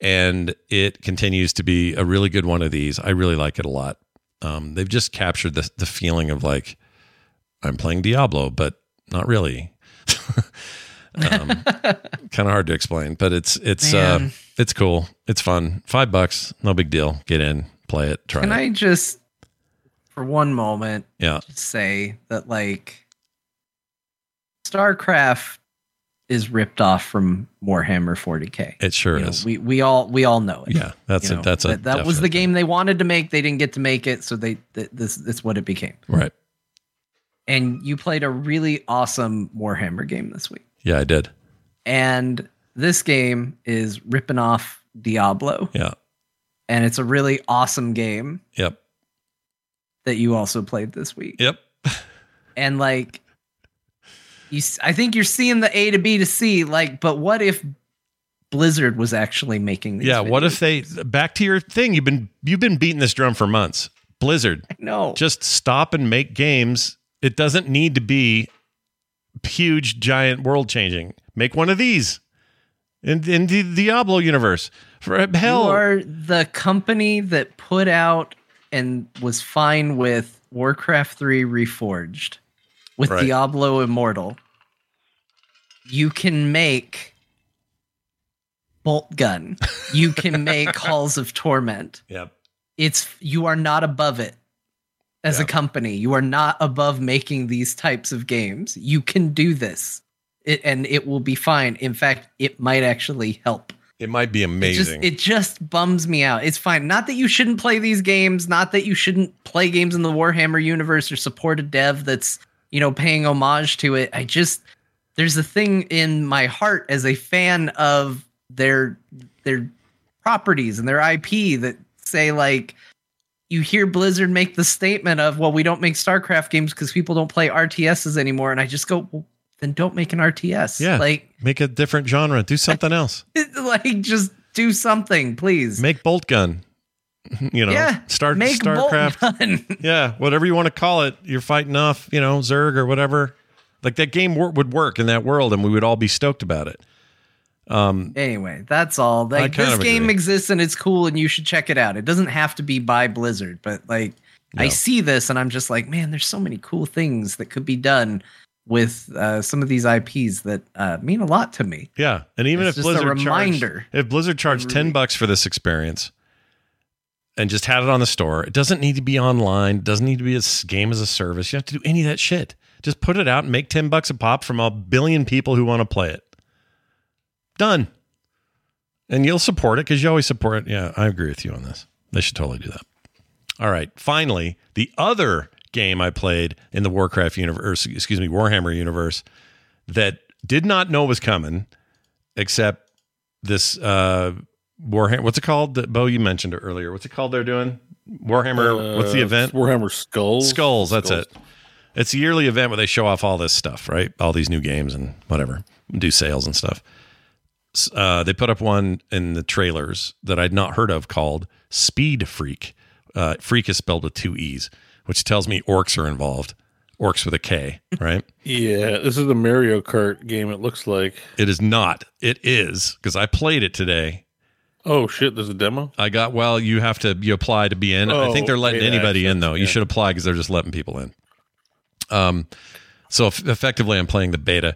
And it continues to be a really good one of these. I really like it a lot. Um, they've just captured the, the feeling of like, I'm playing Diablo, but not really. *laughs* um, *laughs* kind of hard to explain, but it's it's uh, it's cool. It's fun. Five bucks, no big deal. Get in, play it, try Can it. I just, for one moment, yeah, say that like StarCraft is ripped off from Warhammer 40k. it sure You know, is. we we all we all know it. yeah, that's You a that's a that, that was the game they wanted to make. They didn't get to make it, so they th- this that's what it became. right. And you played a really awesome Warhammer game this week. Yeah, I did. And this game is ripping off Diablo, Yeah, and it's a really awesome game yep, that you also played this week. yep. and like you i think you're seeing the a to b to c like but what if blizzard was actually making these Yeah, what if they back to your thing? You've been you've been beating this drum for months. Blizzard, no just stop and make games. It doesn't need to be huge, giant, world changing. Make one of these in in the Diablo universe. For hell, you are the company that put out and was fine with warcraft 3 reforged. With Right. diablo immortal. You can make bolt gun. You can make *laughs* halls of torment. Yep. it's you are not above it as a company. You are not above making these types of games. You can do this. It, and it will be fine. In fact it might actually help It might be it just, amazing. it just bums me out. It's fine. Not that you shouldn't play these games not that you shouldn't play games in the warhammer universe or support a dev that's you know paying homage to it. I just there's a thing in my heart as a fan of their their properties and their IP that say like you hear Blizzard make the statement of well we don't make StarCraft games because people don't play RTSs anymore. And I just go well, then don't make an RTS yeah, like make a different genre. Do something else. *laughs* like just do something please Make bolt gun. *laughs* You know, yeah start make Bolt StarCraft. *laughs* Yeah, whatever you want to call it. You're fighting off, you know, Zerg or whatever. Like that game would work in that world, and we would all be stoked about it. Um, anyway that's all like this game agree. exists and it's cool and you should check it out it doesn't have to be by Blizzard but like I see this and I'm just like, man, there's so many cool things that could be done with uh, some of these IPs that uh, mean a lot to me. Yeah, and even It's if Blizzard reminder. charged, if Blizzard charged ten bucks for this experience, and just had it on the store, it doesn't need to be online. It doesn't need to be a game as a service. You have to do any of that shit. Just put it out and make ten bucks a pop from a billion people who want to play it. Done. And you'll support it because you always support it. Yeah, I agree with you on this. They should totally do that. All right. Finally, the other game I played in the Warcraft universe, excuse me, Warhammer universe that did not know was coming, except this uh Warhammer. What's it called? That Bo, you mentioned it earlier. What's it called? They're doing Warhammer. what's the Uh, event? Warhammer Skulls. Skulls. That's Skulls. it. It's a yearly event where they show off all this stuff, right? All these new games and whatever, do sales and stuff. Uh, they put up one in the trailers that I'd not heard of called Speed Freek. Uh, Freak is spelled with two E's, which tells me orcs are involved. Orcs with a K, right? *laughs* Yeah, this is the Mario Kart game. It looks like. It is not. It is because I played it today. Oh shit! There's a demo. I got. Well, you have to you apply to be in. I Oh, think they're letting beta anybody in though. You should apply because they're just letting people in. Um, so eff- effectively, I'm playing the beta,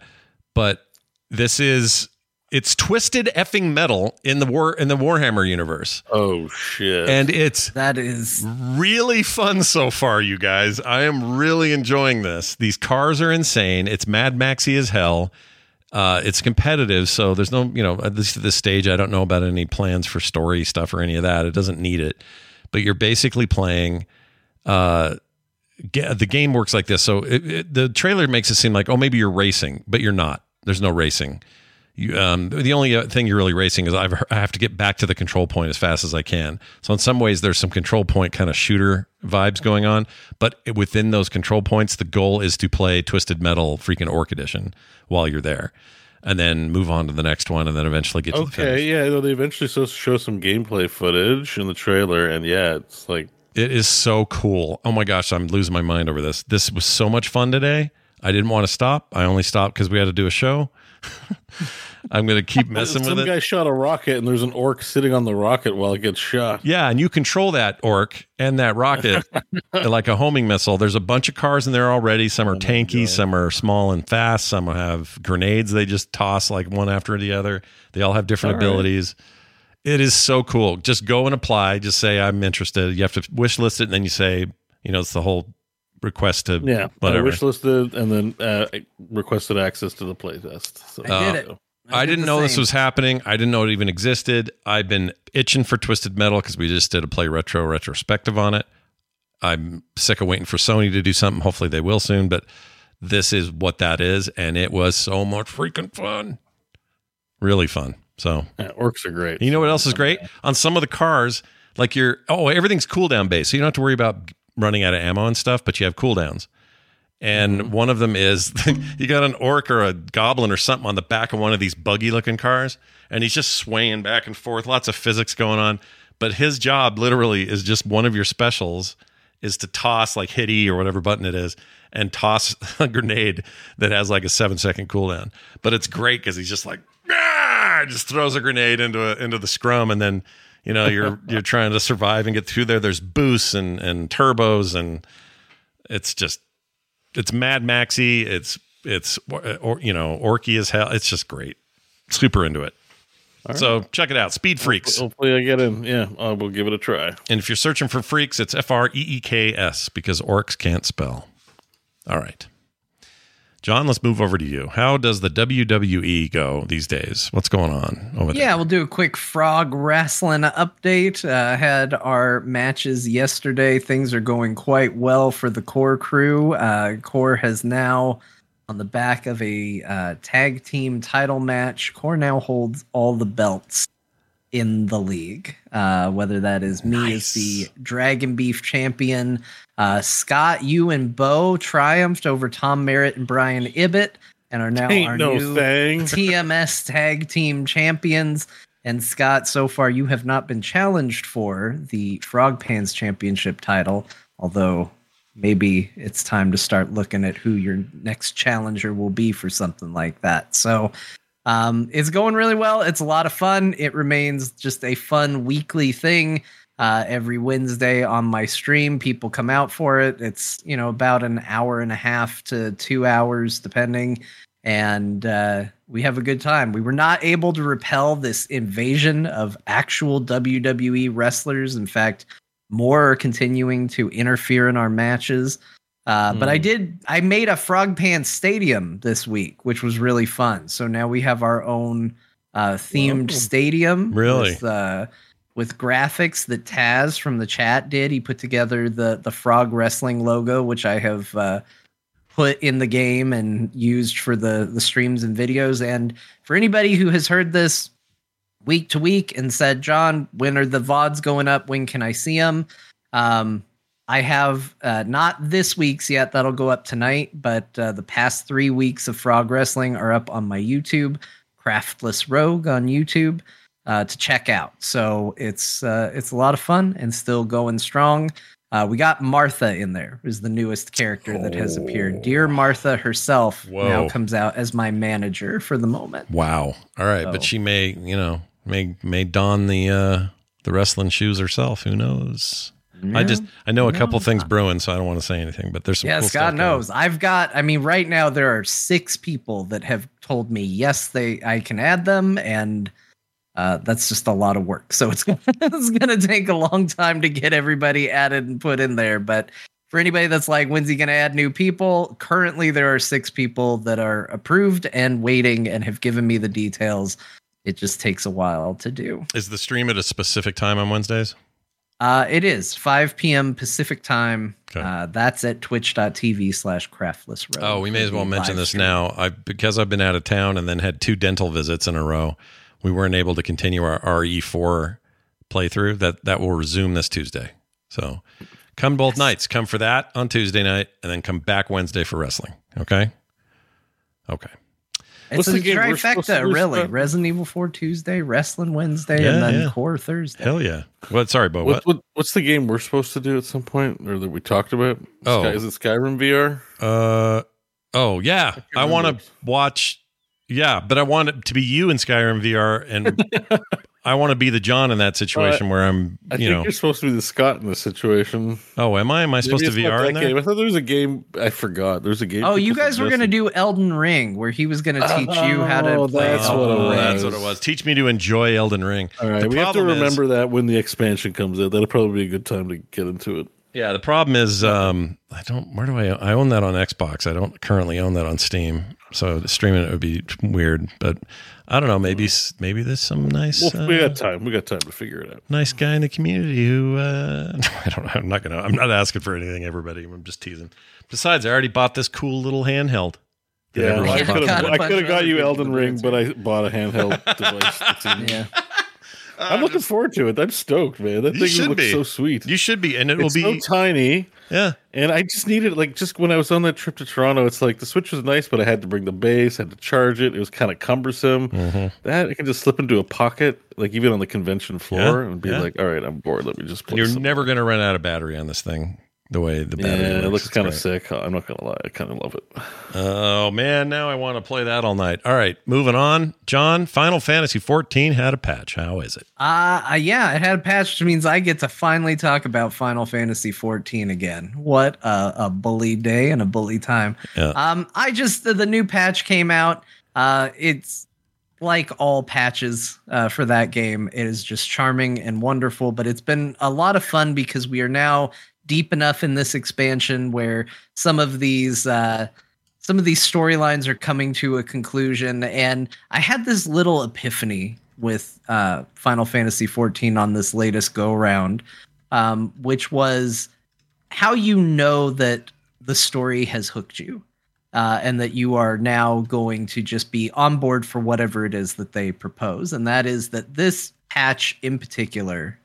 but this is it's twisted effing metal in the war in the Warhammer universe. Oh shit! And it's that is really fun so far, you guys. I am really enjoying this. These cars are insane. It's Mad Maxy as hell. Uh, it's competitive, so there's no, you know, at least at this stage, I don't know about any plans for story stuff or any of that. It doesn't need it, but you're basically playing. Uh, ga- the game works like this. So it, it, the trailer makes it seem like, oh, maybe you're racing, but you're not. There's no racing. You, um, the only uh, thing you're really racing is I've, I have to get back to the control point as fast as I can. So in some ways, there's some control point kind of shooter vibes going on. But within those control points, the goal is to play Twisted Metal freaking Orc Edition while you're there, and then move on to the next one, and then eventually get to the finish. Okay, yeah, no, they eventually show some gameplay footage in the trailer, and yeah, it's like It is so cool. Oh my gosh, I'm losing my mind over this. This was so much fun today. I didn't want to stop. I only stopped because we had to do a show. I'm going to keep messing some with it. Some guy shot a rocket, and there's an orc sitting on the rocket while it gets shot. Yeah, and you control that orc and that rocket *laughs* like a homing missile. There's a bunch of cars in there already. Some are oh tanky, some are small and fast, some have grenades they just toss like one after the other. They all have different All right. abilities. It is so cool. Just go and apply. Just say I'm interested. You have to wish list it, and then you say, you know, it's the whole request to Yeah, I whatever. wish listed and then uh, requested access to the playtest. So, I did it. I, didn't know this was happening. I didn't know it even existed. I've been itching for Twisted Metal because we just did a play retro retrospective on it. I'm sick of waiting for Sony to do something. Hopefully they will soon, but this is what that is, and it was so much freaking fun. Really fun. So Yeah, orcs are great. you know what else is great? On some of the cars, like your oh, everything's cooldown based. So you don't have to worry about running out of ammo and stuff, but you have cooldowns. And one of them is *laughs* you got an orc or a goblin or something on the back of one of these buggy looking cars, and he's just swaying back and forth, lots of physics going on. But his job literally is just one of your specials is to toss like hit E or whatever button it is and toss *laughs* a grenade that has like a seven second cooldown. But it's great because he's just like "Ah!" just throws a grenade into a, into the scrum and then you know you're *laughs* you're trying to survive and get through there. There's boosts and and turbos and it's just it's Mad Maxy. It's it's or you know orky as hell. It's just great. Super into it. So check it out. Speed Freeks. Hopefully, I get in. Yeah, I will give it a try. And if you're searching for freaks, it's F R E E K S because orcs can't spell. All right. John, let's move over to you. How does the WWE go these days? What's going on over there? Yeah, we'll do a quick frog wrestling update. Uh, had our matches yesterday. Things are going quite well for the core crew. Uh, core has now, on the back of a uh, tag team title match, core now holds all the belts in the league. Uh, whether that is me as the Dragon Beef champion, uh, Scott, you and Bo triumphed over Tom Merritt and Brian Ibbott and are now Ain't our no new thing. *laughs* TMS Tag Team Champions. And Scott, so far you have not been challenged for the Frog Pants Championship title, although maybe it's time to start looking at who your next challenger will be for something like that. So um, it's going really well. It's a lot of fun. It remains just a fun weekly thing. Uh, every Wednesday on my stream, people come out for it. It's you know about an hour and a half to two hours, depending, and uh, we have a good time. We were not able to repel this invasion of actual WWE wrestlers. In fact, more are continuing to interfere in our matches. Uh, But I did. I made a Frog Pants Stadium this week, which was really fun. So now we have our own uh, themed stadium. Really? With, uh, with graphics that Taz from the chat did. He put together the the Frog Wrestling logo, which I have uh, put in the game and used for the the streams and videos. And for anybody who has heard this week to week and said, John, when are the VODs going up? When can I see them? Um, I have uh, not this week's yet. That'll go up tonight, but uh, the past three weeks of Frog Wrestling are up on my YouTube, Craftless Rogue on YouTube, uh, to check out. So it's uh, it's a lot of fun and still going strong. Uh, we got Martha in there, is the newest character that has appeared. Dear Martha herself now comes out as my manager for the moment. Wow. All right, but she may, you know, May may don the uh, the wrestling shoes herself. Who knows? I just I know a no, couple things brewing, so I don't want to say anything. But there's some Yes, cool stuff God going. knows. I've got. I mean, right now there are six people that have told me yes, they I can add them, and uh, that's just a lot of work. So it's *laughs* it's gonna take a long time to get everybody added and put in there. But for anybody that's like, when's he gonna add new people? Currently, there are six people that are approved and waiting and have given me the details. It just takes a while to do. Is the stream at a specific time on Wednesdays? Uh, it is 5 p.m. Pacific time. Uh, that's at twitch.tv slach craftless rogue. Oh, we may as well mention this stream. now. I because I've been out of town and then had two dental visits in a row. We weren't able to continue our RE4 playthrough. That that will resume this Tuesday. So come both nights. Come for that on Tuesday night, and then come back Wednesday for wrestling. Okay. Okay. It's What's a the game we're to trifecta, really. Scott? Resident Evil 4 Tuesday, Wrestling Wednesday, Yeah, and then yeah. Core Thursday. Hell yeah. What? Sorry, Bo. What, What? what, what's the game we're supposed to do at some point, or that we talked about? Oh. Sky, is it Skyrim VR? Uh. Oh yeah. I want to watch. Yeah, but I want it to be you in Skyrim VR, and *laughs* I want to be the John in that situation where I'm. I You think know. you're supposed to be the Scott in this situation. Oh, am I? Am I supposed to it's not VR in there? game. I thought there was a game. I forgot. There's a game. Oh, you guys were going to do Elden Ring, where he was going to teach you how to Oh, play. that's what Elden it Oh, Ring. that's what it was. Teach me to enjoy Elden Ring. All right, The we have to problem is- remember that when the expansion comes out. That'll probably be a good time to get into it. Yeah, the problem is um, I don't. Where do I? I own that on Xbox. I don't currently own that on Steam. So streaming it would be weird. But I don't know. Maybe maybe there's some nice Well, we uh, got time. We got time to figure it out. nice guy in the community who uh, *laughs* I don't know. I'm not gonna. I'm not asking for anything. Everybody. I'm just teasing. Besides, I already bought this cool little handheld. Yeah, I could have. me. I got you Elden Ring, but I bought a handheld device. That's *laughs* in- Yeah. I'm looking forward to it. I'm stoked, man. That thing should looks be. so sweet. You should be, and it will it's be. so tiny. Yeah. And I just needed like just when I was on that trip to Toronto, it's like the Switch was nice, but I had to bring the base, had to charge it. It was kind of cumbersome. Mm-hmm. That I can just slip into a pocket, like even on the convention floor, Yeah, and be yeah. like, "All right, I'm bored. Let me just." Play You're some." never gonna run out of battery on this thing. The way the battery Yeah, it looks kind of sick. I'm not gonna lie, I kind of love it. Oh man, now I want to play that all night. All right, moving on. John, Final Fantasy 14 had a patch. How is it? Uh, uh, yeah, it had a patch, which means I get to finally talk about Final Fantasy 14 again. What a, a bully day and a bully time. Yeah. Um, I just the, the new patch came out. Uh, it's like all patches uh, for that game. It is just charming and wonderful, but it's been a lot of fun because we are now deep enough in this expansion where some of these uh, some of these storylines are coming to a conclusion. And I had this little epiphany with uh, Final Fantasy XIV on this latest go round, um, which was how you know that the story has hooked you uh, and that you are now going to just be on board for whatever it is that they propose. And that is that this patch in particular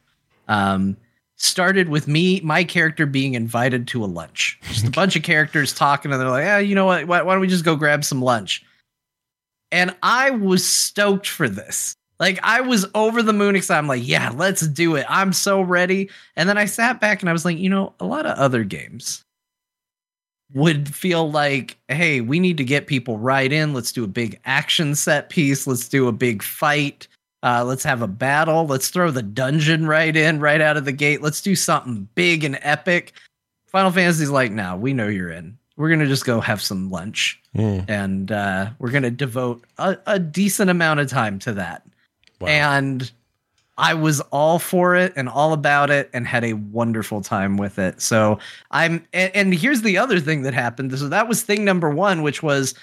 um, started with me, my character being invited to a lunch. Just a *laughs* bunch of characters talking, and they're like, "Yeah, you know what? Why, why don't we just go grab some lunch?" And I was stoked for this. Like I was over the moon excited. I'm like, "Yeah, let's do it! I'm so ready." And then I sat back and I was like, you know, a lot of other games would feel like, hey, we need to get people right in. Let's do a big action set piece. Let's do a big fight. Uh, let's have a battle. Let's throw the dungeon right in, right out of the gate. Let's do something big and epic. Final Fantasy's like, now we know you're in. We're gonna just go have some lunch, Mm. and uh, we're gonna devote a, a decent amount of time to that. And I was all for it and all about it and had a wonderful time with it. So I'm and, and here's the other thing that happened. So that was thing number 1 which was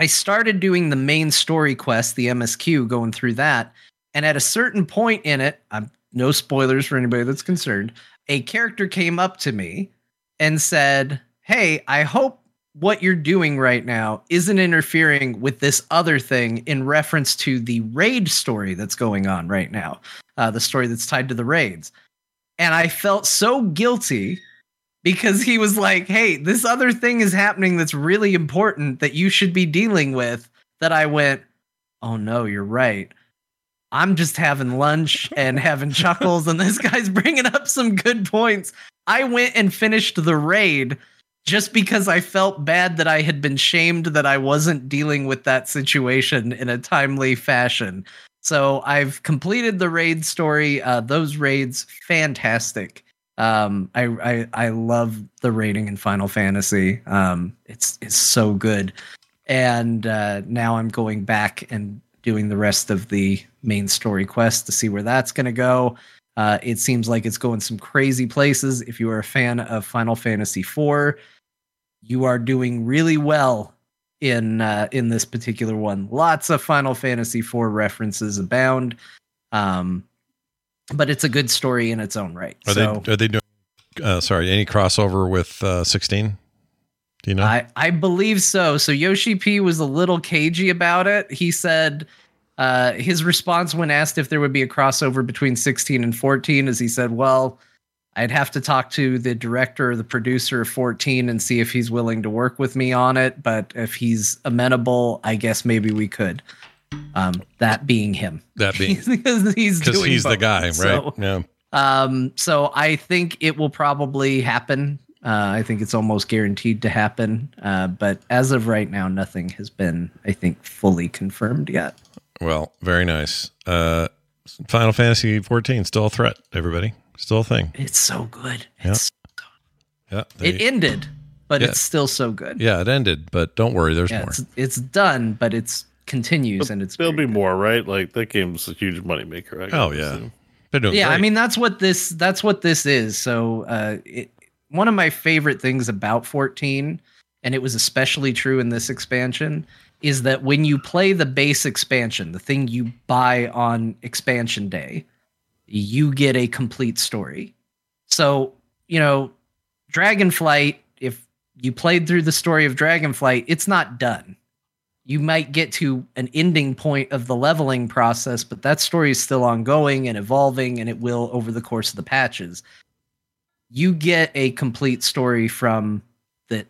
I started doing the main story quest, the MSQ, going through that. And at a certain point in it, I'm no spoilers for anybody that's concerned, a character came up to me and said, Hey, I hope what you're doing right now isn't interfering with this other thing in reference to the raid story that's going on right now, uh, the story that's tied to the raids. And I felt so guilty because he was like, hey, this other thing is happening that's really important that you should be dealing with. That I went, oh no, you're right. I'm just having lunch and *laughs* having chuckles, and this guy's bringing up some good points. I went and finished the raid just because I felt bad that I had been shamed that I wasn't dealing with that situation in a timely fashion. So I've completed the raid story. Uh, those raids, fantastic. Um, I, I I love the raiding in Final Fantasy. Um, it's it's so good. And uh, now I'm going back and doing the rest of the main story quest to see where that's going to go. Uh, it seems like it's going some crazy places. If you are a fan of Final Fantasy IV, you are doing really well in uh, in this particular one. Lots of Final Fantasy IV references abound, um, but it's a good story in its own right. Are so they are they doing? Uh, sorry, any crossover with uh, sixteen? Do you know? I I believe so. So Yoshi P was a little cagey about it. He said. Uh, his response when asked if there would be a crossover between 16 and 14 is he said, Well, I'd have to talk to the director or the producer of 14 and see if he's willing to work with me on it. But if he's amenable, I guess maybe we could. Um, that being him. That being *laughs* because he's because he's the guy, right? So, yeah. um, so I think it will probably happen. Uh, I think it's almost guaranteed to happen. Uh, but as of right now, nothing has been, I think, fully confirmed yet. Well, very nice. Uh, Final Fantasy 14 still a threat. Everybody, still a thing. It's so good. Yeah. It's, Yeah. it ended, but Yeah. it's still so good. yeah, it ended, but don't worry, there's Yeah, more. it's, it's done, but it's continues and it's There'll be more, right? Like that game's a huge moneymaker. I Oh guess. yeah, they're yeah i mean that's what this that's what this is so uh it, one of my favorite things about 14 and it was especially true in this expansion is that when you play the base expansion the thing you buy on expansion day you get a complete story so you know dragonflight if you played through the story of dragonflight it's not done you might get to an ending point of the leveling process, but that story is still ongoing and evolving, and it will over the course of the patches. You get a complete story from the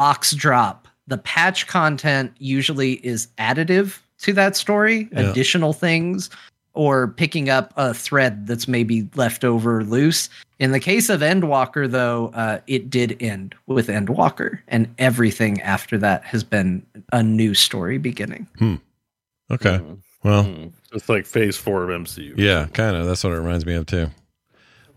ox drop. The patch content usually is additive to that story, Yeah. additional things, or picking up a thread that's maybe left over loose. In the case of Endwalker, though, uh, it did end with Endwalker, and everything after that has been a new story beginning. Hmm. Okay. Well, It's like phase four of MCU. yeah, kind of. That's what it reminds me of too.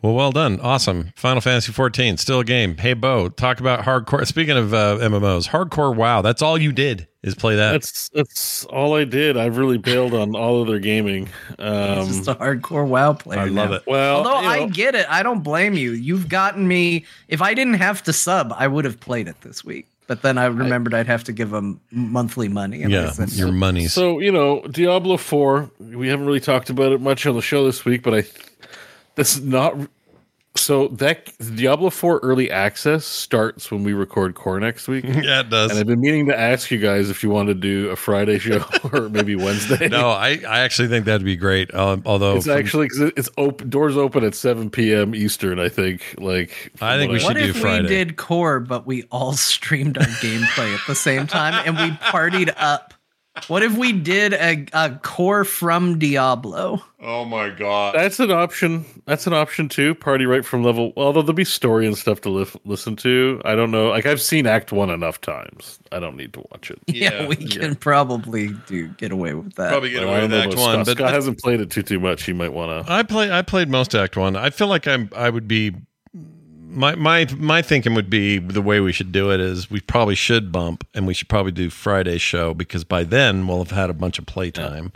Well, well done. Awesome. Final Fantasy 14, still a game. Hey, Bo, talk about hardcore. Speaking of uh, MMOs, hardcore WoW. That's all you did is play that. That's that's all I did. I've really bailed on all of their gaming. Um, He's just a hardcore WoW player. I love now. it. well, Although you I get it, I don't blame you. You've gotten me. If I didn't have to sub, I would have played it this week. But then I remembered I, would have to give them monthly money. and yeah, said, your money. So you know, Diablo Four. We haven't really talked about it much on the show this week, but I that's not. So that Diablo Four early access starts when we record Core next week. *laughs* yeah, it does. And I've been meaning to ask you guys if you want to do a Friday show *laughs* or maybe Wednesday. no, I, I actually think that'd be great. Um, although it's from- actually because it's open. Doors open at seven p.m. Eastern. I think. Like, I think from we what should What do if Friday. we did core, but we all *laughs* streamed our gameplay at the same time and we partied up? What if we did a, a core from Diablo? Oh my god. That's an option. That's an option too. Party right from level. Although there'll be story and stuff to li- listen to. I don't know. Like I've seen Act One enough times. I don't need to watch it. Yeah, we can probably do get away with that. Probably get away with know Act about One, Scott. but Scott hasn't played it too too much. He might want to. I play. I played most Act One. I feel like I'm. I would be. My my my thinking would be the way we should do it is we probably should bump and we should probably do Friday show because by then we'll have had a bunch of playtime.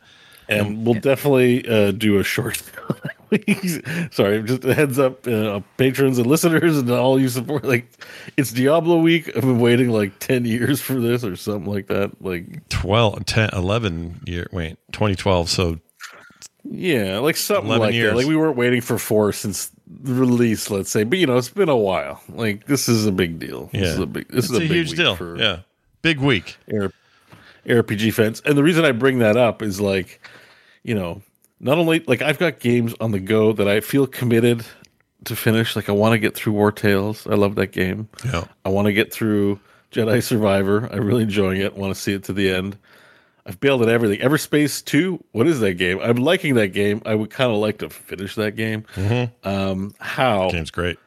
And we'll definitely uh, do a short. *laughs* Sorry, just a heads up, uh, patrons and listeners, and all you support. Like, it's Diablo week. I've been waiting like ten years for this, or something like that. Like, 12, 10, 11 year. Wait, 2012. So yeah, like something like years. that. Like we weren't waiting for four since release, let's say. But you know, it's been a while. Like this is a big deal. This yeah, is a big. This it's is a, a, big huge deal. Yeah, big week. Air, RPG fans, and the reason I bring that up is like, you know, not only like I've got games on the go that I feel committed to finish. Like I want to get through Wartales. I love that game. Yeah. I want to get through Jedi Survivor. I'm really enjoying it. Want to see it to the end. I've bailed at everything. Everspace 2, what is that game? I'm liking that game. I would kind of like to finish that game. Um, how? Game's great.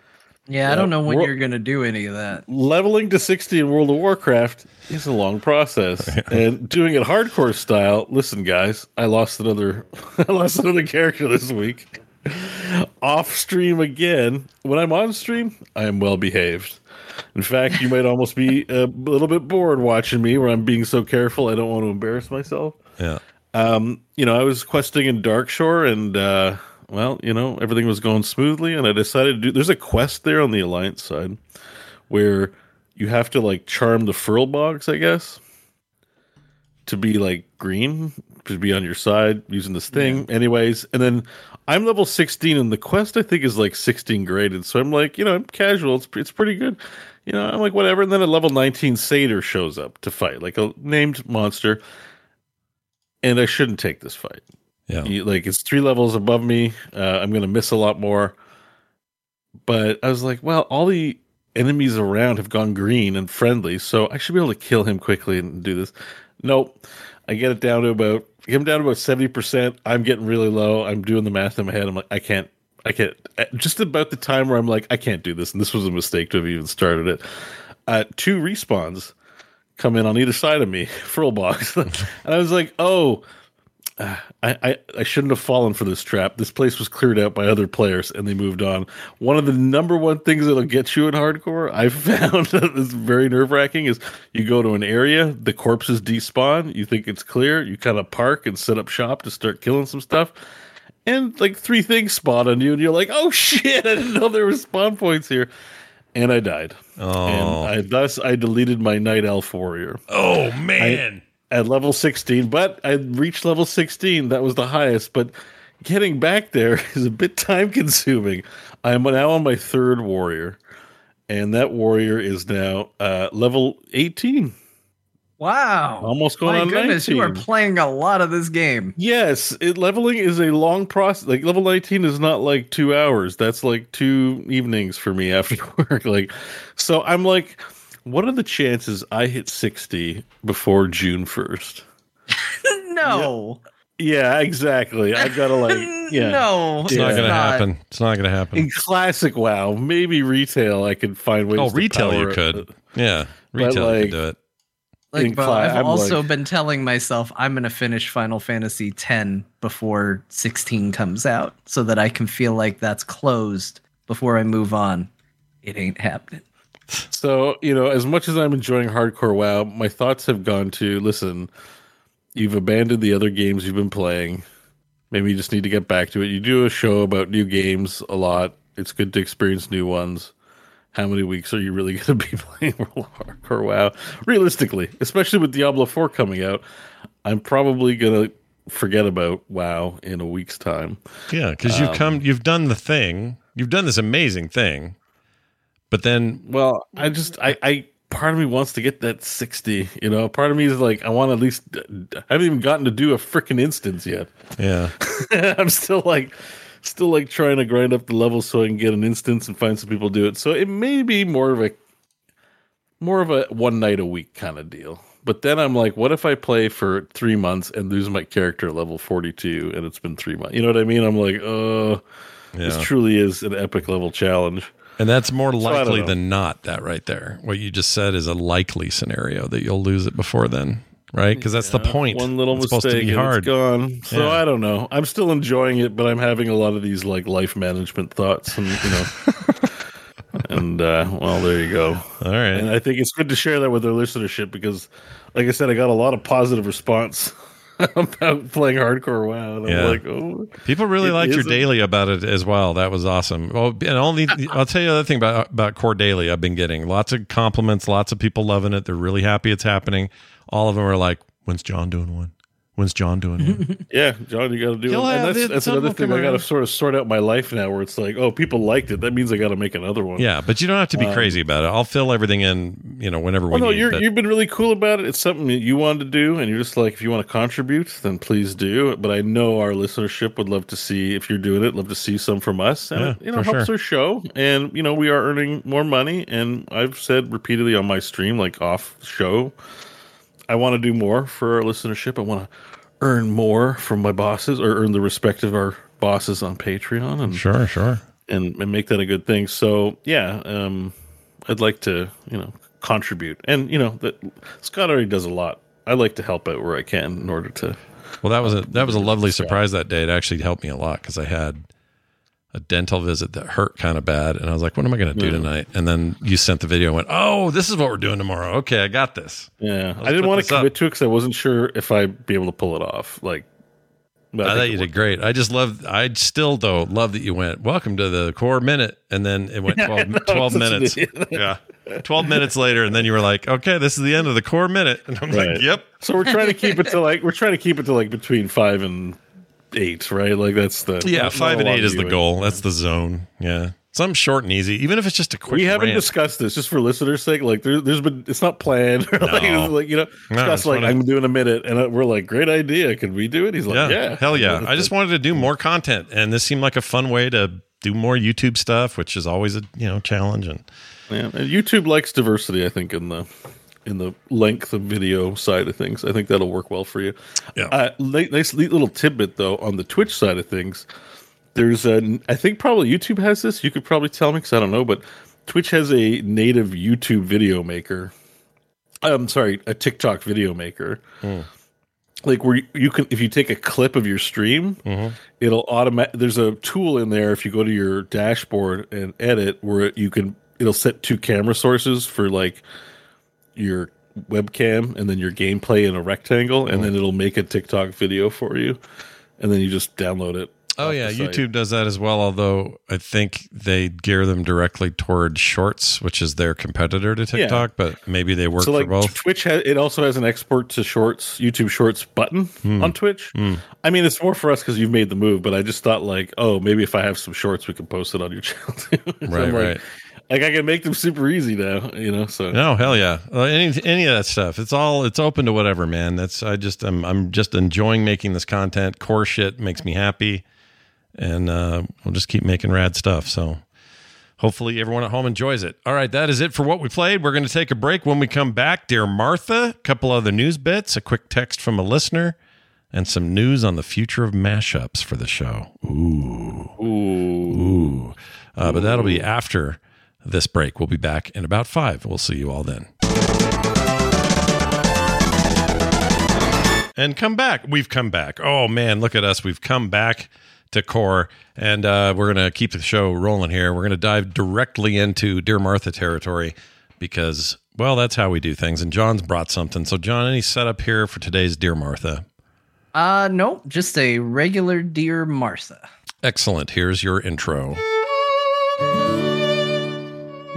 Yeah, I don't know when Wor- you're gonna do any of that. leveling to 60 in World of Warcraft is a long process. *laughs* and doing it hardcore style, listen guys, I lost another *laughs* I lost another character this week. *laughs* Off stream again. When I'm on stream, I am well behaved. In fact, you might almost be a little bit bored watching me where I'm being so careful I don't want to embarrass myself. Yeah. Um, you know, I was questing in Darkshore and uh well, you know, everything was going smoothly and I decided to do there's a quest there on the Alliance side where you have to like charm the furbolgs, I guess, to be like green, to be on your side using this thing. Anyways, and then I'm level 16 and the quest I think is like 16 graded. So I'm like, you know, I'm casual. It's it's pretty good. You know, I'm like whatever. And then a level 19 satyr shows up to fight, like a named monster. And I shouldn't take this fight. Yeah. Like it's three levels above me. Uh, I'm gonna miss a lot more. But I was like, well, all the enemies around have gone green and friendly, so I should be able to kill him quickly and do this. Nope. I get it down to about him down about seventy percent. I'm getting really low. I'm doing the math in my head. I'm like, I can't. I can't. Just about the time where I'm like, I can't do this, and this was a mistake to have even started it. Uh, two respawns come in on either side of me, *laughs* furbolgs, *laughs* and I was like, oh. I, I, I shouldn't have fallen for this trap. This place was cleared out by other players and they moved on. One of the number one things that'll get you in hardcore, *laughs* I found that is very nerve wracking, is you go to an area, the corpses despawn, you think it's clear, you kind of park and set up shop to start killing some stuff, and like three things spawn on you, and you're like, oh *laughs* shit, I didn't know there were spawn points here. And I died. Oh. And I thus I deleted my Night Elf Warrior Oh man. At level 16, but I reached level 16. That was the highest, but getting back there *laughs* is a bit time consuming. I'm now on my third warrior, and that warrior is now uh, level 18. Wow. Almost going My on goodness, you are playing a lot of this game. Yes, it, leveling is a long process. Like level 19 is not like two hours. That's like two evenings for me after *laughs* work. Like, so I'm like, what are the chances I hit 60 before June 1st? *laughs* no. Yeah, exactly. I gotta like, *laughs* yeah, No. It's not going to not. happen. It's not going to happen. In classic WoW, maybe retail, I could find ways. Oh, to retail you could. it. Yeah. But, Retail you could do it. Like, but cli- I've I'm also like- been telling myself I'm going to finish Final Fantasy X before 16 comes out so that I can feel like that's closed before I move on. It ain't happening. So, you know, as much as I'm enjoying hardcore WoW, my thoughts have gone to listen, you've abandoned the other games you've been playing. Maybe you just need to get back to it. You do a show about new games a lot. It's good to experience new ones. How many weeks are you really *laughs* going to be playing World of Hardcore WoW? Realistically, especially with Diablo 4 coming out, I'm probably going to forget about WoW in a week's time. Yeah, because you've Um, come, you've done the thing, you've done this amazing thing, but then Well, I just I I part of me wants to get that 60, you know. Part of me is like I want at least I haven't even gotten to do a freaking instance yet. yeah, *laughs* I'm still like still like trying to grind up the levels so I can get an instance and find some people do it. So it may be more of a more of a one night a week kind of deal. But then I'm like, what if I play for three months and lose my character at level 42 and it's been three months? You know what I mean? I'm like, uh, this truly is an epic level challenge. And that's more likely know. than not. That right there, what you just said is a likely scenario that you'll lose it before then, right? Because that's the point. One little it's mistake supposed to be hard. it's gone. So Yeah. I don't know. I'm still enjoying it, but I'm having a lot of these like life management thoughts, and you know, *laughs* and uh, well, there you go. All right, And I think it's good to share that with our listenership because, like I said, I got a lot of positive response *laughs* about playing hardcore WoW. And Yeah. I'm like, oh, People really liked your daily about it as well. That was awesome. Well, and only I'll tell you the other thing about about Core Daily. I've been getting lots of compliments, lots of people loving it. They're really happy it's happening. All of them are like, "When's John doing one? When's John doing one?" *laughs* Yeah, John, you got to do He'll it. And that's, it. that's another thing. come I got to sort of sort out my life now, where it's like, oh, people liked it. That means I got to make another one. yeah, but you don't have to be Um, crazy about it. I'll fill everything in, you know, whenever we Well, no, need. you're, but- you've been really cool about it. It's something that you wanted to do, and you're just like, if you want to contribute, then please do. But I know our listenership would love to see if you're doing it. Love to see some from us, and Yeah, it, you know, helps sure. our show. And you know, we are earning more money. And I've said repeatedly on my stream, like off show, I want to do more for our listenership. I want to earn more from my bosses, or earn the respect of our bosses on Patreon. And sure, sure. and, and make that a good thing. So yeah, um, I'd like to you know contribute, and you know that Scott already does a lot. I like to help out where I can in order to. Well, that was a that was a lovely surprise that day. It actually helped me a lot because I had a dental visit that hurt kind of bad, and I was like, "What am I going to do Yeah. tonight?" And then you sent the video and went, "Oh, this is what we're doing tomorrow." Okay, I got this. Yeah, Let's I didn't want to up. commit to it because I wasn't sure if I'd be able to pull it off. Like, but I, think thought you did great. I just love. I still though love that you went. Welcome to the core minute, and then it went *laughs* 12, know, 12 minutes. yeah, twelve minutes later, and then you were like, "Okay, this is the end of the core minute," *laughs* and I'm Right. like, "Yep." So we're trying to keep it to like we're trying to keep it to like between five and eight, right? Like that's the Yeah, five and eight is the goal. That's the zone. Yeah, something short and easy, even if it's just a quick. we haven't rant. discussed this just for listeners' sake. Like there, there's been it's not planned. *laughs* Like, No. it's like you know, No, Scott's like funny. I'm doing a minute, and uh, we're like, great idea. Can we do it? He's like, yeah, yeah, hell yeah. *laughs* I just wanted to do more content, and this seemed like a fun way to do more YouTube stuff, which is always a you know challenge. And Yeah, and YouTube likes diversity. I think in the in the length of video side of things, I think that'll work well for you. Yeah. Uh, nice li- little tidbit though on the Twitch side of things. There's a, I think probably YouTube has this. You could probably tell me because I don't know, but Twitch has a native YouTube video maker. I'm sorry, a TikTok video maker. Like where you- can, if you take a clip of your stream, it'll automatic. There's a tool in there. If you go to your dashboard and edit, where you can, it'll set two camera sources for like your webcam and then your gameplay in a rectangle, and then it'll make a TikTok video for you, and then you just download it. oh yeah. YouTube does that as well. Although I think they gear them directly toward Shorts, which is their competitor to TikTok, but maybe they work so like for both. Twitch has it also has an export to Shorts, YouTube Shorts button Hmm. on Twitch. I mean, it's more for us because you've made the move, but I just thought like, oh, maybe if I have some shorts, we can post it on your *laughs* channel too. *laughs* So Right, I'm like, right. Like I can make them super easy now, you know. So No, hell yeah. Uh, any any of that stuff. It's all it's open to whatever, man. That's I just I'm I'm just enjoying making this content. Core shit makes me happy. And uh we'll just keep making rad stuff. So hopefully everyone at home enjoys it. All right, that is it for what we played. We're going to take a break when we come back. Dear Martha, a couple other news bits, a quick text from a listener, and some news on the future of mashups for the show. Ooh. Ooh. Ooh. Uh, but that'll be after this break. We'll be back in about five. We'll see you all then. And come back. We've come back. Oh man, look at us. We've come back to core, and uh, we're gonna keep the show rolling here. We're gonna dive directly into Dear Martha territory because, well, that's how we do things. And John's brought something. So, John, any setup here for today's Dear Martha? Uh, nope, just a regular Dear Martha. Excellent. Here's your intro.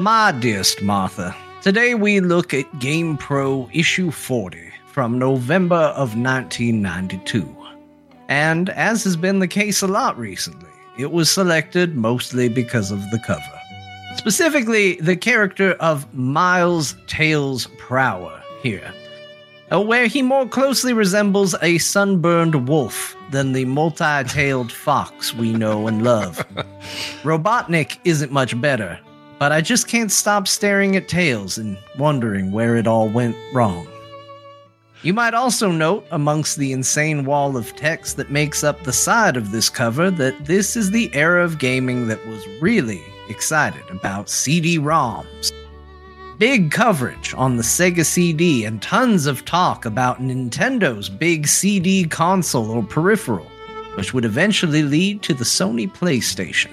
My dearest Martha, today we look at GamePro issue 40 from November of 1992. And as has been the case a lot recently, it was selected mostly because of the cover. Specifically, the character of Miles Tails Prower here, uh, where he more closely resembles a sunburned wolf than the multi tailed fox we know and love. *laughs* Robotnik isn't much better, but I just can't stop staring at Tails and wondering where it all went wrong. You might also note, amongst the insane wall of text that makes up the side of this cover, that this is the era of gaming that was really excited about CD ROMs. Big coverage on the Sega CD and tons of talk about Nintendo's big CD console or peripheral, which would eventually lead to the Sony PlayStation.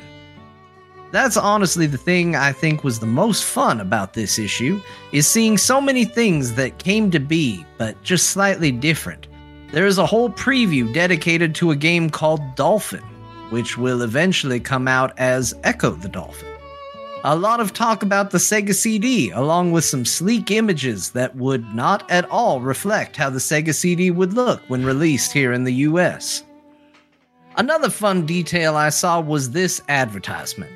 That's honestly the thing I think was the most fun about this issue, is seeing so many things that came to be, but just slightly different. There is a whole preview dedicated to a game called Dolphin, which will eventually come out as Ecco the Dolphin. A lot of talk about the Sega CD, along with some sleek images that would not at all reflect how the Sega CD would look when released here in the US. Another fun detail I saw was this advertisement.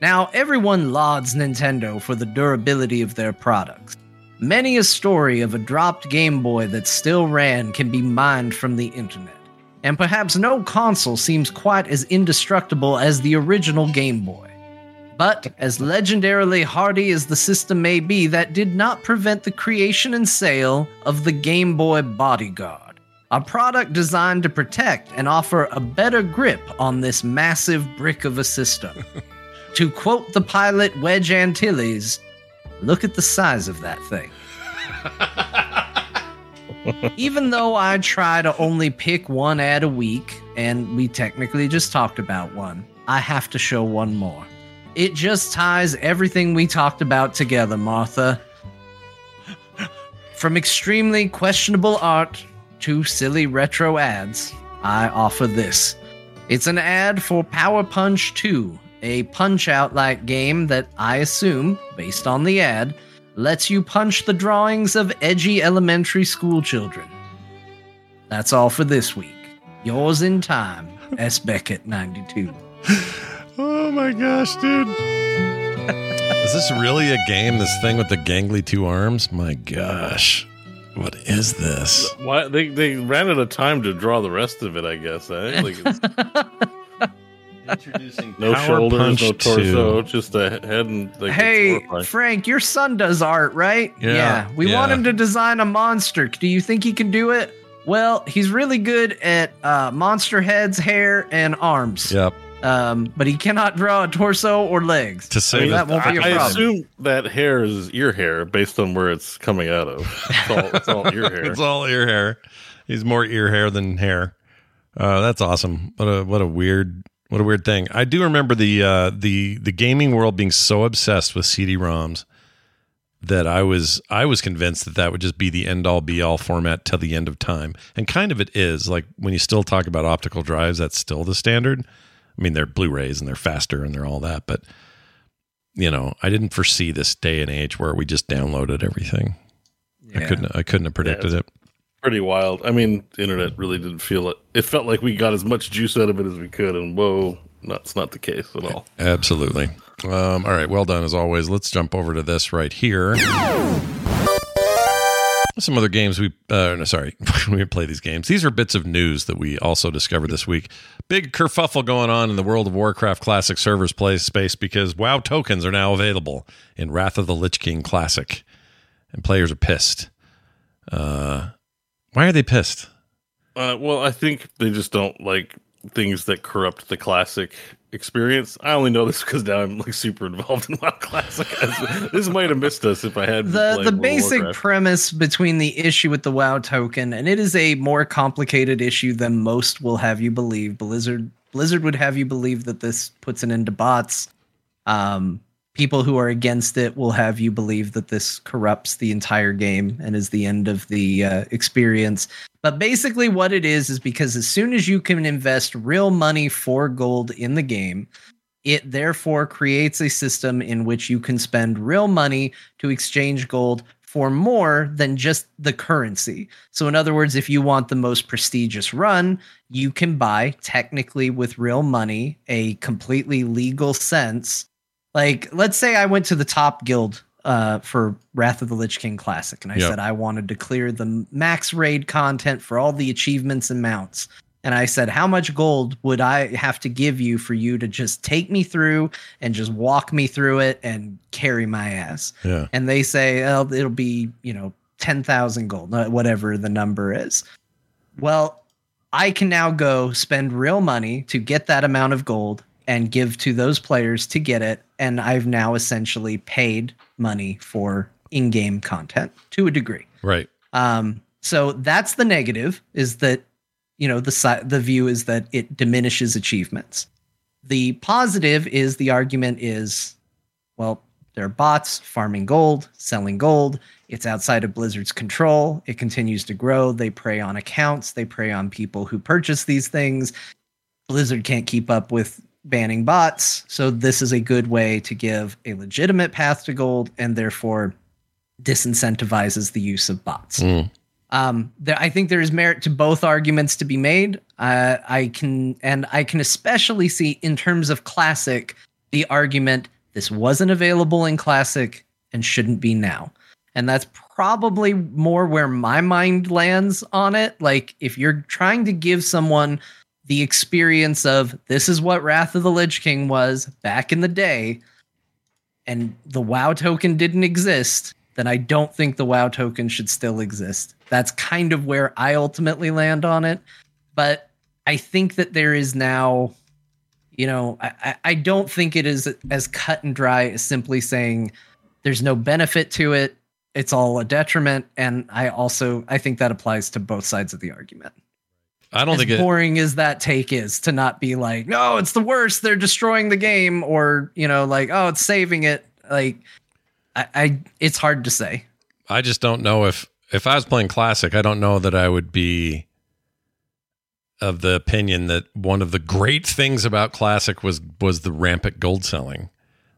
Now, everyone lauds Nintendo for the durability of their products. Many a story of a dropped Game Boy that still ran can be mined from the internet, and perhaps no console seems quite as indestructible as the original Game Boy. But, as legendarily hardy as the system may be, that did not prevent the creation and sale of the Game Boy Bodyguard, a product designed to protect and offer a better grip on this massive brick of a system. *laughs* To quote the pilot Wedge Antilles, look at the size of that thing. *laughs* Even though I try to only pick one ad a week, and we technically just talked about one, I have to show one more. It just ties everything we talked about together, Martha. From extremely questionable art to silly retro ads, I offer this. It's an ad for Power Punch 2, a punch out like game that I assume, based on the ad, lets you punch the drawings of edgy elementary school children. That's all for this week. Yours in time, S. Beckett 92. *laughs* Oh my gosh, dude. *laughs* Is this really a game? This thing with the gangly two arms? My gosh. What is this? Why they they ran out of time to draw the rest of it? I guess. Eh? Like *laughs* it's- Introducing no shoulders, Punch no torso, 2. just a head and. Like, it's hey. Frank, your son does art, right? Yeah, yeah. We want him to design a monster. Do you think he can do it? Well, he's really good at uh, monster heads, hair, and arms. Yep. Um, but he cannot draw a torso or legs. To say mean, that won't be a I- I problem. I assume that hair is ear hair based on where it's coming out of. *laughs* It's all, it's all ear hair. It's all ear hair. He's more ear hair than hair. Uh, that's awesome. What a what a weird what a weird thing. I do remember the uh, the the gaming world being so obsessed with CD-ROMs that I was I was convinced that that would just be the end all be all format till the end of time. And kind of it is. Like when you still talk about optical drives, that's still the standard. I mean, they're Blu-rays and they're faster and they're all that, but you know, I didn't foresee this day and age where we just downloaded everything. I couldn't I couldn't have predicted it's- it. Pretty wild. I mean, the internet really didn't feel it. It felt like we got as much juice out of it as we could, and whoa, that's not the case at all. Absolutely. Um, all right. Well done as always. Let's jump over to this right here. Some other games we, uh, no, sorry, *laughs* we play these games. These are bits of news that we also discovered this week. Big kerfuffle going on in the World of Warcraft Classic servers play space because WoW tokens are now available in Wrath of the Lich King Classic, and players are pissed. Uh, why are they pissed? Uh, well, I think they just don't like things that corrupt the classic experience. I only know this because now I'm like super involved in *laughs* WoW Classic. this might have missed us if I had the the World basic Warcraft. premise between the issue with the WoW token, and it is a more complicated issue than most will have you believe. Blizzard Blizzard would have you believe that this puts an end to bots. Um, people who are against it will have you believe that this corrupts the entire game and is the end of the uh, experience. But basically, what it is is because as soon as you can invest real money for gold in the game, it therefore creates a system in which you can spend real money to exchange gold for more than just the currency. So, in other words, if you want the most prestigious run, you can buy, technically with real money, a completely legal sense. Like, let's say I went to the top guild uh, for Wrath of the Lich King Classic, and I Yep. said I wanted to clear the max raid content for all the achievements and mounts. And I said, How much gold would I have to give you for you to just take me through and just walk me through it and carry my ass? Yeah. And they say, oh, it'll be, you know, 10,000 gold, uh, whatever the number is. Well, I can now go spend real money to get that amount of gold and give to those players to get it. And I've now essentially paid money for in game content to a degree. Right. Um, so that's the negative is that you know the the view is that it diminishes achievements. The positive is the argument is well there are bots farming gold, selling gold. It's outside of Blizzard's control. It continues to grow. They prey on accounts. They prey on people who purchase these things. Blizzard can't keep up with banning bots. So this is a good way to give a legitimate path to gold and therefore disincentivizes the use of bots. Mm. Um, there, I think there is merit to both arguments to be made. Uh, I can, and I can especially see in terms of classic the argument this wasn't available in classic and shouldn't be now, and that's probably more where my mind lands on it. Like if you're trying to give someone the experience of this is what Wrath of the Lich King was back in the day, and the WoW token didn't exist, then I don't think the WoW token should still exist. That's kind of where I ultimately land on it. But I think that there is now You know, I, I- don't think it is as cut and dry as simply saying there's no benefit to it. It's all a detriment. And I also I think that applies to both sides of the argument. I don't as think it. boring as that take is to not be like, no, it's the worst. They're destroying the game, or you know, like, oh, it's saving it. Like, I, I it's hard to say. I just don't know if if I was playing classic, I don't know that I would be of the opinion that one of the great things about classic was was the rampant gold selling.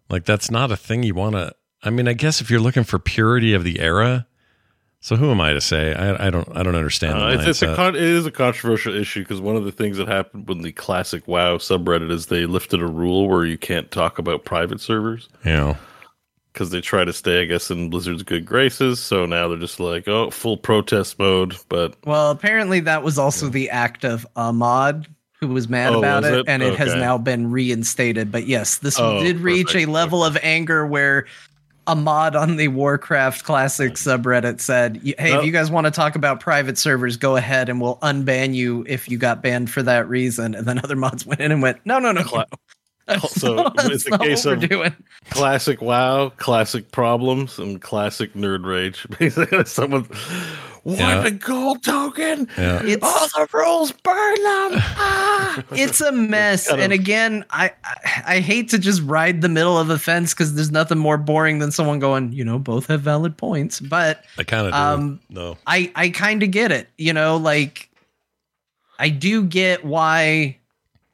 Like that's not a thing you want to I mean, I guess if you're looking for purity of the era, so who am I to say? I, I don't I don't understand. Uh, the it's, it's a con- it is a controversial issue because one of the things that happened when the classic WoW subreddit is they lifted a rule where you can't talk about private servers yeah. because they try to stay, I guess, in Blizzard's good graces. So now they're just like, oh, full protest mode. But Well, apparently that was also the act of a mod who was mad Oh, about was it, it? and it has now been reinstated. But yes, this Oh, did reach a level of anger where a mod on the Warcraft Classic subreddit said, "Hey, Nope. if you guys want to talk about private servers, go ahead, and we'll unban you if you got banned for that reason." And then other mods went in and went, "No, no, no." no. *laughs* So not- it's a case of doing. classic WoW, classic problems, and classic nerd rage. *laughs* Basically, someone want Yeah. a gold token. Yeah. It's- All the rules burn them. *laughs* Ah! it's a mess Kind of- and again I, I i hate to just ride the middle of the fence because there's nothing more boring than someone going you know both have valid points but I kind of. Um, no. i i kind of get it you know like i do get why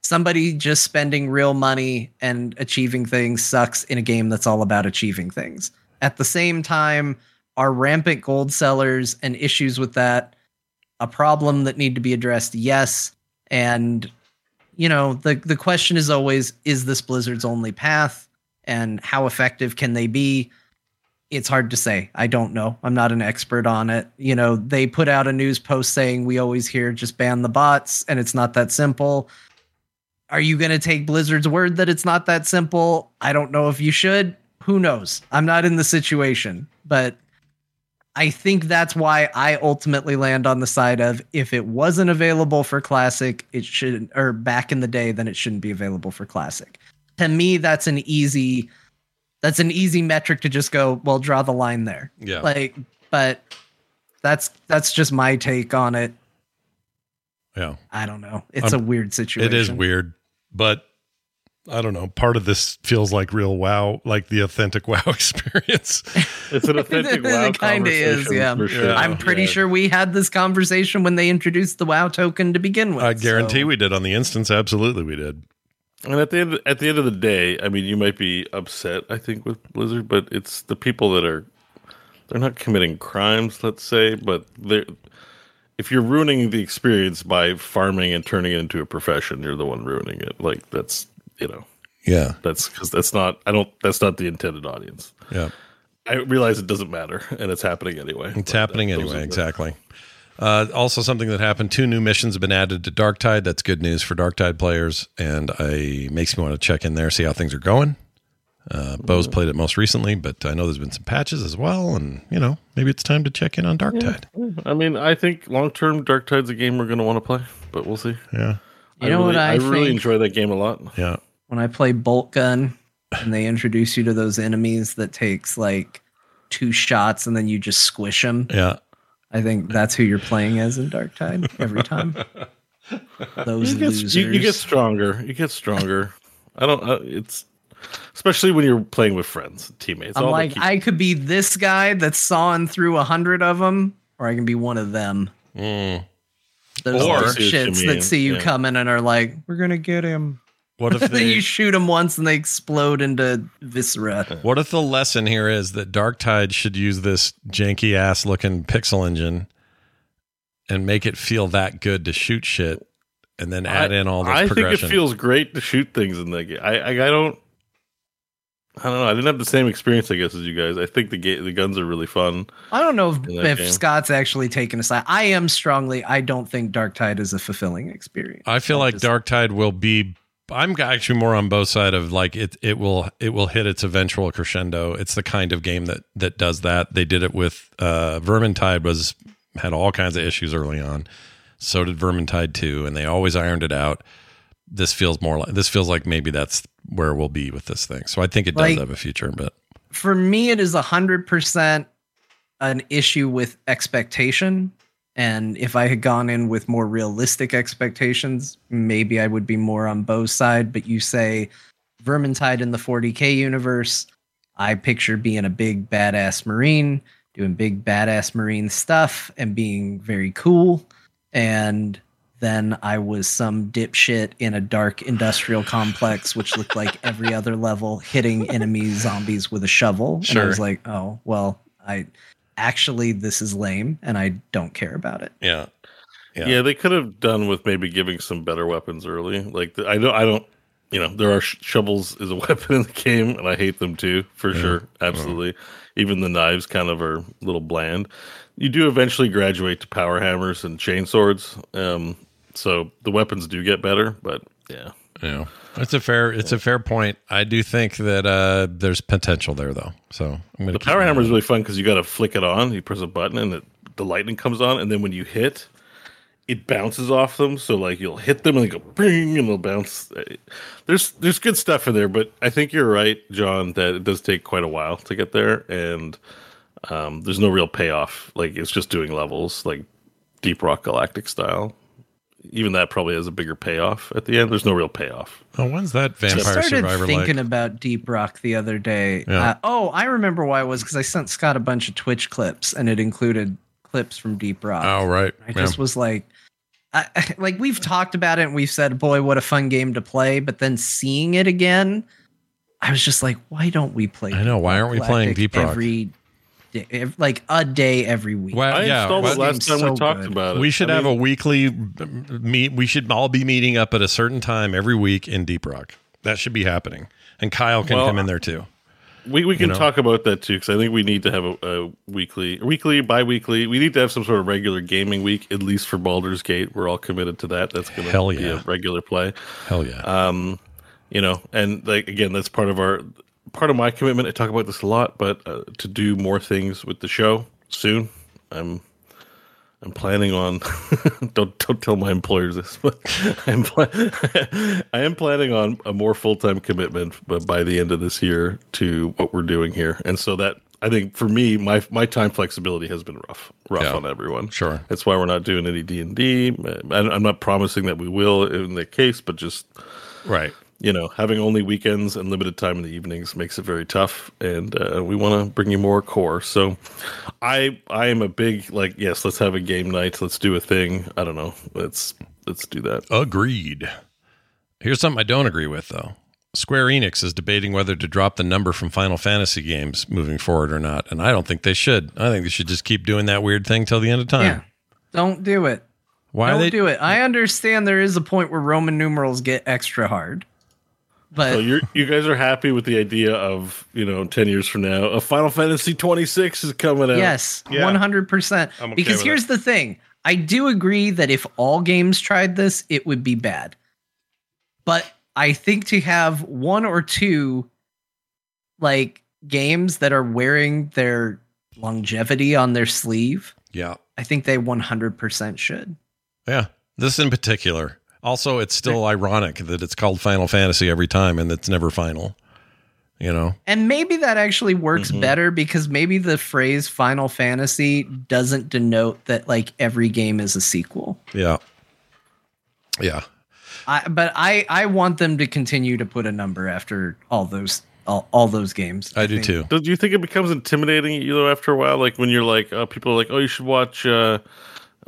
somebody just spending real money and achieving things sucks in a game that's all about achieving things at the same time are rampant gold sellers and issues with that a problem that need to be addressed? Yes. And you know the the question is always is this blizzard's only path? And how effective can they be? It's hard to say. I don't know. I'm not an expert on it. You know they put out a news post saying we always hear just ban the bots and it's not that simple. Are you going to take blizzard's word that it's not that simple? I don't know if you should. Who knows? I'm not in the situation but I think that's why I ultimately land on the side of if it wasn't available for classic, it should or back in the day, then it shouldn't be available for classic. To me, that's an easy that's an easy metric to just go, well, draw the line there. Yeah. Like, but that's that's just my take on it. Yeah. I don't know. It's a Um, weird situation. It is weird, but I don't know. Part of this feels like real WoW, like the authentic *laughs* WoW experience. It's an authentic *laughs* WoW it kind of is, yeah. for sure. I'm pretty Yeah. sure we had this conversation when they introduced the WoW token to begin with. I guarantee so- we did on the instance. Absolutely, we did. And at the end, at the end of the day, I mean, you might be upset, I think, with Blizzard, but it's the people that are they're not committing crimes, let's say, but they're if you're ruining the experience by farming and turning it into a profession, you're the one ruining it. Like that's you know, Yeah. that's because that's not I don't that's not the intended audience. Yeah. I realize it doesn't matter, and it's happening anyway. It's But, happening those anyway. Exactly. Uh, also, something that happened: two new missions have been added to Darktide. That's good news for Darktide players, and I makes me want to check in there, see how things are going. Uh, Bo's played it most recently, but I know there's been some patches as well, and you know maybe it's time to check in on Darktide. I mean, I think long term, Darktide's a game we're going to want to play, but we'll see. Yeah, You know really, what I really think? enjoy that game a lot. Yeah, when I play Boltgun and they introduce you to those enemies that takes like two shots and then you just squish them. Yeah. I think that's who you're playing as in Darktide every time. *laughs* Those you get, losers. you, you get stronger. You get stronger. I don't. Uh, it's especially when you're playing with friends, teammates. I'm all like, I could be this guy that's sawing through a hundred of them, or I can be one of them. Mm. Those Or- little see shits that see you yeah. coming and are like, "We're gonna get him." What if *laughs* they- you shoot them once and they explode into viscera? What if the lesson here is that Darktide should use this janky ass looking pixel engine and make it feel that good to shoot shit, and then add in all this I progression? think it feels great to shoot things in that game. I, I, I don't. I don't know. I didn't have the same experience, I guess, as you guys. I think the ga- the guns are really fun. I don't know if, if. Scott's actually taken a side. I am strongly. I don't think Darktide is a fulfilling experience. I feel like Darktide will be. I'm actually more on both side of like it. It will it will hit its eventual crescendo. It's the kind of game that that does that. They did it with uh, Vermintide was had all kinds of issues early on. So did Vermintide two, and they always ironed it out. this feels more like this feels like maybe that's where we'll be with this thing. So I think it does Like- have a future, but for me it is a hundred percent an issue with expectation and if i had gone in with more realistic expectations maybe i would be more on bo's side. But you say vermintide in the 40k universe. I picture being a big badass marine doing big badass marine stuff and being very cool. And then I was some dipshit in a dark industrial complex, which looked like *laughs* every other level, hitting enemy zombies with a shovel. And I was like, oh, well, I actually, this is lame and I don't care about it. yeah. Yeah. they could have done with maybe giving some better weapons early. Like the, I don't, I don't, you know, there are sh- shovels is a *laughs* weapon in the game, and I hate them too for sure. Absolutely, even the knives kind of are a little bland. You do eventually graduate to power hammers and chain swords, um, so the weapons do get better. But yeah, Yeah. It's a fair it's a fair point. I do think that uh there's potential there though. So I'm gonna the power hammer is really fun because you got to flick it on. You press a button, and it, the lightning comes on, and then when you hit, it bounces off them. So like you'll hit them and they go bing, and they'll bounce. Uh, There's there's good stuff in there, but I think you're right, John, that it does take quite a while to get there, and um, there's no real payoff. Like it's just doing levels, like Deep Rock Galactic style. Even that probably has a bigger payoff at the end. There's no real payoff. Oh, when's that Vampire Survivor? I started Survivor thinking like? about Deep Rock the other day. Yeah. Uh, oh, I remember why it was because I sent Scott a bunch of Twitch clips and it included clips from Deep Rock. Oh, right. I just was like, I, *laughs* like we've talked about it and we've said, boy, what a fun game to play. But then seeing it again, I was just like, why don't we play? I know, why aren't we playing Deep Rock? every day, like a day every week? Well, yeah, installed well- it last time we talked about it. We should I have mean- a weekly meet. We should all be meeting up at a certain time every week in Deep Rock. That should be happening. And Kyle can Well, come in there too. We we can know? talk about that too because I think we need to have a, a weekly, weekly, bi-weekly. We need to have some sort of regular gaming week at least for Baldur's Gate. We're all committed to that. That's going Hell to be yeah. a regular play. Hell yeah. Um, you know, and like again, that's part of our part of my commitment. I talk about this a lot, but uh, to do more things with the show soon. I'm I'm planning on. *laughs* don't don't tell my employers this, *laughs* but I'm pla- *laughs* I am planning on a more full time commitment, but by the end of this year to what we're doing here, and so that I think for me, my my time flexibility has been rough, rough Yeah. on everyone. Sure. That's why we're not doing any D and D. I'm not promising that we will in the case, but just Right. You know, having only weekends and limited time in the evenings makes it very tough. And uh, we want to bring you more core. So, I I am a big like yes, let's have a game night. Let's do a thing. I don't know. Let's let's do that. Agreed. Here's something I don't agree with, though. Square Enix is debating whether to drop the number from Final Fantasy games moving forward or not, and I don't think they should. I think they should just keep doing that weird thing till the end of time. Yeah. Don't do it. Why don't they do it? I understand there is a point where Roman numerals get extra hard, but So you you guys are happy with the idea of you know ten years from now a Final Fantasy twenty six is coming out. Yes, one hundred percent. Because with here's the thing: I do agree that if all games tried this, it would be bad. But I think to have one or two like games that are wearing their longevity on their sleeve, Yeah. I think they one hundred percent should. Yeah. This in particular. Also, it's still ironic that it's called Final Fantasy every time and it's never final. You know? And maybe that actually works Mhm. better because maybe the phrase Final Fantasy doesn't denote that like every game is a sequel. Yeah. Yeah. I, but I, I want them to continue to put a number after all those all, all those games. I do think. too. Do you think it becomes intimidating you know after a while? Like when you're like, uh, people are like, oh, you should watch, uh,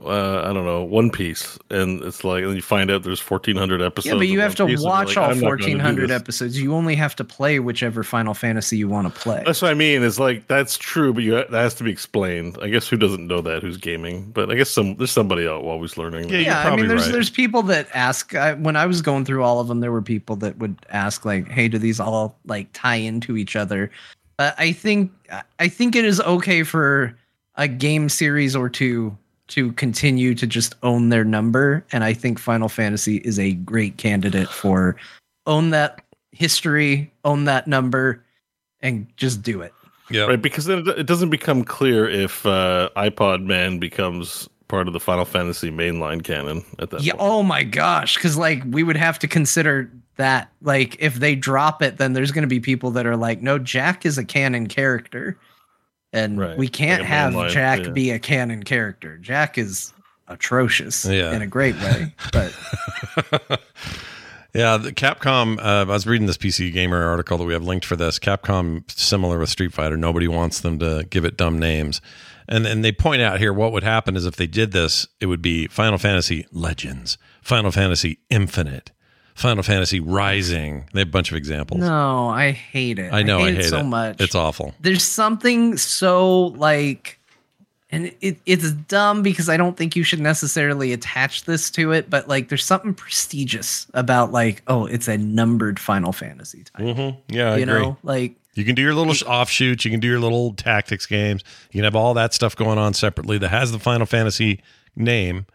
uh, I don't know, One Piece, and it's like, and you find out there's 1,400 episodes. Yeah, but you of have to Piece, watch like, all "I'm not gonna do 1400 episodes. You only have to play whichever Final Fantasy you want to play. That's what I mean. It's like that's true, but you that has to be explained. I guess who doesn't know that? Who's gaming? But I guess some there's somebody out always learning. yeah, yeah I mean, there's there's people that ask. I, when I was going through all of them, there were people that would ask like, "Hey, do these all like tie into each other?" But I think I think it is okay for a game series or two to continue to just own their number, and I think Final Fantasy is a great candidate for own that history, own that number, and just do it. Yeah, right. Because then it it doesn't become clear if uh, iPod Man becomes part of the Final Fantasy mainline canon at that Yeah. point. Oh my gosh. Because like we would have to consider that. Like if they drop it, then there's going to be people that are like, no, Jack is a canon character, and Right. we can't Like have mainline, Jack yeah. be a canon character. Jack is atrocious Yeah. in a great way. But *laughs* Yeah, the Capcom. Uh, I was reading this PC Gamer article that we have linked for this. Capcom, similar with Street Fighter, nobody wants them to give it dumb names, and and they point out here what would happen is if they did this, it would be Final Fantasy Legends, Final Fantasy Infinite, Final Fantasy Rising. They have a bunch of examples. no, I hate it. I know, I hate, it so it much. It's awful. there's something so like and it, it's dumb because i don't think you should necessarily attach this to it but like there's something prestigious about like oh it's a numbered final fantasy type Mm-hmm. Yeah, I you agree. know like You can do your little sh- offshoots. You can do your little tactics games. You can have all that stuff going on separately that has the Final Fantasy name,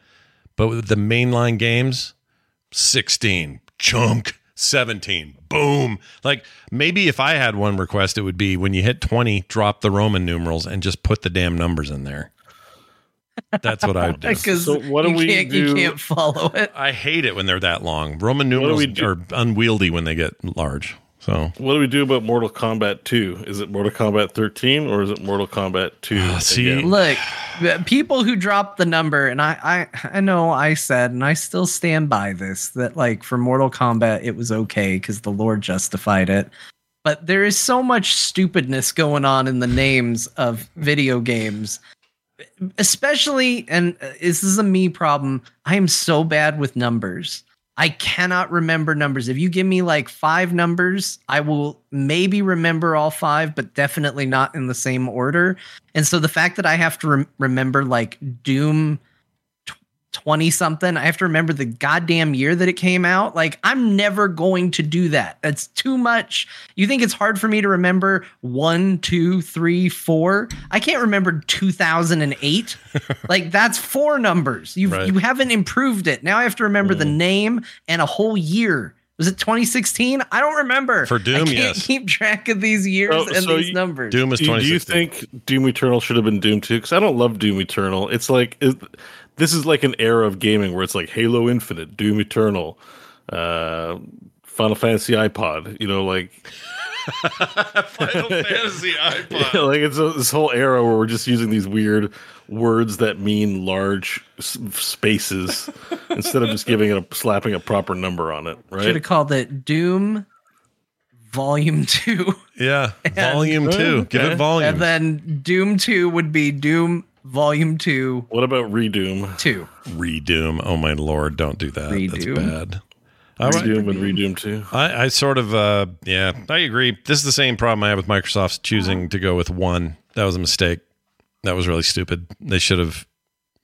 but with the mainline games, 16, chunk, 17, boom. Like maybe if I had one request, it would be when you hit 20, drop the Roman numerals and just put the damn numbers in there. That's what I would do. *laughs* because So what do you we can't you can't follow it I hate it when they're that long. Roman numerals we do? are unwieldy when they get large. So What do we do about Mortal Kombat 2? Is it Mortal Kombat 13 or is it Mortal Kombat 2? Ah, see, again? look people who drop the number and I, I i know i said and i still stand by this that like for mortal kombat it was okay because the lord justified it but there is so much stupidness going on in the names of video games especially and uh, this is a me problem i am so bad with numbers i cannot remember numbers. If you give me like five numbers i will maybe remember all five but definitely not in the same order. And so the fact that i have to rem- remember like doom 20 something. I have to remember the goddamn year that it came out. Like, I'm never going to do that. That's too much. You think it's hard for me to remember one, two, three, four? I can't remember 2008. *laughs* like, that's four numbers. You've, Right. You haven't improved it. Now I have to remember the mm. name and a whole year. Was it 2016? I don't remember. For Doom, I can't yes. *laughs* keep track of these years Oh, and so these you- numbers. Doom is Do you- do you think Doom Eternal should have been Doom 2? Because I don't love Doom Eternal. It's like it, this is like an era of gaming where it's like Halo Infinite, Doom Eternal, uh, Final Fantasy iPod. You know, like *laughs* Final Fantasy iPod. *laughs* like it's a, this whole era where we're just using these weird words that mean large s- spaces *laughs* instead of just giving it a slapping a proper number on it. Right? Should Right? have called it Doom Volume 2. Yeah, volume two. Give it volume. And then Doom 2 would be Doom Volume 2 What about Redoom? 2. Redoom. Oh my lord, don't do that. Redoom. That's bad. All right. Redoom and Redoom 2. I, I sort of, uh, yeah, I agree. This is the same problem I have with Microsoft's choosing to go with one. That was a mistake. That was really stupid. They should have,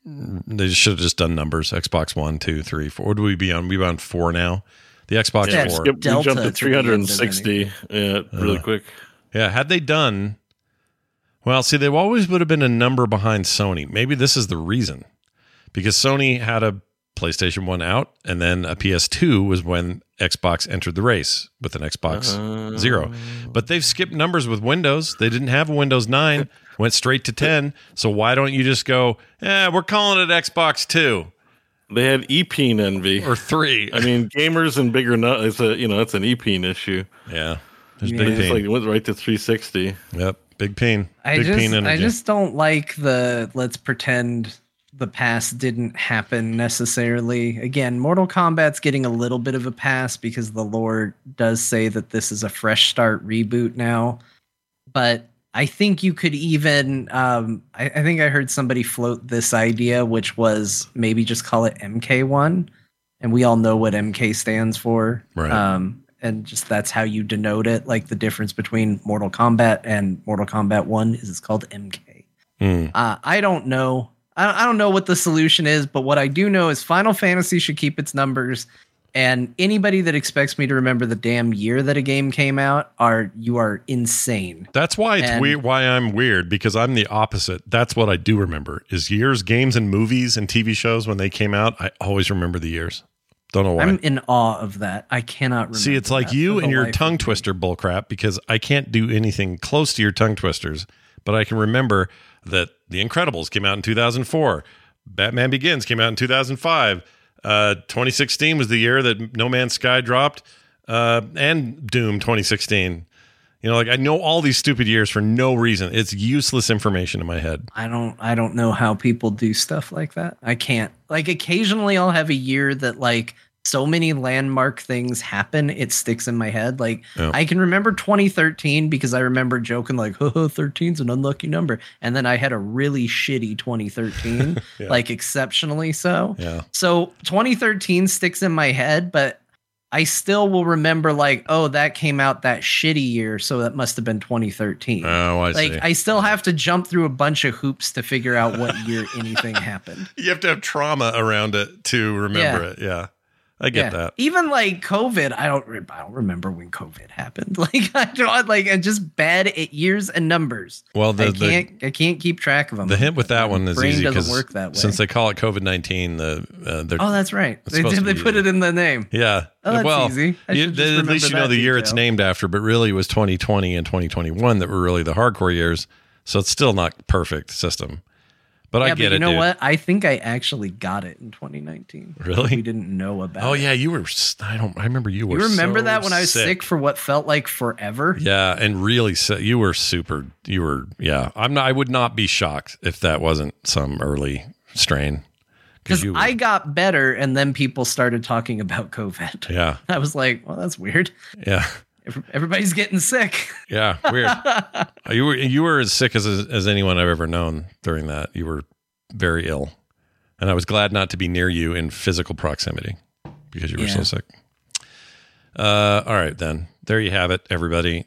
they should have just done numbers. Xbox One, two, three, four. Would we be on? We be on four now. The Xbox Yeah, Four. Skip, we jumped to to the end of 360 yeah, really Uh, quick. Yeah, had they done well, see, they always would have been a number behind Sony. Maybe this is the reason. Because Sony had a PlayStation 1 out and then a PS2 was when Xbox entered the race with an Xbox Zero. But they've skipped numbers with Windows. They didn't have a Windows 9, went straight to 10. So why don't you just go, "Eh, we're calling it Xbox 2 They had EPeen envy. or 3." I mean, gamers and bigger nut. It's a you know it's an EPeen issue. yeah. There's Yeah. Big just like pain. went right to 360. Yep, big pain. I big just pain I just don't like the let's pretend the past didn't happen necessarily. Again, Mortal Kombat's getting a little bit of a pass because the lore does say that this is a fresh start reboot now. But I think you could even um I, I think I heard somebody float this idea, which was maybe just call it MK1. And we all know what MK stands for. Right. Um and just that's how you denote it. Like the difference between Mortal Kombat and Mortal Kombat 1 is it's called MK. Mm. Uh, I don't know. I, I don't know what the solution is, but what I do know is Final Fantasy should keep its numbers. And anybody that expects me to remember the damn year that a game came out are you are insane. That's why it's And- weird. Why I'm weird because I'm the opposite. That's what I do remember is years, games, and movies and TV shows when they came out. I always remember the years. Don't know why. I'm in awe of that. I cannot remember. See, it's like you and your tongue twister bullcrap because I can't do anything close to your tongue twisters, but I can remember that The Incredibles came out in 2004. Batman Begins came out in 2005. Uh, 2016 was the year that No Man's Sky dropped, uh, and Doom 2016. You know, like I know all these stupid years for no reason. It's useless information in my head. I don't I don't know how people do stuff like that. I can't. Like occasionally I'll have a year that like so many landmark things happen, it sticks in my head. Like Yeah. I can remember 2013 because I remember joking like, *laughs* "Oh, 13's an unlucky number." And then I had a really shitty 2013, *laughs* Yeah. like exceptionally so. Yeah. So 2013 sticks in my head, but I still will remember like, oh, that came out that shitty year, so that must have been 2013. Oh, I like see. I still have to jump through a bunch of hoops to figure out what year anything *laughs* happened. You have to have trauma around it to remember Yeah. it. Yeah. I get Yeah. that. Even like COVID, I don't re- I don't remember when COVID happened. *laughs* Like I don't like I'm just bad at years and numbers. Well, the- I can't I can't keep track of them. The hint with that one is easy because work that way. since they call it COVID nineteen, the uh, they're Oh, that's right. They did. They put it in the name. Yeah. Oh, that's well, you- at least you know the year it's named after, but really it was 2020 and 2021 that were really the hardcore years. So it's still not perfect system. But I yeah, get but you it. know dude. what? I think I actually got it in 2019. Really? We didn't know about. Oh it. yeah, you were. I don't. I remember you were. You remember so that when I was sick. for what felt like forever? Yeah, and really, sick. you were super. You were. Yeah, I'm not. I would not be shocked if that wasn't some early strain. Because. I got better, and then people started talking about COVID. yeah. *laughs* I was like, well, that's weird. Yeah. Every- Everybody's getting sick. *laughs* Yeah, weird. Uh, you were you were as sick as as anyone I've ever known during that. You were very ill, and I was glad not to be near you in physical proximity because you were so sick. Uh, all right, then there you have it, everybody.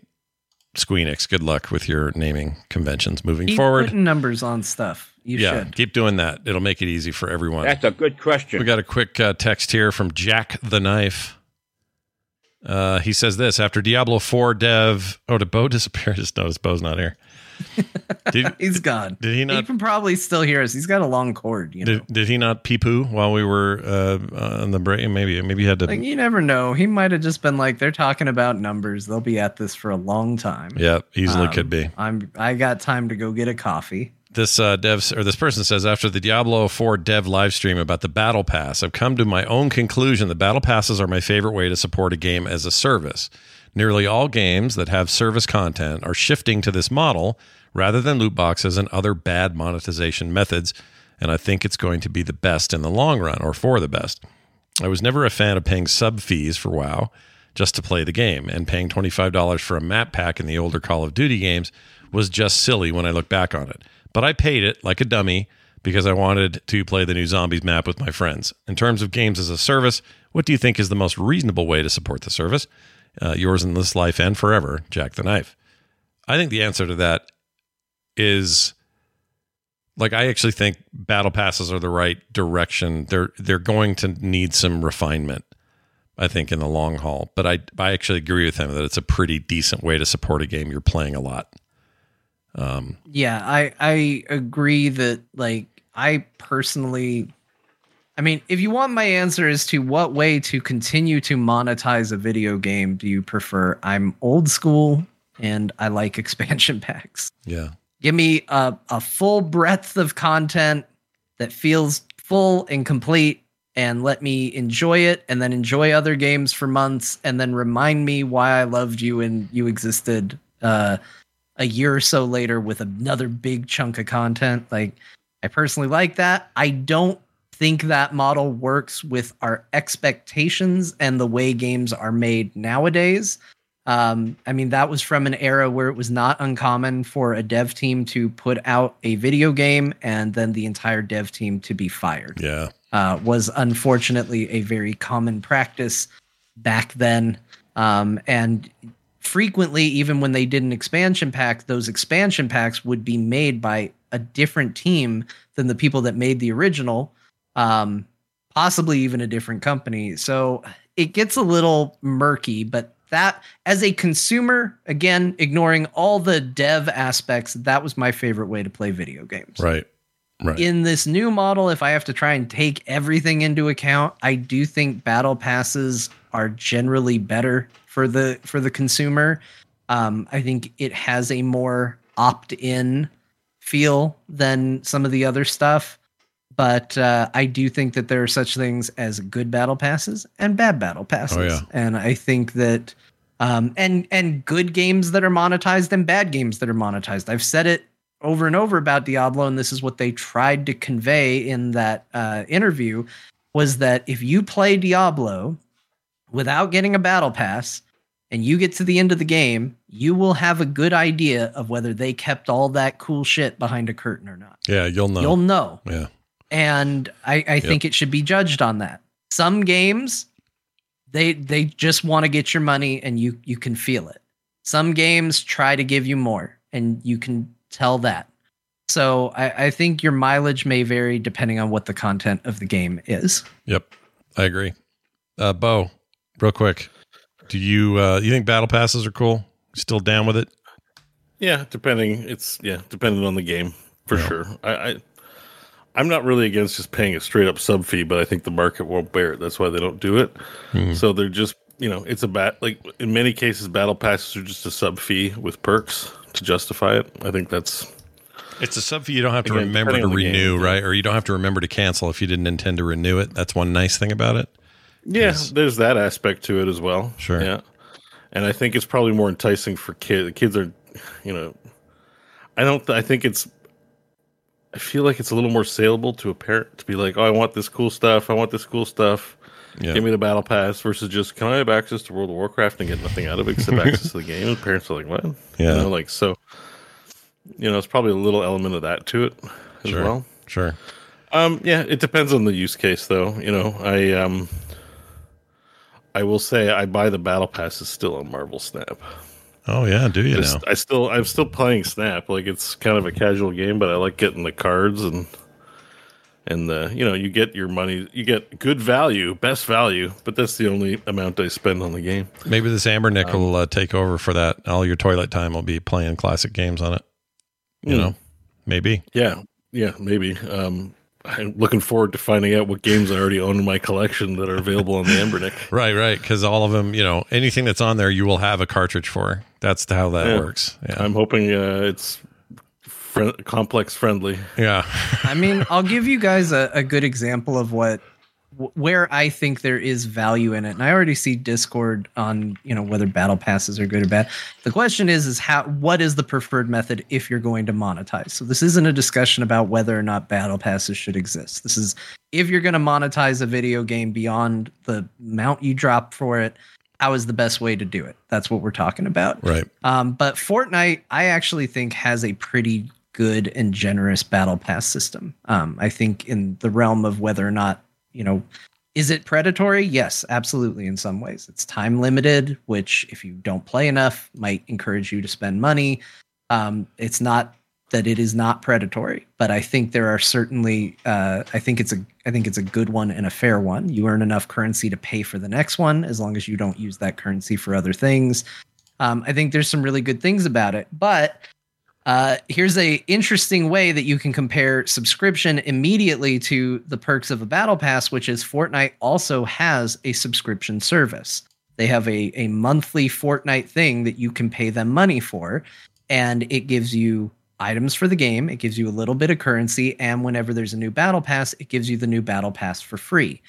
Squeenix, good luck with your naming conventions moving Keep forward. putting numbers on stuff. You yeah, should. keep doing that. It'll make it easy for everyone. That's a good question. We got a quick uh, text here from Jack the Knife. Uh, he says this after Diablo 4 dev. Oh, did Bo *laughs* disappear? I just noticed Bo's not here. *laughs* Did, He's gone. Did he not? He can probably still hear us. He's got a long cord. You know, Did, did he not pee poo while we were uh, on the break? Maybe maybe he had to. like you never know. He might have just been like, they're talking about numbers. They'll be at this for a long time. yeah, easily Um, could be. I'm. I got time to go get a coffee. This uh, dev or this person says after the Diablo 4 dev live stream about the battle pass, I've come to my own conclusion that battle passes are my favorite way to support a game as a service. Nearly all games that have service content are shifting to this model rather than loot boxes and other bad monetization methods, and I think it's going to be the best in the long run or for the best. I was never a fan of paying sub fees for WoW just to play the game, and paying $25 for a map pack in the older Call of Duty games was just silly when I look back on it. But I paid it like a dummy because I wanted to play the new Zombies map with my friends. In terms of games as a service, what do you think is the most reasonable way to support the service? Uh, yours in this life and forever, Jack the Knife. I think the answer to that is like I actually think battle passes are the right direction. They're they're going to need some refinement, I think, in the long haul. But I I actually agree with him that it's a pretty decent way to support a game you're playing a lot. Um, Yeah, I I agree that like I personally I mean, if you want my answer as to what way to continue to monetize a video game do you prefer? I'm old school and I like *laughs* expansion packs. yeah. Give me a, a full breadth of content that feels full and complete and let me enjoy it and then enjoy other games for months and then remind me why I loved you and you existed uh, a year or so later with another big chunk of content. Like, I personally like that. I don't think that model works with our expectations and the way games are made nowadays. Um, I mean, that was from an era where it was not uncommon for a dev team to put out a video game and then the entire dev team to be fired. Yeah. Uh, was unfortunately a very common practice back then. Um, and frequently, even when they did an expansion pack, those expansion packs would be made by a different team than the people that made the original, um, possibly even a different company. So it gets a little murky, but that as a consumer, again, ignoring all the dev aspects, that was my favorite way to play video games. Right. Right. In this new model, if I have to try and take everything into account, I do think battle passes are generally better for the for the consumer. Um, I think it has a more opt-in feel than some of the other stuff. but uh, I do think that there are such things as good battle passes and bad battle passes. Oh, yeah. And I think that um, and and good games that are monetized and bad games that are monetized. I've said it over and over about Diablo, and this is what they tried to convey in that uh, interview was that if you play Diablo without getting a battle pass and you get to the end of the game, you will have a good idea of whether they kept all that cool shit behind a curtain or not. Yeah, you'll know. You'll know. Yeah. And I, I think it should be judged on that. Some games, they they just want to get your money and you you can feel it. Some games try to give you more and you can tell that. So I, I think your mileage may vary depending on what the content of the game is. Yep, I agree. Uh, Bo, real quick, do you uh, you think battle passes are cool? Still down with it? Yeah, depending. It's yeah, depending on the game for sure. I, I I'm not really against just paying a straight up sub fee, but I think the market won't bear it. That's why they don't do it. Hmm. So they're just you know it's a bat like in many cases battle passes are just a sub fee with perks to justify it. I think that's It's a sub fee you don't have to Again, remember to depending on the renew, game, right? Or you don't have to remember to cancel if you didn't intend to renew it. That's one nice thing about it. Yeah. There's that aspect to it as well. Sure. Yeah, and I think it's probably more enticing for kids. Kids are, you know, I don't. I think it's. I feel like it's a little more saleable to a parent to be like, "Oh, I want this cool stuff. I want this cool stuff. Yeah. Give me the battle pass." Versus just, "Can I have access to World of Warcraft and get nothing out of it except *laughs* access to the game?" And parents are like, "What?" Yeah. You know, like so. You know, it's probably a little element of that to it as Sure. well. Sure. Um, yeah, it depends on the use case, though. You know, I um, I will say I buy the battle passes still on Marvel Snap. Oh yeah, do you Just- now? I still I'm still playing Snap. Like it's kind of a casual game, but I like getting the cards and and the you know you get your money, you get good value, best value. But that's the only amount I spend on the game. Maybe this Anbernic Um, will uh, take over for that. All your toilet time will be playing classic games on it. You Hmm. know, maybe. Yeah, yeah, maybe. Um, I'm looking forward to finding out what games I already own in my collection that are available on the Anbernic. *laughs* Right, right. Because all of them, you know, anything that's on there, you will have a cartridge for. That's how that Yeah. works. Yeah. I'm hoping uh, it's fri complex friendly. Yeah. I mean, I'll give you guys a, a good example of what wh- where I think there is value in it. And I already see Discord on, you know, whether battle passes are good or bad. The question is is how what is the preferred method if you're going to monetize? So this isn't a discussion about whether or not battle passes should exist. This is if you're going to monetize a video game beyond the amount you drop for it, how is the best way to do it? That's what we're talking about. Right. Um, but Fortnite, I actually think has a pretty good and generous battle pass system. Um, I think in the realm of whether or not you know, is it predatory? Yes, absolutely. In some ways, it's time limited, which if you don't play enough, might encourage you to spend money. Um, it's not that it is not predatory, but I think there are certainly. Uh, I think it's a. I think it's a good one and a fair one. You earn enough currency to pay for the next one, as long as you don't use that currency for other things. Um, I think there's some really good things about it, but uh, here's a interesting way that you can compare subscription immediately to the perks of a battle pass, which is Fortnite also has a subscription service. They have a, a monthly Fortnite thing that you can pay them money for, and it gives you items for the game. It gives you a little bit of currency, and whenever there's a new battle pass, it gives you the new battle pass for free.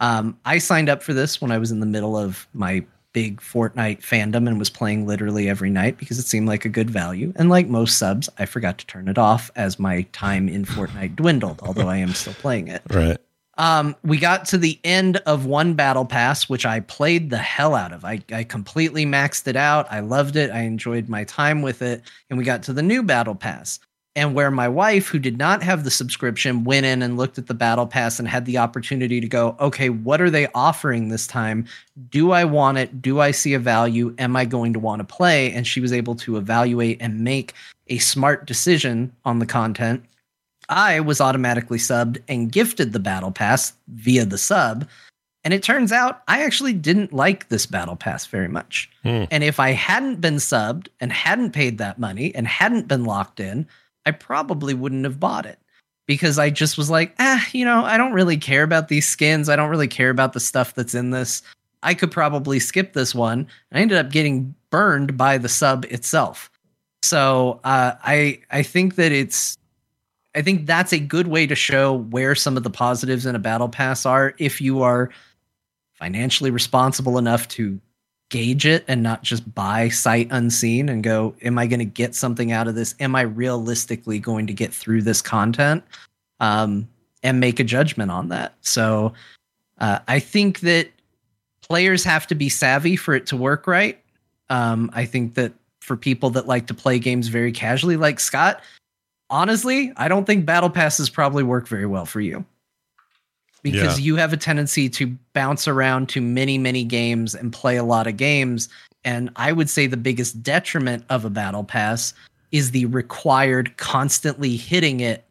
Um, I signed up for this when I was in the middle of my big Fortnite fandom and was playing literally every night because it seemed like a good value. And like most subs, I forgot to turn it off as my time in Fortnite dwindled, although I am still playing it. Right. Um, we got to the end of one battle pass, which I played the hell out of. I, I completely maxed it out. I loved it. I enjoyed my time with it. And we got to the new battle pass. And where my wife, who did not have the subscription, went in and looked at the battle pass and had the opportunity to go, okay, what are they offering this time? Do I want it? Do I see a value? Am I going to want to play? And she was able to evaluate and make a smart decision on the content. I was automatically subbed and gifted the battle pass via the sub. And it turns out I actually didn't like this battle pass very much. Hmm. And if I hadn't been subbed and hadn't paid that money and hadn't been locked in, I probably wouldn't have bought it because I just was like, ah, you know, I don't really care about these skins. I don't really care about the stuff that's in this. I could probably skip this one. I ended up getting burned by the sub itself. So uh, I I think that it's I think that's a good way to show where some of the positives in a battle pass are if you are financially responsible enough to gauge it and not just buy sight unseen and go, Am I going to get something out of this? Am I realistically going to get through this content? Um, and make a judgment on that. So uh, I think that players have to be savvy for it to work right. Um, I think that for people that like to play games very casually, like Scott, honestly, I don't think battle passes probably work very well for you because Yeah. you have a tendency to bounce around to many, many games and play a lot of games. And I would say the biggest detriment of a battle pass is the required constantly hitting it,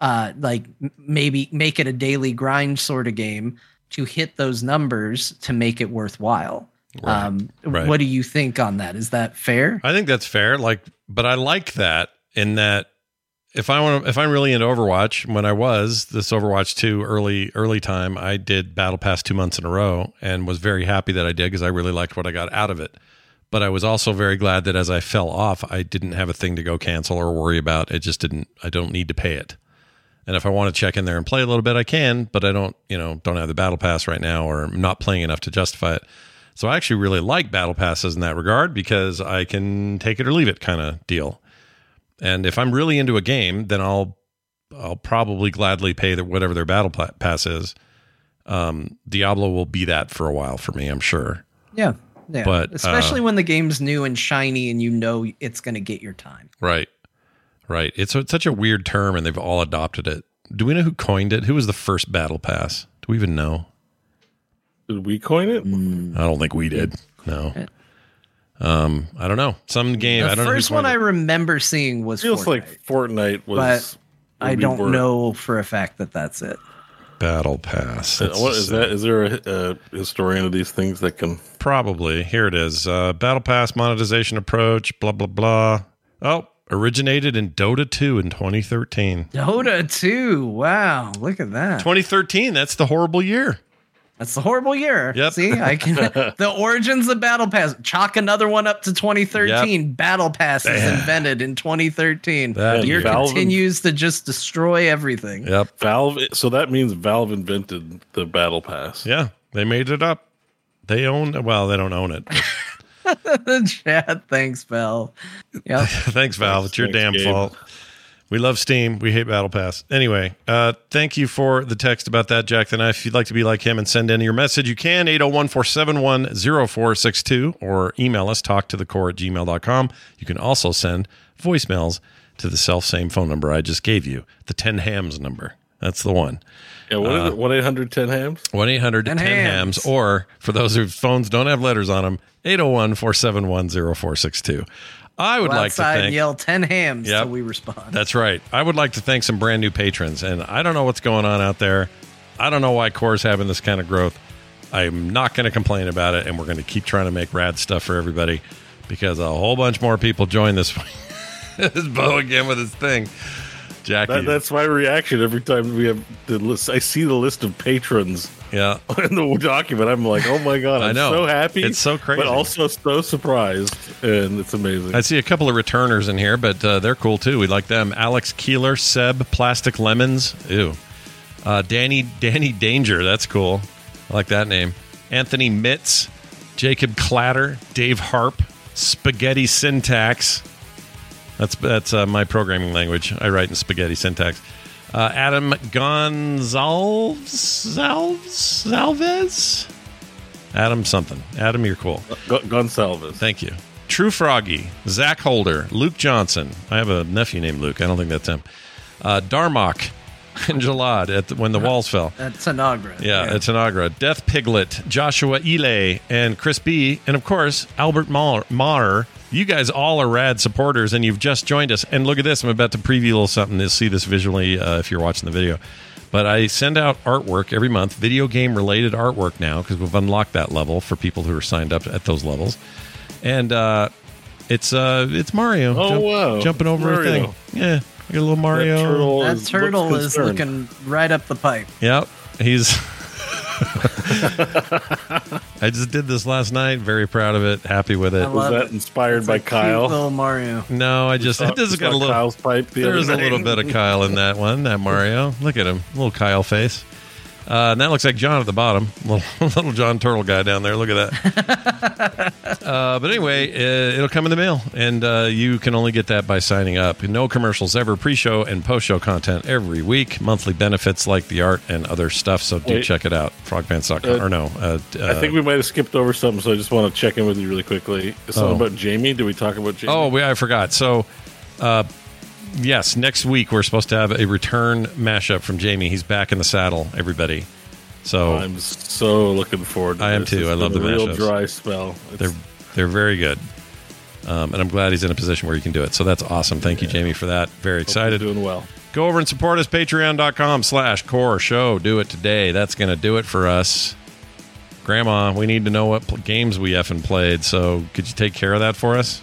uh, like maybe make it a daily grind sort of game to hit those numbers to make it worthwhile. Right, Um, right. What do you think on that? Is that fair? I think that's fair. Like, but I like that in that if I want, if I'm really into Overwatch, when I was this Overwatch two early early time, I did Battle Pass two months in a row and was very happy that I did because I really liked what I got out of it. But I was also very glad that as I fell off, I didn't have a thing to go cancel or worry about. It just didn't. I don't need to pay it. And if I want to check in there and play a little bit, I can. But I don't, you know, don't have the battle pass right now, or I'm not playing enough to justify it. So I actually really like battle passes in that regard because I can take it or leave it kind of deal. And if I'm really into a game, then I'll I'll probably gladly pay the, whatever their battle pass is. Um, Diablo will be that for a while for me, I'm sure. Yeah. Yeah. But, especially uh, when the game's new and shiny and you know it's going to get your time. Right, right. It's, it's such a weird term, and they've all adopted it. Do we know who coined it? Who was the first battle pass? Do we even know? Did we coin it? I don't think we did. No. Um, I don't know. Some game. the I don't know. who first one coined I remember seeing was Feels Fortnite, like Fortnite but was. I don't were- know for a fact that that's it. battle pass. Uh, Let's What just is see. that? Is there a, a historian of these things that can? Probably. Here it is. Uh, Battle Pass monetization approach, blah, blah, blah. Oh, originated in Dota 2 in 2013. Dota 2. Wow. Look at that. 2013, that's the horrible year. That's the horrible year. Yep. See, I can *laughs* the origins of Battle Pass. Chalk another one up to 2013. Battle Pass is invented in 2013. That year year. Valve- continues to just destroy everything. Yep. Valve. So that means Valve invented the Battle Pass. Yeah, they made it up. They own, well, they don't own it. but- *laughs* Chad, thanks, Val. Yep. *laughs* Thanks, Val. It's your Thanks, damn Gabe. fault. We love Steam. We hate Battle Pass. Anyway, uh, thank you for the text about that, Jack the Knife. If you'd like to be like him and send in your message, you can 801 471 0462 or email us talk to the core at gmail.com. You can also send voicemails to the self same phone number I just gave you, the 10 hams number. That's the one. Yeah. What is Uh, it? One eight hundred ten hams. 1 800 10 10 hams. hams. Or for those whose phones don't have letters on them, 801 471 0462. I would Go like to thank. yell 10 hams Yep. till we respond. That's right. I would like to thank some brand new patrons, and I don't know what's going on out there. I don't know why Core's having this kind of growth. I'm not going to complain about it, and we're going to keep trying to make rad stuff for everybody because a whole bunch more people join this. *laughs* this bow again with his thing. Jackie. That, that's my reaction every time we have the list. I see the list of patrons yeah. *laughs* in the document. I'm like, oh my god! *laughs* I'm I know. so happy. It's so crazy. but also so surprised, and it's amazing. I see a couple of returners in here, but uh, they're cool too. We like them. Alex Keeler, Seb, Plastic Lemons. Ew. Uh, Danny Danny Danger. That's cool. I like that name. Anthony Mitz, Jacob Clatter, Dave Harp, Spaghetti Syntax. That's that's uh, my programming language. I write in spaghetti syntax. Uh, Adam Gonzalez, Zalves, Zalvez, Adam something. Adam, you're cool. Gon- Gonsalves. Thank you. True Froggy, Zach Holder, Luke Johnson. I have a nephew named Luke. I don't think that's him. Uh, Darmok *laughs* and Jalad at the, when the walls fell. That's Tanagra. Yeah, it's an Agra. Death Piglet, Joshua Ely, and Chris B. And of course, Albert Maher. Maher. You guys all are rad supporters, and you've just joined us. And look at this. I'm about to preview a little something. You'll see this visually uh, if you're watching the video. But I send out artwork every month, video game related artwork now, because we've unlocked that level for people who are signed up at those levels. And uh, it's uh, it's Mario. Oh, wow. Jumping over Mario. a thing. Yeah, I got a little Mario. turtle That is- turtle looks is looking right up the pipe. Yep, he's *laughs* I just did this last night. Very proud of it. Happy with it. I love Was that it. inspired It's by a cute Kyle? little Mario. No, I just saw- it does got a little. Kyle's pipe the There's a other little bit of Kyle in that one. That Mario. Look at him, little Kyle face. Uh, and that looks like John at the bottom, *laughs* little, little John Turtle guy down there. Look at that. *laughs* uh, but anyway, uh, it'll come in the mail, and uh, you can only get that by signing up. No commercials ever. Pre-show and post-show content every week. Monthly benefits like the art and other stuff. So do Wait. check it out. Frogpants.com Uh, or no? Uh, I think we might have skipped over something, so I just want to check in with you really quickly. Something Oh. about Jamie. Did we talk about Jamie? Oh, we, I forgot. So, uh, yes, next week we're supposed to have a return mashup from Jamie. He's back in the saddle, everybody. So I'm so looking forward. to I am this. too. It's I love the real mashups. dry spell. It's- they're they're very good, um, and I'm glad he's in a position where he can do it. So that's awesome. Thank you, Jamie, for that. Very excited. doing well. Go over and support us. Patreon.com slash core show. Do it today. That's going to do it for us. Grandma, we need to know what pl- games we effing played. So could you take care of that for us?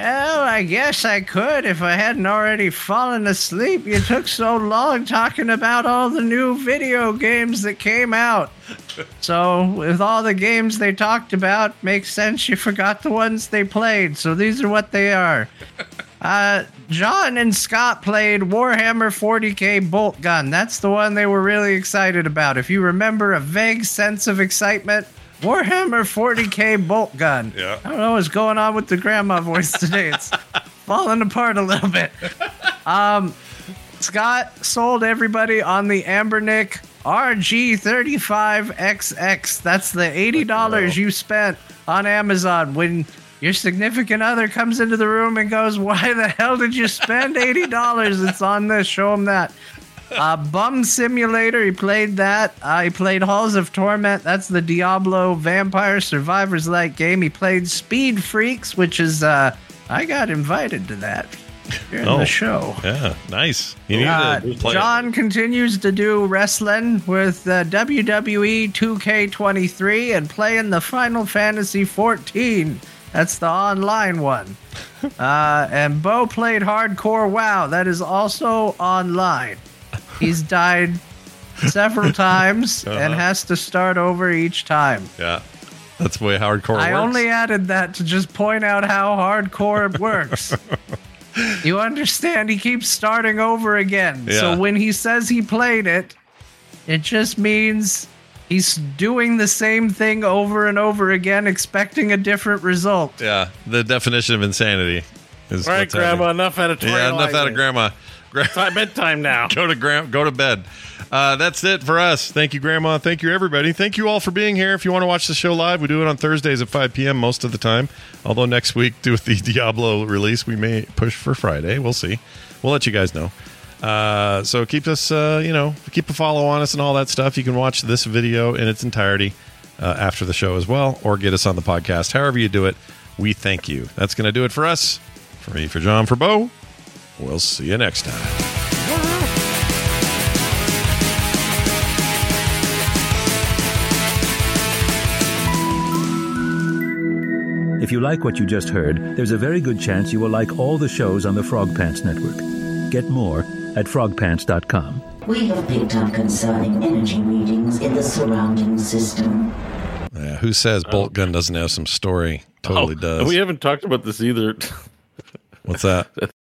Well, I guess I could if I hadn't already fallen asleep. You took so long talking about all the new video games that came out. So, with all the games they talked about, makes sense you forgot the ones they played. So, these are what they are. Uh, John and Scott played Warhammer 40k Boltgun. That's the one they were really excited about. If you remember a vague sense of excitement, Warhammer 40k Boltgun. Yeah. I don't know what's going on with the grandma voice today. It's *laughs* falling apart a little bit. Um, Scott sold everybody on the Anbernic RG35XX. That's the $80 you spent on Amazon when your significant other comes into the room and goes, Why the hell did you spend $80? It's on this. Show him that. Uh, Bum Simulator, he played that. Uh, he played Halls of Torment. That's the Diablo Vampire Survivors like game. He played Speed Freeks, which is, uh, I got invited to that in Oh, the show. Yeah, nice. You need Uh, play it. John continues to do wrestling with uh, WWE 2K23 and playing the Final Fantasy 14. That's the online one. *laughs* Uh, and Bo played Hardcore WoW. That is also online. He's died several *laughs* times and Uh-huh. has to start over each time. Yeah, that's the way hardcore I works. only added that to just point out how hardcore it works. *laughs* you understand? He keeps starting over again. Yeah. So when he says he played it, it just means he's doing the same thing over and over again, expecting a different result. Yeah, the definition of insanity is All right, what's happening. Grandma, enough out of Yeah, enough out of grandma. It's bedtime now. *laughs* go to gram- go to bed. Uh, that's it for us. Thank you, Grandma. Thank you, everybody. Thank you all for being here. If you want to watch the show live, we do it on Thursdays at 5 p.m. most of the time. Although next week, due *laughs* with the Diablo release, we may push for Friday. We'll see. We'll let you guys know. Uh, so keep us, uh, you know, keep a follow on us and all that stuff. You can watch this video in its entirety uh, after the show as well, or get us on the podcast. However you do it, we thank you. That's going to do it for us. For me, for John, for Bo. We'll see you next time. If you like what you just heard, there's a very good chance you will like all the shows on the Frog Pants Network. Get more at frogpants.com. We have picked up concerning energy readings in the surrounding system. Yeah, who says oh. Boltgun doesn't have some story? Totally Oh, does. We haven't talked about this either. What's that? *laughs*